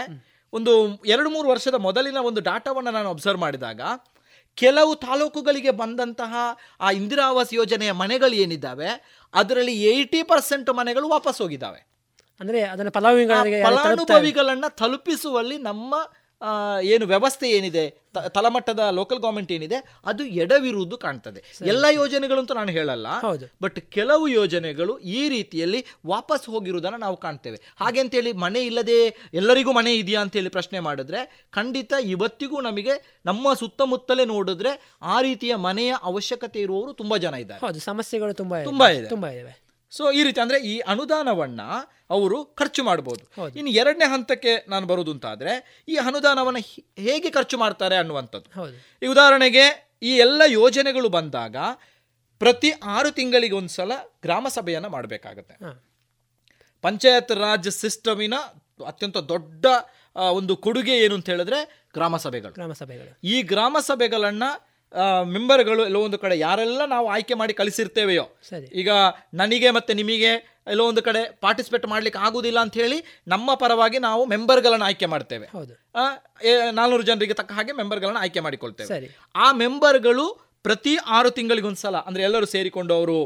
ಒಂದು ಎರಡು ಮೂರು ವರ್ಷದ ಮೊದಲಿನ ಒಂದು ಡಾಟಾವನ್ನು ನಾನು ಅಬ್ಸರ್ವ್ ಮಾಡಿದಾಗ ಕೆಲವು ತಾಲೂಕುಗಳಿಗೆ ಬಂದಂತಹ ಆ ಇಂದಿರಾ ಆವಾಸ್ ಯೋಜನೆಯ ಮನೆಗಳು ಏನಿದ್ದಾವೆ ಅದರಲ್ಲಿ ಏಯ್ಟಿ ಪರ್ಸೆಂಟ್ ಮನೆಗಳು ವಾಪಸ್ ಹೋಗಿದ್ದಾವೆ ಅಂದರೆ ಅದನ್ನು. ಫಲಾನುಭವಿಗಳನ್ನ ತಲುಪಿಸುವಲ್ಲಿ ನಮ್ಮ ಏನು ವ್ಯವಸ್ಥೆ ಏನಿದೆ ತಲಮಟ್ಟದ ಲೋಕಲ್ ಗೌರ್ಮೆಂಟ್ ಏನಿದೆ ಅದು ಎಡವಿರುವುದು ಕಾಣ್ತದೆ. ಎಲ್ಲ ಯೋಜನೆಗಳಂತೂ ಅಂತ ನಾನು ಹೇಳಲ್ಲ ಬಟ್ ಕೆಲವು ಯೋಜನೆಗಳು ಈ ರೀತಿಯಲ್ಲಿ ವಾಪಸ್ ಹೋಗಿರುವುದನ್ನು ನಾವು ಕಾಣ್ತೇವೆ. ಹಾಗೆ ಅಂತೇಳಿ ಮನೆ ಇಲ್ಲದೆ ಎಲ್ಲರಿಗೂ ಮನೆ ಇದೆಯಾ ಅಂತೇಳಿ ಪ್ರಶ್ನೆ ಮಾಡಿದ್ರೆ ಖಂಡಿತ ಇವತ್ತಿಗೂ ನಮಗೆ ನಮ್ಮ ಸುತ್ತಮುತ್ತಲೇ ನೋಡಿದ್ರೆ ಆ ರೀತಿಯ ಮನೆಯ ಅವಶ್ಯಕತೆ ಇರುವವರು ತುಂಬಾ ಜನ ಇದ್ದಾರೆ. ಹೌದು ಸಮಸ್ಯೆಗಳು ತುಂಬಾ ಇದೆ. ತುಂಬಾ ಇದೆ. ತುಂಬಾ ಇವೆ ಸೊ ಈ ರೀತಿ ಅಂದರೆ ಈ ಅನುದಾನವನ್ನು ಅವರು ಖರ್ಚು ಮಾಡ್ಬೋದು. ಇನ್ನು ಎರಡನೇ ಹಂತಕ್ಕೆ ನಾನು ಬರೋದು ಅಂತಾದರೆ ಈ ಅನುದಾನವನ್ನು ಹೇಗೆ ಖರ್ಚು ಮಾಡ್ತಾರೆ ಅನ್ನುವಂಥದ್ದು. ಈ ಉದಾಹರಣೆಗೆ ಈ ಎಲ್ಲ ಯೋಜನೆಗಳು ಬಂದಾಗ ಪ್ರತಿ ಆರು ತಿಂಗಳಿಗೆ ಒಂದ್ಸಲ ಗ್ರಾಮ ಸಭೆಯನ್ನು ಮಾಡಬೇಕಾಗತ್ತೆ. ಪಂಚಾಯತ್ ರಾಜ್ ಸಿಸ್ಟಮಿನ ಅತ್ಯಂತ ದೊಡ್ಡ ಒಂದು ಕೊಡುಗೆ ಏನು ಅಂತ ಹೇಳಿದ್ರೆ ಗ್ರಾಮ ಸಭೆಗಳು. ಗ್ರಾಮ ಸಭೆಗಳು. ಈ ಗ್ರಾಮ ಸಭೆಗಳನ್ನ ಮೆಂಬರ್ಗಳು ಎಲ್ಲೋ ಒಂದು ಕಡೆ ಯಾರೆಲ್ಲ ನಾವು ಆಯ್ಕೆ ಮಾಡಿ ಕಳಿಸಿರ್ತೇವೆಯೋ ಸರಿ. ಈಗ ನನಗೆ ಮತ್ತೆ ನಿಮಗೆ ಎಲ್ಲೋ ಒಂದು ಕಡೆ ಪಾರ್ಟಿಸಿಪೇಟ್ ಮಾಡ್ಲಿಕ್ಕೆ ಆಗೋದಿಲ್ಲ ಅಂತ ಹೇಳಿ ನಮ್ಮ ಪರವಾಗಿ ನಾವು ಮೆಂಬರ್ಗಳನ್ನು ಆಯ್ಕೆ ಮಾಡ್ತೇವೆ. ಹೌದು. ನಾಲ್ನೂರು ಜನರಿಗೆ ತಕ್ಕ ಹಾಗೆ ಮೆಂಬರ್ಗಳನ್ನು ಆಯ್ಕೆ ಮಾಡಿಕೊಳ್ತೇವೆ. ಸರಿ. ಆ ಮೆಂಬರ್ಗಳು ಪ್ರತಿ ಆರು ತಿಂಗಳಿಗೊಂದ್ಸಲ ಅಂದ್ರೆ ಎಲ್ಲರೂ ಸೇರಿಕೊಂಡು ಅವರು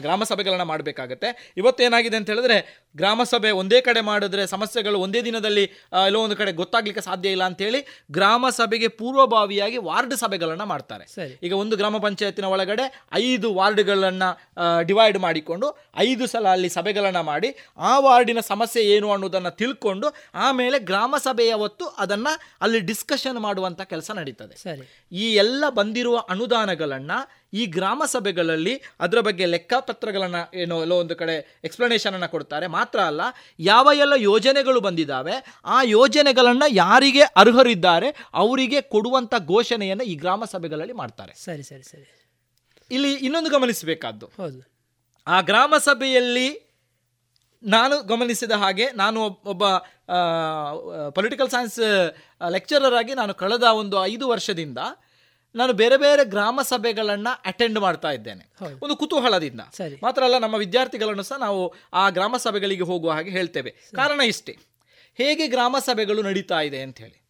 ಗ್ರಾಮ ಸಭೆಗಳನ್ನು ಮಾಡಬೇಕಾಗತ್ತೆ. ಇವತ್ತೇನಾಗಿದೆ ಅಂತ ಹೇಳಿದ್ರೆ ಗ್ರಾಮ ಸಭೆ ಒಂದೇ ಕಡೆ ಮಾಡಿದ್ರೆ ಸಮಸ್ಯೆಗಳು ಒಂದೇ ದಿನದಲ್ಲಿ ಎಲ್ಲೋ ಒಂದು ಕಡೆ ಗೊತ್ತಾಗ್ಲಿಕ್ಕೆ ಸಾಧ್ಯ ಇಲ್ಲ ಅಂತೇಳಿ ಗ್ರಾಮ ಸಭೆಗೆ ಪೂರ್ವಭಾವಿಯಾಗಿ ವಾರ್ಡ್ ಸಭೆಗಳನ್ನು ಮಾಡ್ತಾರೆ. ಸರಿ. ಈಗ ಒಂದು ಗ್ರಾಮ ಪಂಚಾಯತಿನ ಒಳಗಡೆ ಐದು ವಾರ್ಡ್ಗಳನ್ನು ಡಿವೈಡ್ ಮಾಡಿಕೊಂಡು ಐದು ಸಲ ಅಲ್ಲಿ ಸಭೆಗಳನ್ನು ಮಾಡಿ ಆ ವಾರ್ಡಿನ ಸಮಸ್ಯೆ ಏನು ಅನ್ನೋದನ್ನು ತಿಳ್ಕೊಂಡು ಆಮೇಲೆ ಗ್ರಾಮ ಸಭೆಯ ಹೊತ್ತು ಅದನ್ನು ಅಲ್ಲಿ ಡಿಸ್ಕಷನ್ ಮಾಡುವಂಥ ಕೆಲಸ ನಡೀತದೆ. ಸರಿ. ಈ ಎಲ್ಲ ಬಂದಿರುವ ಅನುದಾನಗಳನ್ನ ಈ ಗ್ರಾಮ ಸಭೆಗಳಲ್ಲಿ ಅದರ ಬಗ್ಗೆ ಲೆಕ್ಕಪತ್ರಗಳನ್ನು ಏನೋ ಎಲ್ಲೋ ಒಂದು ಕಡೆ ಎಕ್ಸ್ಪ್ಲನೇಷನನ್ನು ಕೊಡ್ತಾರೆ. ಮಾತ್ರ ಅಲ್ಲ ಯಾವ ಎಲ್ಲ ಯೋಜನೆಗಳು ಬಂದಿದ್ದಾವೆ ಆ ಯೋಜನೆಗಳನ್ನು ಯಾರಿಗೆ ಅರ್ಹರಿದ್ದಾರೆ ಅವರಿಗೆ ಕೊಡುವಂಥ ಘೋಷಣೆಯನ್ನು ಈ ಗ್ರಾಮ ಸಭೆಗಳಲ್ಲಿ ಮಾಡ್ತಾರೆ. ಸರಿ ಸರಿ ಸರಿ. ಇಲ್ಲಿ ಇನ್ನೊಂದು ಗಮನಿಸಬೇಕಾದ್ದು. ಹೌದು. ಆ ಗ್ರಾಮ ಸಭೆಯಲ್ಲಿ ನಾನು ಗಮನಿಸಿದ ಹಾಗೆ ನಾನು ಒಬ್- ಒಬ್ಬ ಪೊಲಿಟಿಕಲ್ ಸೈನ್ಸ್ ಲೆಕ್ಚರರ್ ಆಗಿ ನಾನು ಕಳೆದ ಒಂದು ಐದು ವರ್ಷದಿಂದ ನಾನು ಬೇರೆ ಬೇರೆ ಗ್ರಾಮ ಸಭೆಗಳನ್ನು ಅಟೆಂಡ್ ಮಾಡ್ತಾ ಇದ್ದೇನೆ. ಒಂದು ಕುತೂಹಲದಿಂದ. ಮಾತ್ರ ಅಲ್ಲ ನಮ್ಮ ವಿದ್ಯಾರ್ಥಿಗಳನ್ನು ಸಹ ನಾವು ಆ ಗ್ರಾಮ ಸಭೆಗಳಿಗೆ ಹೋಗುವ ಹಾಗೆ ಹೇಳ್ತೇವೆ. ಕಾರಣ ಇಷ್ಟೇ. ಹೇಗೆ ಗ್ರಾಮ ಸಭೆಗಳು ನಡೀತಾ ಇದೆ ಅಂತ ಹೇಳಿ.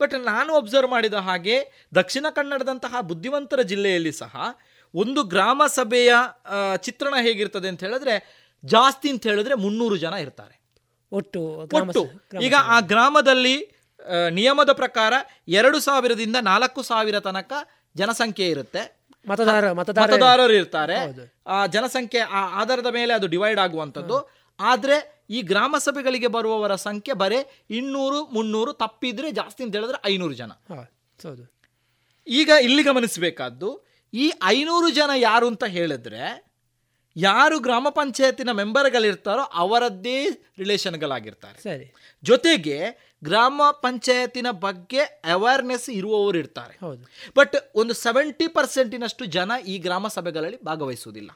ಬಟ್ ನಾನು ಅಬ್ಸರ್ವ್ ಮಾಡಿದ ಹಾಗೆ ದಕ್ಷಿಣ ಕನ್ನಡದಂತಹ ಬುದ್ಧಿವಂತರ ಜಿಲ್ಲೆಯಲ್ಲಿ ಸಹ ಒಂದು ಗ್ರಾಮ ಸಭೆಯ ಚಿತ್ರಣ ಹೇಗಿರ್ತದೆ ಅಂತ ಹೇಳಿದ್ರೆ ಜಾಸ್ತಿ ಅಂತ ಹೇಳಿದ್ರೆ ಮುನ್ನೂರು ಜನ ಇರ್ತಾರೆ. ಒಟ್ಟು ಒಟ್ಟು. ಈಗ ಆ ಗ್ರಾಮದಲ್ಲಿ ನಿಯಮದ ಪ್ರಕಾರ ಎರಡು ಸಾವಿರದಿಂದ ನಾಲ್ಕು ಸಾವಿರ ತನಕ ಜನಸಂಖ್ಯೆ ಇರುತ್ತೆ. ಮತದಾರ ಮತದಾರ ಮತದಾರರು. ಇರ್ತಾರೆ. ಆ ಜನಸಂಖ್ಯೆ ಆ ಆಧಾರದ ಮೇಲೆ ಅದು ಡಿವೈಡ್ ಆಗುವಂಥದ್ದು. ಆದರೆ ಈ ಗ್ರಾಮ ಸಭೆಗಳಿಗೆ ಬರುವವರ ಸಂಖ್ಯೆ ಬರೀ ಇನ್ನೂರು ಮುನ್ನೂರು ತಪ್ಪಿದ್ರೆ ಜಾಸ್ತಿ ಅಂತ ಹೇಳಿದ್ರೆ ಐನೂರು ಜನ. ಈಗ ಇಲ್ಲಿ ಗಮನಿಸಬೇಕಾದ್ದು ಈ ಐನೂರು ಜನ ಯಾರು ಅಂತ ಹೇಳಿದ್ರೆ ಯಾರು ಗ್ರಾಮ ಪಂಚಾಯತಿನ ಮೆಂಬರ್ಗಳಿರ್ತಾರೋ ಅವರದ್ದೇ ರಿಲೇಷನ್ಗಳಾಗಿರ್ತಾರೆ. ಸರಿ. ಜೊತೆಗೆ ಗ್ರಾಮ ಪಂಚಾಯತಿನ ಬಗ್ಗೆ ಅವೇರ್ನೆಸ್ ಇರುವವರು ಇರ್ತಾರೆ. ಹೌದು. ಬಟ್ ಒಂದು ಸೆವೆಂಟಿ ಪರ್ಸೆಂಟಿನಷ್ಟು ಜನ ಈ ಗ್ರಾಮ ಸಭೆಗಳಲ್ಲಿ ಭಾಗವಹಿಸುವುದಿಲ್ಲ.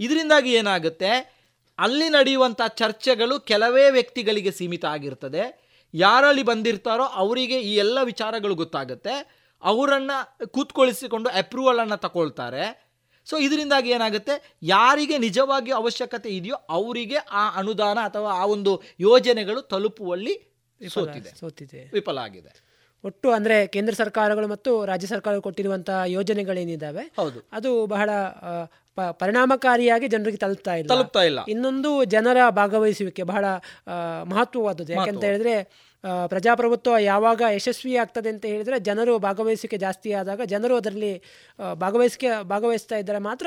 ಇದರಿಂದಾಗಿ ಏನಾಗುತ್ತೆ? ಅಲ್ಲಿ ನಡೆಯುವಂಥ ಚರ್ಚೆಗಳು ಕೆಲವೇ ವ್ಯಕ್ತಿಗಳಿಗೆ ಸೀಮಿತ ಆಗಿರ್ತದೆ. ಯಾರಲ್ಲಿ ಬಂದಿರ್ತಾರೋ ಅವರಿಗೆ ಈ ಎಲ್ಲ ವಿಚಾರಗಳು ಗೊತ್ತಾಗುತ್ತೆ. ಅವರನ್ನು ಕೂತ್ಕೊಳಿಸಿಕೊಂಡು ಅಪ್ರೂವಲನ್ನು ತಗೊಳ್ತಾರೆ ಸೊ ಇದರಿಂದಾಗಿ ಏನಾಗುತ್ತೆ? ಯಾರಿಗೆ ನಿಜವಾಗಿ ಅವಶ್ಯಕತೆ ಇದೆಯೋ ಅವರಿಗೆ ಆ ಅನುದಾನ ಅಥವಾ ಆ ಒಂದು ಯೋಜನೆಗಳು ತಲುಪುವಲ್ಲಿ ಸೋತಿದೆ. ಸೋತಿದೆ. ವಿಫಲ ಆಗಿದೆ. ಒಟ್ಟು ಅಂದ್ರೆ ಕೇಂದ್ರ ಸರ್ಕಾರಗಳು ಮತ್ತು ರಾಜ್ಯ ಸರ್ಕಾರಗಳು ಕೊಟ್ಟಿರುವಂತಹ ಯೋಜನೆಗಳೇನಿದ್ದಾವೆ ಹೌದು. ಅದು ಬಹಳ ಪರಿಣಾಮಕಾರಿಯಾಗಿ ಜನರಿಗೆ ತಲುಪ್ತಾ ಇಲ್ಲ. ತಲುಪ್ತಾ ಇಲ್ಲ. ಇನ್ನೊಂದು ಜನರ ಭಾಗವಹಿಸುವಿಕೆ ಬಹಳ ಮಹತ್ವವಾದದ್ದು. ಯಾಕೆಂತ. ಹೇಳಿದ್ರೆ ಪ್ರಜಾಪ್ರಭುತ್ವ ಯಾವಾಗ ಯಶಸ್ವಿ ಆಗ್ತದೆ ಅಂತ ಹೇಳಿದರೆ ಜನರು ಭಾಗವಹಿಸಿಕೆ ಜಾಸ್ತಿ ಆದಾಗ ಜನರು ಅದರಲ್ಲಿ ಭಾಗವಹಿಸಿಕೆ ಭಾಗವಹಿಸ್ತಾ ಇದ್ದರೆ ಮಾತ್ರ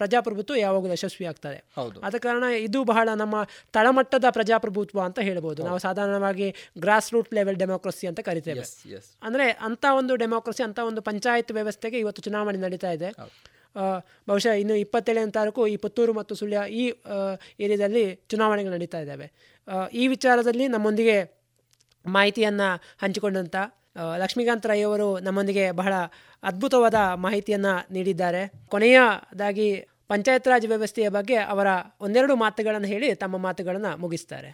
ಪ್ರಜಾಪ್ರಭುತ್ವ ಯಾವಾಗಲೂ ಯಶಸ್ವಿ ಆಗ್ತದೆ ಆದ ಕಾರಣ ಇದು ಬಹಳ ನಮ್ಮ ತಳಮಟ್ಟದ ಪ್ರಜಾಪ್ರಭುತ್ವ ಅಂತ ಹೇಳ್ಬೋದು. ನಾವು ಸಾಧಾರಣವಾಗಿ ಗ್ರಾಸ್ ರೂಟ್ ಲೆವೆಲ್ ಡೆಮೋಕ್ರಸಿ ಅಂತ ಕರಿತೇವೆ. ಅಂದರೆ ಅಂಥ ಒಂದು ಡೆಮೋಕ್ರಸಿ ಅಂಥ ಒಂದು ಪಂಚಾಯತ್ ವ್ಯವಸ್ಥೆಗೆ ಇವತ್ತು ಚುನಾವಣೆ ನಡೀತಾ ಇದೆ. ಬಹುಶಃ ಇನ್ನು ಇಪ್ಪತ್ತೇಳನೇ ತಾರೀಕು ಈ ಪುತ್ತೂರು ಮತ್ತು ಸುಳ್ಯ ಈ ಏರಿಯಾದಲ್ಲಿ ಚುನಾವಣೆಗಳು ನಡೀತಾ ಇದ್ದಾವೆ. ಈ ವಿಚಾರದಲ್ಲಿ ನಮ್ಮೊಂದಿಗೆ ಮಾಹಿತಿಯನ್ನು ಹಂಚಿಕೊಂಡಂಥ ಲಕ್ಷ್ಮೀಕಾಂತ್ ರೈ ಅವರು ನಮ್ಮೊಂದಿಗೆ ಬಹಳ ಅದ್ಭುತವಾದ ಮಾಹಿತಿಯನ್ನು ನೀಡಿದ್ದಾರೆ. ಕೊನೆಯದಾಗಿ ಪಂಚಾಯತ್ ರಾಜ್ ವ್ಯವಸ್ಥೆಯ ಬಗ್ಗೆ ಅವರ ಒಂದೆರಡು ಮಾತುಗಳನ್ನು ಹೇಳಿ ತಮ್ಮ ಮಾತುಗಳನ್ನು ಮುಗಿಸ್ತಾರೆ.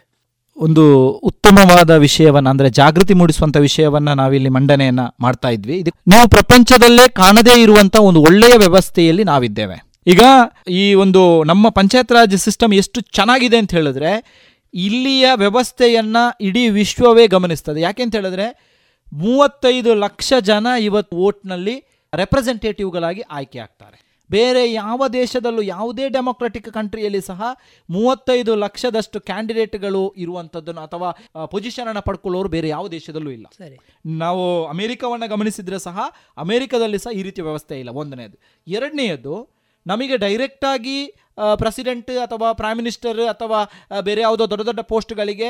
ಒಂದು ಉತ್ತಮವಾದ ವಿಷಯವನ್ನು, ಅಂದರೆ ಜಾಗೃತಿ ಮೂಡಿಸುವಂಥ ವಿಷಯವನ್ನು ನಾವಿಲ್ಲಿ ಮಂಡನೆಯನ್ನು ಮಾಡ್ತಾ ಇದ್ವಿ. ಇದು ನೀವು ಪ್ರಪಂಚದಲ್ಲೇ ಕಾಣದೇ ಇರುವಂಥ ಒಂದು ಒಳ್ಳೆಯ ವ್ಯವಸ್ಥೆಯಲ್ಲಿ ನಾವಿದ್ದೇವೆ. ಈಗ ಈ ಒಂದು ನಮ್ಮ ಪಂಚಾಯತ್ ರಾಜ್ ಸಿಸ್ಟಮ್ ಎಷ್ಟು ಚೆನ್ನಾಗಿದೆ ಅಂತ ಹೇಳಿದ್ರೆ ಇಲ್ಲಿಯ ವ್ಯವಸ್ಥೆಯನ್ನು ಇಡೀ ವಿಶ್ವವೇ ಗಮನಿಸ್ತದೆ. ಯಾಕೆ ಅಂತ ಹೇಳಿದ್ರೆ ಮೂವತ್ತೈದು ಲಕ್ಷ ಜನ ಇವತ್ತು ವೋಟ್ನಲ್ಲಿ ರೆಪ್ರೆಸೆಂಟೇಟಿವ್ಗಳಾಗಿ ಆಯ್ಕೆ ಆಗ್ತಾರೆ. ಬೇರೆ ಯಾವ ದೇಶದಲ್ಲೂ ಯಾವುದೇ ಡೆಮೊಕ್ರೆಟಿಕ್ ಕಂಟ್ರಿಯಲ್ಲಿ ಸಹ ಮೂವತ್ತೈದು ಲಕ್ಷದಷ್ಟು ಕ್ಯಾಂಡಿಡೇಟ್ಗಳು ಇರುವಂಥದ್ದನ್ನು ಅಥವಾ ಪೊಸಿಷನ್ ಅನ್ನು ಪಡ್ಕೊಳ್ಳೋರು ಬೇರೆ ಯಾವ ದೇಶದಲ್ಲೂ ಇಲ್ಲ. ಸರಿ. ನಾವು ಅಮೆರಿಕವನ್ನು ಗಮನಿಸಿದ್ರೆ ಸಹ ಅಮೆರಿಕದಲ್ಲಿ ಸಹ ಈ ರೀತಿಯ ವ್ಯವಸ್ಥೆ ಇಲ್ಲ. ಒಂದನೇದು. ಎರಡನೆಯದು ನಮಗೆ ಡೈರೆಕ್ಟಾಗಿ ಪ್ರೆಸಿಡೆಂಟ್ ಅಥವಾ ಪ್ರೈಮ್ ಮಿನಿಸ್ಟರ್ ಅಥವಾ ಬೇರೆ ಯಾವುದೋ ದೊಡ್ಡ ದೊಡ್ಡ ಪೋಸ್ಟ್ಗಳಿಗೆ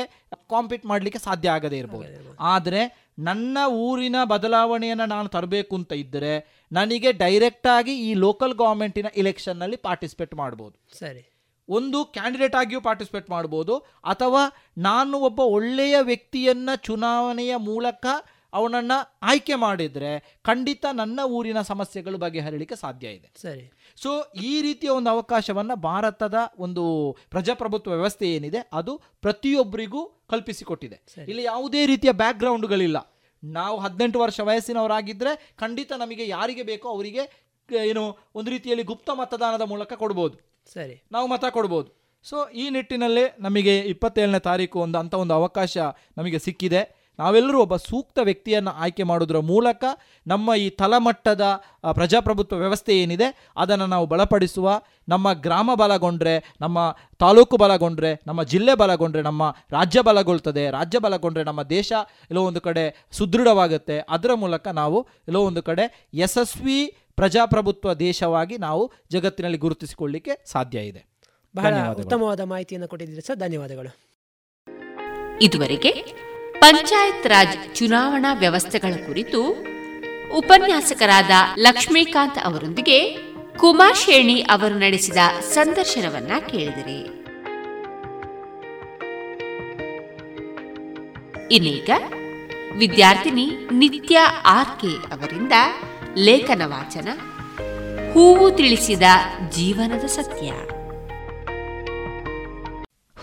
ಕಾಂಪೀಟ್ ಮಾಡಲಿಕ್ಕೆ ಸಾಧ್ಯ ಆಗದೇ ಇರಬಹುದು ಆದರೆ ನನ್ನ ಊರಿನ ಬದಲಾವಣೆಯನ್ನು ನಾನು ತರಬೇಕು ಅಂತ ಇದ್ದರೆ ನನಗೆ ಡೈರೆಕ್ಟಾಗಿ ಈ ಲೋಕಲ್ ಗೌರ್ಮೆಂಟಿನ ಇಲೆಕ್ಷನ್ನಲ್ಲಿ ಪಾರ್ಟಿಸಿಪೇಟ್ ಮಾಡ್ಬೋದು. ಸರಿ. ಒಂದು ಕ್ಯಾಂಡಿಡೇಟ್ ಆಗಿಯೂ ಪಾರ್ಟಿಸಿಪೇಟ್ ಮಾಡ್ಬೋದು. ಅಥವಾ ನಾನು ಒಬ್ಬ ಒಳ್ಳೆಯ ವ್ಯಕ್ತಿಯನ್ನು ಚುನಾವಣೆಯ ಮೂಲಕ ಅವನನ್ನು ಆಯ್ಕೆ ಮಾಡಿದರೆ ಖಂಡಿತ ನನ್ನ ಊರಿನ ಸಮಸ್ಯೆಗಳು ಬಗೆಹರಲಿಕ್ಕೆ ಸಾಧ್ಯ ಇದೆ. ಸರಿ. ಸೊ ಈ ರೀತಿಯ ಒಂದು ಅವಕಾಶವನ್ನು ಭಾರತದ ಒಂದು ಪ್ರಜಾಪ್ರಭುತ್ವ ವ್ಯವಸ್ಥೆ ಏನಿದೆ ಅದು ಪ್ರತಿಯೊಬ್ಬರಿಗೂ ಕಲ್ಪಿಸಿಕೊಟ್ಟಿದೆ. ಇಲ್ಲಿ ಯಾವುದೇ ರೀತಿಯ ಬ್ಯಾಕ್ಗ್ರೌಂಡ್ಗಳಿಲ್ಲ. ನಾವು ಹದಿನೆಂಟು ವರ್ಷ ವಯಸ್ಸಿನವರಾಗಿದ್ದರೆ ಖಂಡಿತ ನಮಗೆ ಯಾರಿಗೆ ಬೇಕೋ ಅವರಿಗೆ ಏನು ಒಂದು ರೀತಿಯಲ್ಲಿ ಗುಪ್ತ ಮತದಾನದ ಮೂಲಕ ಕೊಡ್ಬೋದು. ಸರಿ. ನಾವು ಮತ ಕೊಡ್ಬೋದು. ಸೊ ಈ ನಿಟ್ಟಿನಲ್ಲಿ ನಮಗೆ ಇಪ್ಪತ್ತೇಳನೇ ತಾರೀಕು ಒಂದು ಅಂಥ ಒಂದು ಅವಕಾಶ ನಮಗೆ ಸಿಕ್ಕಿದೆ. ನಾವೆಲ್ಲರೂ ಒಬ್ಬ ಸೂಕ್ತ ವ್ಯಕ್ತಿಯನ್ನು ಆಯ್ಕೆ ಮಾಡೋದ್ರ ಮೂಲಕ ನಮ್ಮ ಈ ತಲಮಟ್ಟದ ಪ್ರಜಾಪ್ರಭುತ್ವ ವ್ಯವಸ್ಥೆ ಏನಿದೆ ಅದನ್ನು ನಾವು ಬಲಪಡಿಸುವ ನಮ್ಮ ಗ್ರಾಮ ಬಲಗೊಂಡ್ರೆ ನಮ್ಮ ತಾಲೂಕು ಬಲಗೊಂಡ್ರೆ ನಮ್ಮ ಜಿಲ್ಲೆ ಬಲಗೊಂಡ್ರೆ ನಮ್ಮ ರಾಜ್ಯ ಬಲಗೊಳ್ತದೆ ರಾಜ್ಯ ಬಲಗೊಂಡ್ರೆ ನಮ್ಮ ದೇಶ ಎಲ್ಲೋ ಒಂದು ಕಡೆ ಸುದೃಢವಾಗುತ್ತೆ. ಅದರ ಮೂಲಕ ನಾವು ಎಲ್ಲೋ ಒಂದು ಕಡೆ ಯಶಸ್ವಿ ಪ್ರಜಾಪ್ರಭುತ್ವ ದೇಶವಾಗಿ ನಾವು ಜಗತ್ತಿನಲ್ಲಿ ಗುರುತಿಸಿಕೊಳ್ಳಿಕ್ಕೆ ಸಾಧ್ಯ ಇದೆ. ಬಹಳ ಧನ್ಯವಾದಗಳು. ಉತ್ತಮವಾದ ಮಾಹಿತಿಯನ್ನು ಕೊಟ್ಟಿದ್ದೀರಿ ಸರ್. ಧನ್ಯವಾದಗಳು. ಇದುವರೆಗೆ ಪಂಚಾಯತ್ ರಾಜ್ ಚುನಾವಣಾ ವ್ಯವಸ್ಥೆಗಳ ಕುರಿತು ಉಪನ್ಯಾಸಕರಾದ ಲಕ್ಷ್ಮೀಕಾಂತ್ ಅವರೊಂದಿಗೆ ಕುಮಾರ್ ಶೇಣಿ ಅವರು ನಡೆಸಿದ ಸಂದರ್ಶನವನ್ನ ಕೇಳಿದರೆ. ಇನ್ನೀಗ ವಿದ್ಯಾರ್ಥಿನಿ ನಿತ್ಯ ಆರ್ಕೆ ಅವರಿಂದ ಲೇಖನ ವಾಚನ ಹೂವು ತಿಳಿಸಿದ ಜೀವನದ ಸತ್ಯ.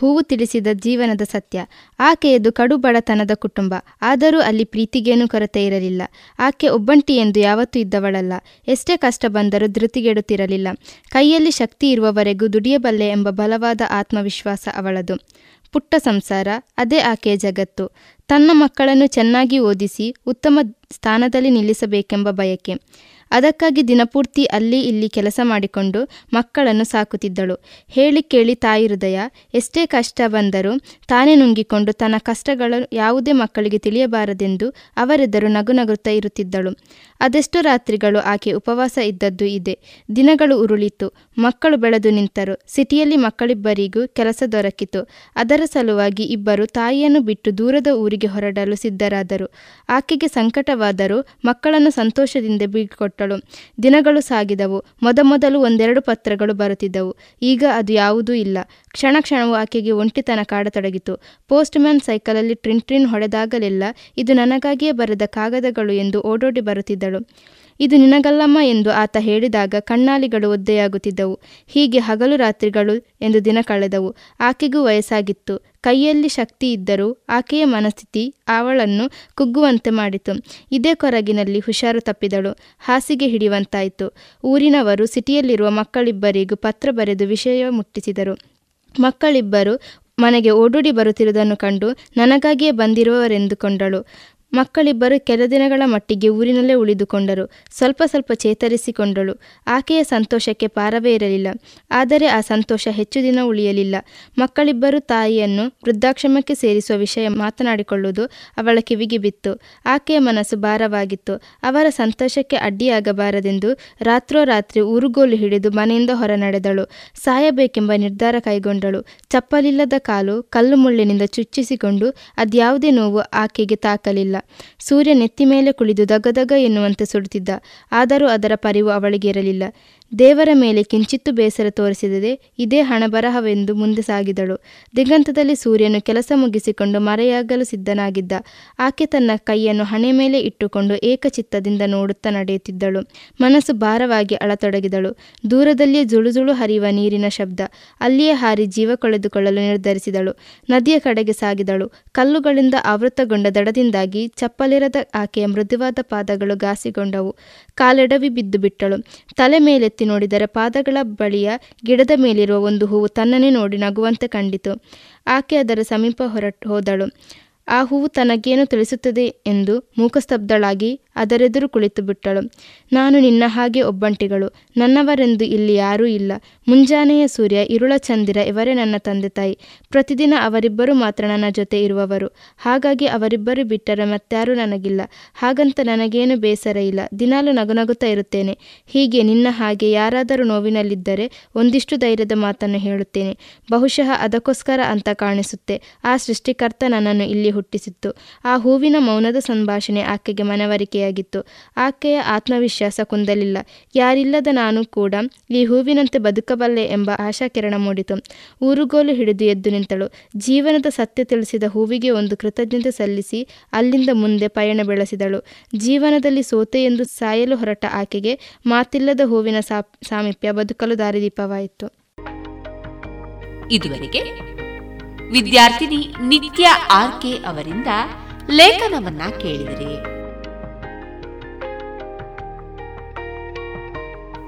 ಹೂವು ತಿಳಿಸಿದ ಜೀವನದ ಸತ್ಯ. ಆಕೆಯದು ಕಡು ಬಡತನದ ಕುಟುಂಬ. ಆದರೂ ಅಲ್ಲಿ ಪ್ರೀತಿಗೇನೂ ಕೊರತೆ ಇರಲಿಲ್ಲ. ಆಕೆ ಒಬ್ಬಂಟಿ ಎಂದು ಯಾವತ್ತೂ ಇದ್ದವಳಲ್ಲ. ಎಷ್ಟೇ ಕಷ್ಟ ಬಂದರೂ ಧೃತಿಗೆಡುತ್ತಿರಲಿಲ್ಲ. ಕೈಯಲ್ಲಿ ಶಕ್ತಿ ಇರುವವರೆಗೂ ದುಡಿಯಬಲ್ಲೆ ಎಂಬ ಬಲವಾದ ಆತ್ಮವಿಶ್ವಾಸ ಅವಳದು. ಪುಟ್ಟ ಸಂಸಾರ, ಅದೇ ಆಕೆಯ ಜಗತ್ತು. ತನ್ನ ಮಕ್ಕಳನ್ನು ಚೆನ್ನಾಗಿ ಓದಿಸಿ ಉತ್ತಮ ಸ್ಥಾನದಲ್ಲಿ ನಿಲ್ಲಿಸಬೇಕೆಂಬ ಬಯಕೆ. ಅದಕ್ಕಾಗಿ ದಿನಪೂರ್ತಿ ಅಲ್ಲಿ ಇಲ್ಲಿ ಕೆಲಸ ಮಾಡಿಕೊಂಡು ಮಕ್ಕಳನ್ನು ಸಾಕುತ್ತಿದ್ದಳು. ಹೇಳಿ ಕೇಳಿ ತಾಯಿ ಹೃದಯ, ಎಷ್ಟೇ ಕಷ್ಟ ಬಂದರೂ ತಾನೇ ನುಂಗಿಕೊಂಡು ತನ್ನ ಕಷ್ಟಗಳು ಯಾವುದೇ ಮಕ್ಕಳಿಗೆ ತಿಳಿಯಬಾರದೆಂದು ಅವರೆದುರು ನಗು ನಗುತ್ತಾ ಇರುತ್ತಿದ್ದಳು. ಅದೆಷ್ಟೋ ರಾತ್ರಿಗಳು ಆಕೆ ಉಪವಾಸ ಇದ್ದದ್ದು ಇದೆ. ದಿನಗಳು ಉರುಳಿತು ಮಕ್ಕಳು ಬೆಳೆದು ನಿಂತರು. ಸಿಟಿಯಲ್ಲಿ ಮಕ್ಕಳಿಬ್ಬರಿಗೂ ಕೆಲಸ ದೊರಕಿತು. ಅದರ ಸಲುವಾಗಿ ಇಬ್ಬರು ತಾಯಿಯನ್ನು ಬಿಟ್ಟು ದೂರದ ಊರಿಗೆ ಹೊರಡಲು ಸಿದ್ಧರಾದರು. ಆಕೆಗೆ ಸಂಕಟವಾದರೂ ಮಕ್ಕಳನ್ನು ಸಂತೋಷದಿಂದ ಬೀಳ್ಕೊಟ್ಟಳು ದಿನಗಳು ಸಾಗಿದವು. ಮೊದಮೊದಲು ಒಂದೆರಡು ಪತ್ರಗಳು ಬರುತ್ತಿದ್ದವು. ಈಗ ಅದು ಯಾವುದೂ ಇಲ್ಲ. ಕ್ಷಣ ಕ್ಷಣವೂ ಆಕೆಗೆ ಒಂಟಿತನ ಕಾಡತೊಡಗಿತು. ಪೋಸ್ಟ್ ಮ್ಯಾನ್ ಸೈಕಲಲ್ಲಿ ಟ್ರಿನ್ ಟ್ರಿನ್ ಹೊಡೆದಾಗಲೆಲ್ಲ ಇದು ನನಗಾಗಿಯೇ ಬರೆದ ಕಾಗದಗಳು ಎಂದು ಓಡೋಡಿ ಬರುತ್ತಿದ್ದಳು. ಇದು ನಿನಗಲ್ಲಮ್ಮ ಎಂದು ಆತ ಹೇಳಿದಾಗ ಕಣ್ಣಾಲಿಗಳು ಒದ್ದೆಯಾಗುತ್ತಿದ್ದವು. ಹೀಗೆ ಹಗಲು ರಾತ್ರಿಗಳು ಎಂದು ದಿನ ಕಳೆದವು. ಆಕೆಗೂ ವಯಸ್ಸಾಗಿತ್ತು. ಕೈಯಲ್ಲಿ ಶಕ್ತಿ ಇದ್ದರೂ ಆಕೆಯ ಮನಸ್ಥಿತಿ ಅವಳನ್ನು ಕುಗ್ಗುವಂತೆ ಮಾಡಿತು. ಇದೇ ಕೊರಗಿನಲ್ಲಿ ಹುಷಾರು ತಪ್ಪಿದಳು. ಹಾಸಿಗೆ ಹಿಡಿಯುವಂತಾಯಿತು. ಊರಿನವರು ಸಿಟಿಯಲ್ಲಿರುವ ಮಕ್ಕಳಿಬ್ಬರಿಗೂ ಪತ್ರ ಬರೆದು ವಿಷಯ ಮುಟ್ಟಿಸಿದರು. ಮಕ್ಕಳಿಬ್ಬರು ಮನೆಗೆ ಓಡೋಡಿ ಬರುತ್ತಿರುವುದನ್ನು ಕಂಡು ನನಗಾಗಿಯೇ ಬಂದಿರುವವರೆಂದುಕೊಂಡಳು ಮಕ್ಕಳಿಬ್ಬರು ಕೆಲ ದಿನಗಳ ಮಟ್ಟಿಗೆ ಊರಿನಲ್ಲೇ ಉಳಿದುಕೊಂಡರು. ಸ್ವಲ್ಪ ಸ್ವಲ್ಪ ಚೇತರಿಸಿಕೊಂಡಳು. ಆಕೆಯ ಸಂತೋಷಕ್ಕೆ ಪಾರವೇ ಇರಲಿಲ್ಲ. ಆದರೆ ಆ ಸಂತೋಷ ಹೆಚ್ಚು ದಿನ ಉಳಿಯಲಿಲ್ಲ. ಮಕ್ಕಳಿಬ್ಬರು ತಾಯಿಯನ್ನು ವೃದ್ಧಾಶ್ರಮಕ್ಕೆ ಸೇರಿಸುವ ವಿಷಯ ಮಾತನಾಡಿಕೊಳ್ಳುವುದು ಅವಳ ಕಿವಿಗೆ ಬಿತ್ತು. ಆಕೆಯ ಮನಸ್ಸು ಭಾರವಾಗಿತ್ತು. ಅವರ ಸಂತೋಷಕ್ಕೆ ಅಡ್ಡಿಯಾಗಬಾರದೆಂದು ರಾತ್ರೋರಾತ್ರಿ ಊರುಗೋಲು ಹಿಡಿದು ಮನೆಯಿಂದ ಹೊರ ನಡೆದಳು ಸಾಯಬೇಕೆಂಬ ನಿರ್ಧಾರ ಕೈಗೊಂಡಳು. ಚಪ್ಪಲಿಲ್ಲದ ಕಾಲು ಕಲ್ಲು ಮುಳ್ಳಿನಿಂದ ಚುಚ್ಚಿಸಿಕೊಂಡು ಅದ್ಯಾವುದೇ ನೋವು ಆಕೆಗೆ ತಾಕಲಿಲ್ಲ. ಸೂರ್ಯ ನೆತ್ತಿ ಮೇಲೆ ಕುಳಿದು ದಗದಗ ಎನ್ನುವಂತೆ ಸುಡುತ್ತಿದ್ದ. ಆದರೂ ಅದರ ಪರಿವು ಅವಳಿಗೆ ಇರಲಿಲ್ಲ. ದೇವರ ಮೇಲೆ ಕಿಂಚಿತ್ತು ಬೇಸರ ತೋರಿಸಿದರೆ ಇದೇ ಹಣಬರಹವೆಂದು ಮುಂದೆ ಸಾಗಿದಳು. ದಿಗಂತದಲ್ಲಿ ಸೂರ್ಯನು ಕೆಲಸ ಮುಗಿಸಿಕೊಂಡು ಮರೆಯಾಗಲು ಸಿದ್ಧನಾಗಿದ್ದ. ಆಕೆ ತನ್ನ ಕೈಯನ್ನು ಹಣೆ ಮೇಲೆ ಇಟ್ಟುಕೊಂಡು ಏಕಚಿತ್ತದಿಂದ ನೋಡುತ್ತಾ ನಡೆಯುತ್ತಿದ್ದಳು. ಮನಸ್ಸು ಭಾರವಾಗಿ ಅಳತೊಡಗಿದಳು. ದೂರದಲ್ಲಿಯೇ ಜುಳುಜುಳು ಹರಿಯುವ ನೀರಿನ ಶಬ್ದ. ಅಲ್ಲಿಯೇ ಹಾರಿ ಜೀವ ಕಳೆದುಕೊಳ್ಳಲು ನಿರ್ಧರಿಸಿದಳು. ನದಿಯ ಕಡೆಗೆ ಸಾಗಿದಳು. ಕಲ್ಲುಗಳಿಂದ ಆವೃತಗೊಂಡ ದಡದಿಂದಾಗಿ ಚಪ್ಪಲಿರದ ಆಕೆಯ ಮೃದುವಾದ ಪಾದಗಳು ಘಾಸಿಗೊಂಡವು ಕಾಲೆಡವಿ ಬಿದ್ದು ಬಿಟ್ಟಳು. ತಲೆ ಮೇಲೆತ್ತಿ ನೋಡಿದರೆ ಪಾದಗಳ ಬಳಿಯ ಗಿಡದ ಮೇಲಿರುವ ಒಂದು ಹೂವು ತನ್ನನ್ನೇ ನೋಡಿ ನಗುವಂತೆ ಕಂಡಿತು. ಆಕೆ ಅದರ ಸಮೀಪ ಹೊರಟು ಹೋದಳು. ಆ ಹೂವು ತನಗೇನು ತಿಳಿಸುತ್ತದೆ ಎಂದು ಮೂಕಸ್ತಬ್ಧಳಾಗಿ ಅದರೆದುರು ಕುಳಿತು ಬಿಟ್ಟಳು. ನಾನು ನಿನ್ನ ಹಾಗೆ ಒಬ್ಬಂಟಿಗಳು. ನನ್ನವರೆಂದು ಇಲ್ಲಿ ಯಾರೂ ಇಲ್ಲ. ಮುಂಜಾನೆಯ ಸೂರ್ಯ, ಇರುಳ ಚಂದಿರ ಇವರೇ ನನ್ನ ತಂದೆ ತಾಯಿ. ಪ್ರತಿದಿನ ಅವರಿಬ್ಬರು ಮಾತ್ರ ನನ್ನ ಜೊತೆ ಇರುವವರು. ಹಾಗಾಗಿ ಅವರಿಬ್ಬರು ಬಿಟ್ಟರೆ ಮತ್ತಾರೂ ನನಗಿಲ್ಲ. ಹಾಗಂತ ನನಗೇನು ಬೇಸರ ಇಲ್ಲ. ದಿನಾಲು ನಗುನಗುತ್ತಾ ಇರುತ್ತೇನೆ. ಹೀಗೆ ನಿನ್ನ ಹಾಗೆ ಯಾರಾದರೂ ನೋವಿನಲ್ಲಿದ್ದರೆ ಒಂದಿಷ್ಟು ಧೈರ್ಯದ ಮಾತನ್ನು ಹೇಳುತ್ತೇನೆ. ಬಹುಶಃ ಅದಕ್ಕೋಸ್ಕರ ಅಂತ ಕಾಣಿಸುತ್ತೆ. ಆ ಸೃಷ್ಟಿಕರ್ತ ನನ್ನನ್ನು ಇಲ್ಲಿ ಹುಟ್ಟಿಸಿತ್ತು. ಆ ಹೂವಿನ ಮೌನದ ಸಂಭಾಷಣೆ ಆಕೆಗೆ ಮನವರಿಕೆಯಾಗಿತ್ತು ಆಕೆಯ ಆತ್ಮವಿಶ್ವಾಸ ಕುಂದಲಿಲ್ಲ. ಯಾರಿಲ್ಲದ ನಾನು ಕೂಡ ಈ ಹೂವಿನಂತೆ ಬದುಕಬಲ್ಲೆ ಎಂಬ ಆಶಾಕಿರಣ ಮೂಡಿತು. ಊರುಗೋಲು ಹಿಡಿದು ಎದ್ದು ನಿಂತಳು. ಜೀವನದ ಸತ್ಯ ತಿಳಿಸಿದ ಹೂವಿಗೆ ಒಂದು ಕೃತಜ್ಞತೆ ಸಲ್ಲಿಸಿ ಅಲ್ಲಿಂದ ಮುಂದೆ ಪಯಣ ಬೆಳೆಸಿದಳು. ಜೀವನದಲ್ಲಿ ಸೋತೆ ಎಂದು ಸಾಯಲು ಹೊರಟ ಆಕೆಗೆ ಮಾತಿಲ್ಲದ ಹೂವಿನ ಸಾಮೀಪ್ಯ ಬದುಕಲು ದಾರಿದೀಪವಾಯಿತು ಇದುವರೆಗೆ ವಿದ್ಯಾರ್ಥಿನಿ ನಿತ್ಯ ಆರ್ಕೆ ಅವರಿಂದ ಲೇಖನವನ್ನ ಕೇಳಿದಿರಿ.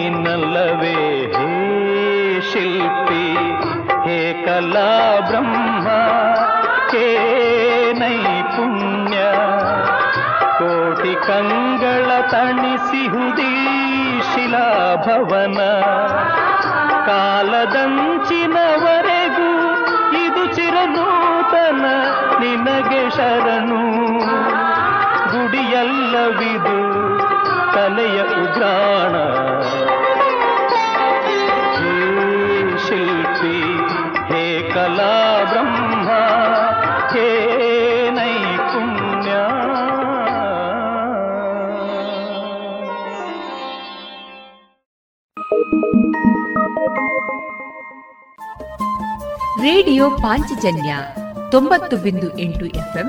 ನೀನಲ್ಲವೇ? ಹೇ ಶಿಲ್ಪಿ, ಹೇ ಕಲಾ ಬ್ರಹ್ಮ, ಹೇ ನೈಪುಣ್ಯ. ಕೋಟಿ ಕಂಗಳ ತಣಿಸಿ ಹುದಿ ಶಿಲಾಭವನ. ಕಾಲದಂಚಿನವರೆಗೂ ಇದು ಚಿರನೂತನ. ನಿನಗೆ ಶರಣು. ಗುಡಿಯಲ್ಲವಿದು ಕಲೆಯ ಉಗ್ರಾಣ ಶಿಲ್ಪಿ ಹೇ ಕಲಾ ಬ್ರಹ್ಮ ಹೇ ನೈಪುಣ್ಯ ರೇಡಿಯೋ ಪಾಂಚಜನ್ಯ ತೊಂಬತ್ತು ಬಿಂದು ಎಂಟು ಎಫ್ಎಂ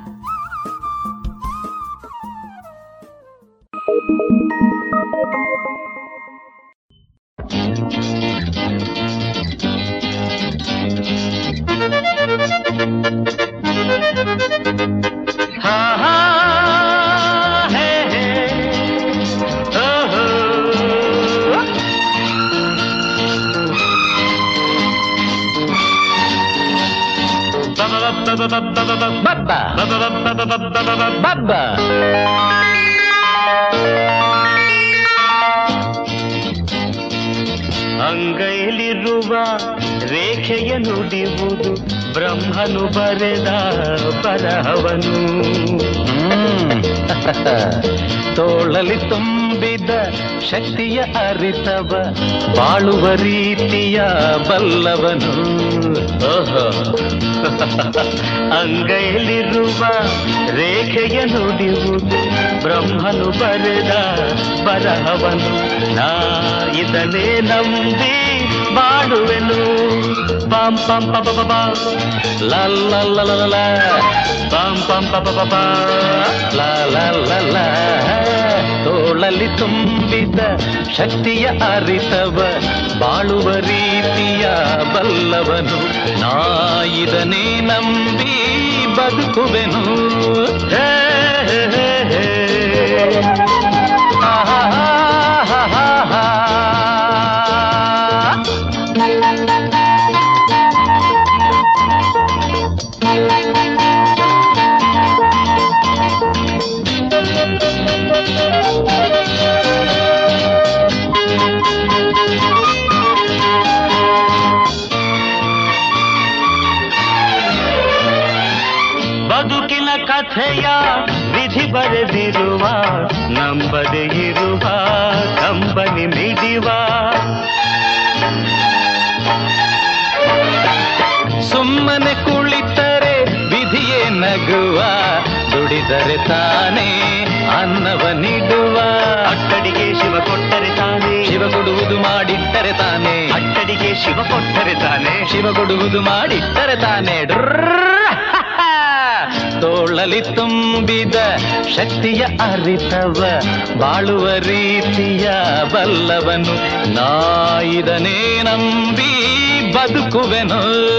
ಬರೆದ ಬರಹವನು. ತೋಳಲಿ ತುಂಬಿದ ಶಕ್ತಿಯ ಅರಿತವ ಬಾಳುವ ರೀತಿಯ ಬಲ್ಲವನು. ಅಂಗೈಲಿರುವ ರೇಖೆಯ ನುಡಿಯುವುದು ಬ್ರಹ್ಮನು ಬರೆದ ಬರಹವನು. ನಾ ಇದನ್ನೇ ನಂಬಿ ಬಾಳುವೆನು. ಪಾಂ ಪಾಂ ಪ ಪ ಪ ಪ. ಲಾ ಲಾ ಲಾ ಲಾ ಲಾ ಲಾ. ಪಾಂ ಪಾಂ ಪ ಪ ಪ ಪ. ಲಾ ಲಾ ಲಾ ಲಾ. ತೋಳಲಿ ತುಂಬಿದ ಶಕ್ತಿಯ ಅರಿತವ ಬಾಳುವ ರೀತಿಯ ಬಲ್ಲವನು ನಾ ಇದನ್ನೇ ನಂಬಿ ಬದುಕುವೆನು ಹೇ ಹೇ ಹೇ ಹೇ. ಆಹಾ ದುಡಿದರೆ ತಾನೇ ಅನ್ನವ ನೀಡುವ. ಅಟ್ಟಡಿಗೆ ಶಿವ ಕೊಟ್ಟರೆ ತಾನೇ. ಶಿವ ಕೊಡುವುದು ಮಾಡಿಟ್ಟರೆ ತಾನೇ. ಅಟ್ಟಡಿಗೆ ಶಿವ ಕೊಟ್ಟರೆ ತಾನೇ. ಶಿವ ಕೊಡುವುದು ಮಾಡಿಟ್ಟರೆ ತಾನೇ. ತೋಳಲಿ ತುಂಬಿದ ಶಕ್ತಿಯ ಅರಿತವ ಬಾಳುವ ರೀತಿಯ ಬಲ್ಲವನು ನಾಯಿದನೇ ನಂಬಿ ಬದುಕುವೆನು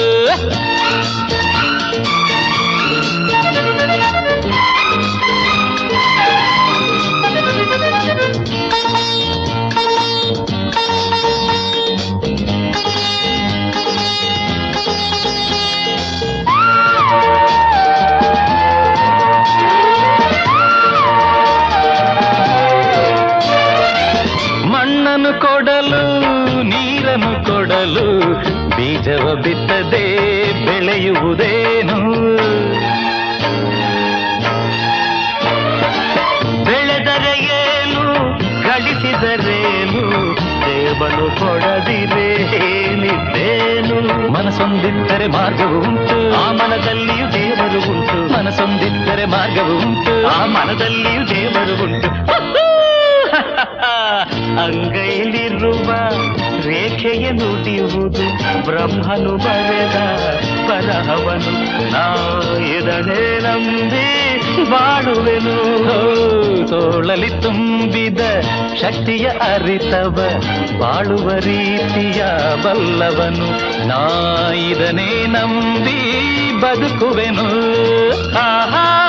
ಕೊಡಲು ನೀರನ್ನು ಕೊಡಲು ಬೀಜವ ಬಿತ್ತದೆ ಬೆಳೆಯುವುದೇನು ಬೆಳೆದರೆ ಏನು ಗಳಿಸಿದರೇನು ದೇವನು ಕೊಡದಿರೆ ಏನಿದ್ದೇನು ಮನಸೊಂದಿದ್ದರೆ ಮಾರ್ಗವು ಉಂಟು. ಆ ಮನದಲ್ಲಿಯೂ ದೇವರು ಉಂಟು. ಮನಸೊಂದಿದ್ದರೆ ಮಾರ್ಗವು ಉಂಟು. ಆ ಮನದಲ್ಲಿಯೂ ದೇವರು ಉಂಟು. ಅಂಗೈಲಿರುವ ರೇಖೆಯ ನುಡಿಯುವುದು ಬ್ರಹ್ಮನು ಬರೆದ ಪರಹವನು ನಾ ನಂಬಿ ಬಾಳುವೆನು. ತೋಳಲಿ ತುಂಬಿದ ಶಕ್ತಿಯ ಅರಿತವ ಬಾಳುವ ರೀತಿಯ ಬಲ್ಲವನು. ನಾ ಇದನ್ನೇ ನಂಬಿ ಬದುಕುವೆನು. ಆಹಾ.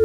ನೀ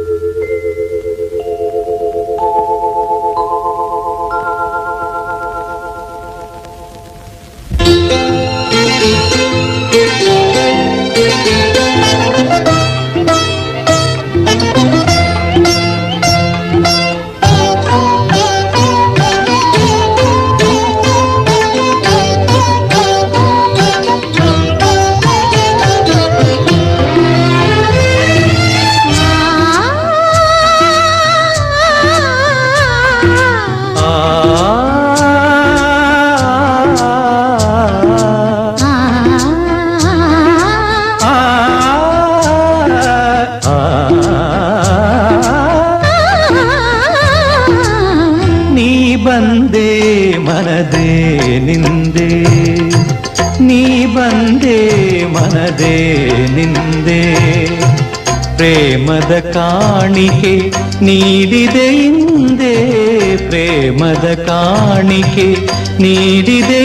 ನೀಡಿದೆ ಹಿಂದೆ ಪ್ರೇಮದ ಕಾಣಿಕೆ ನೀಡಿದೆ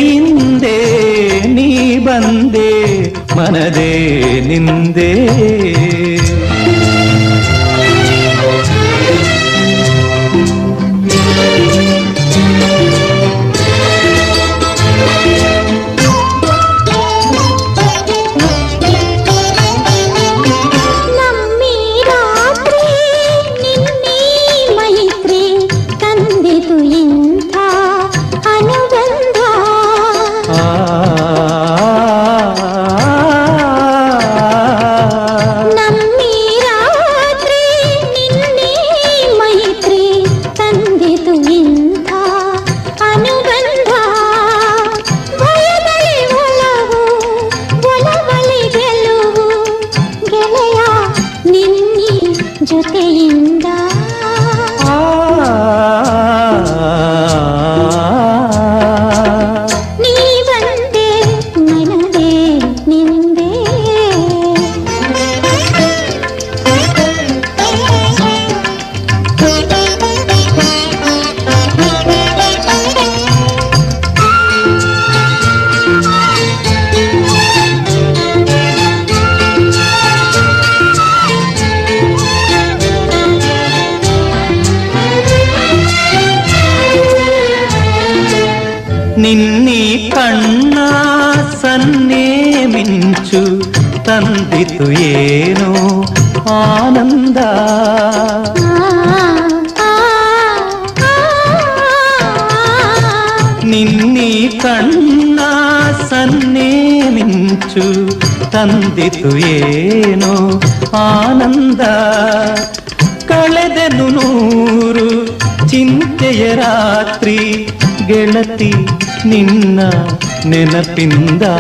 பின்தா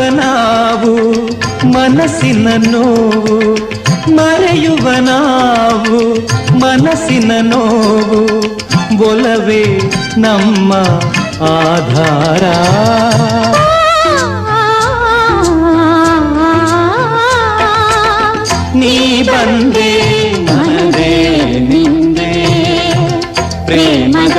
ಮರೆಯುವ ನಾವು ಮನಸ್ಸಿನ ನೋವು ಮರೆಯುವನಾವು ಮನಸ್ಸಿನ ನೋವು ಒಲವೇ ನಮ್ಮ ಆಧಾರ ನೀ ಬಂದೆ ನಿಂದೆ ಪ್ರೇಮದ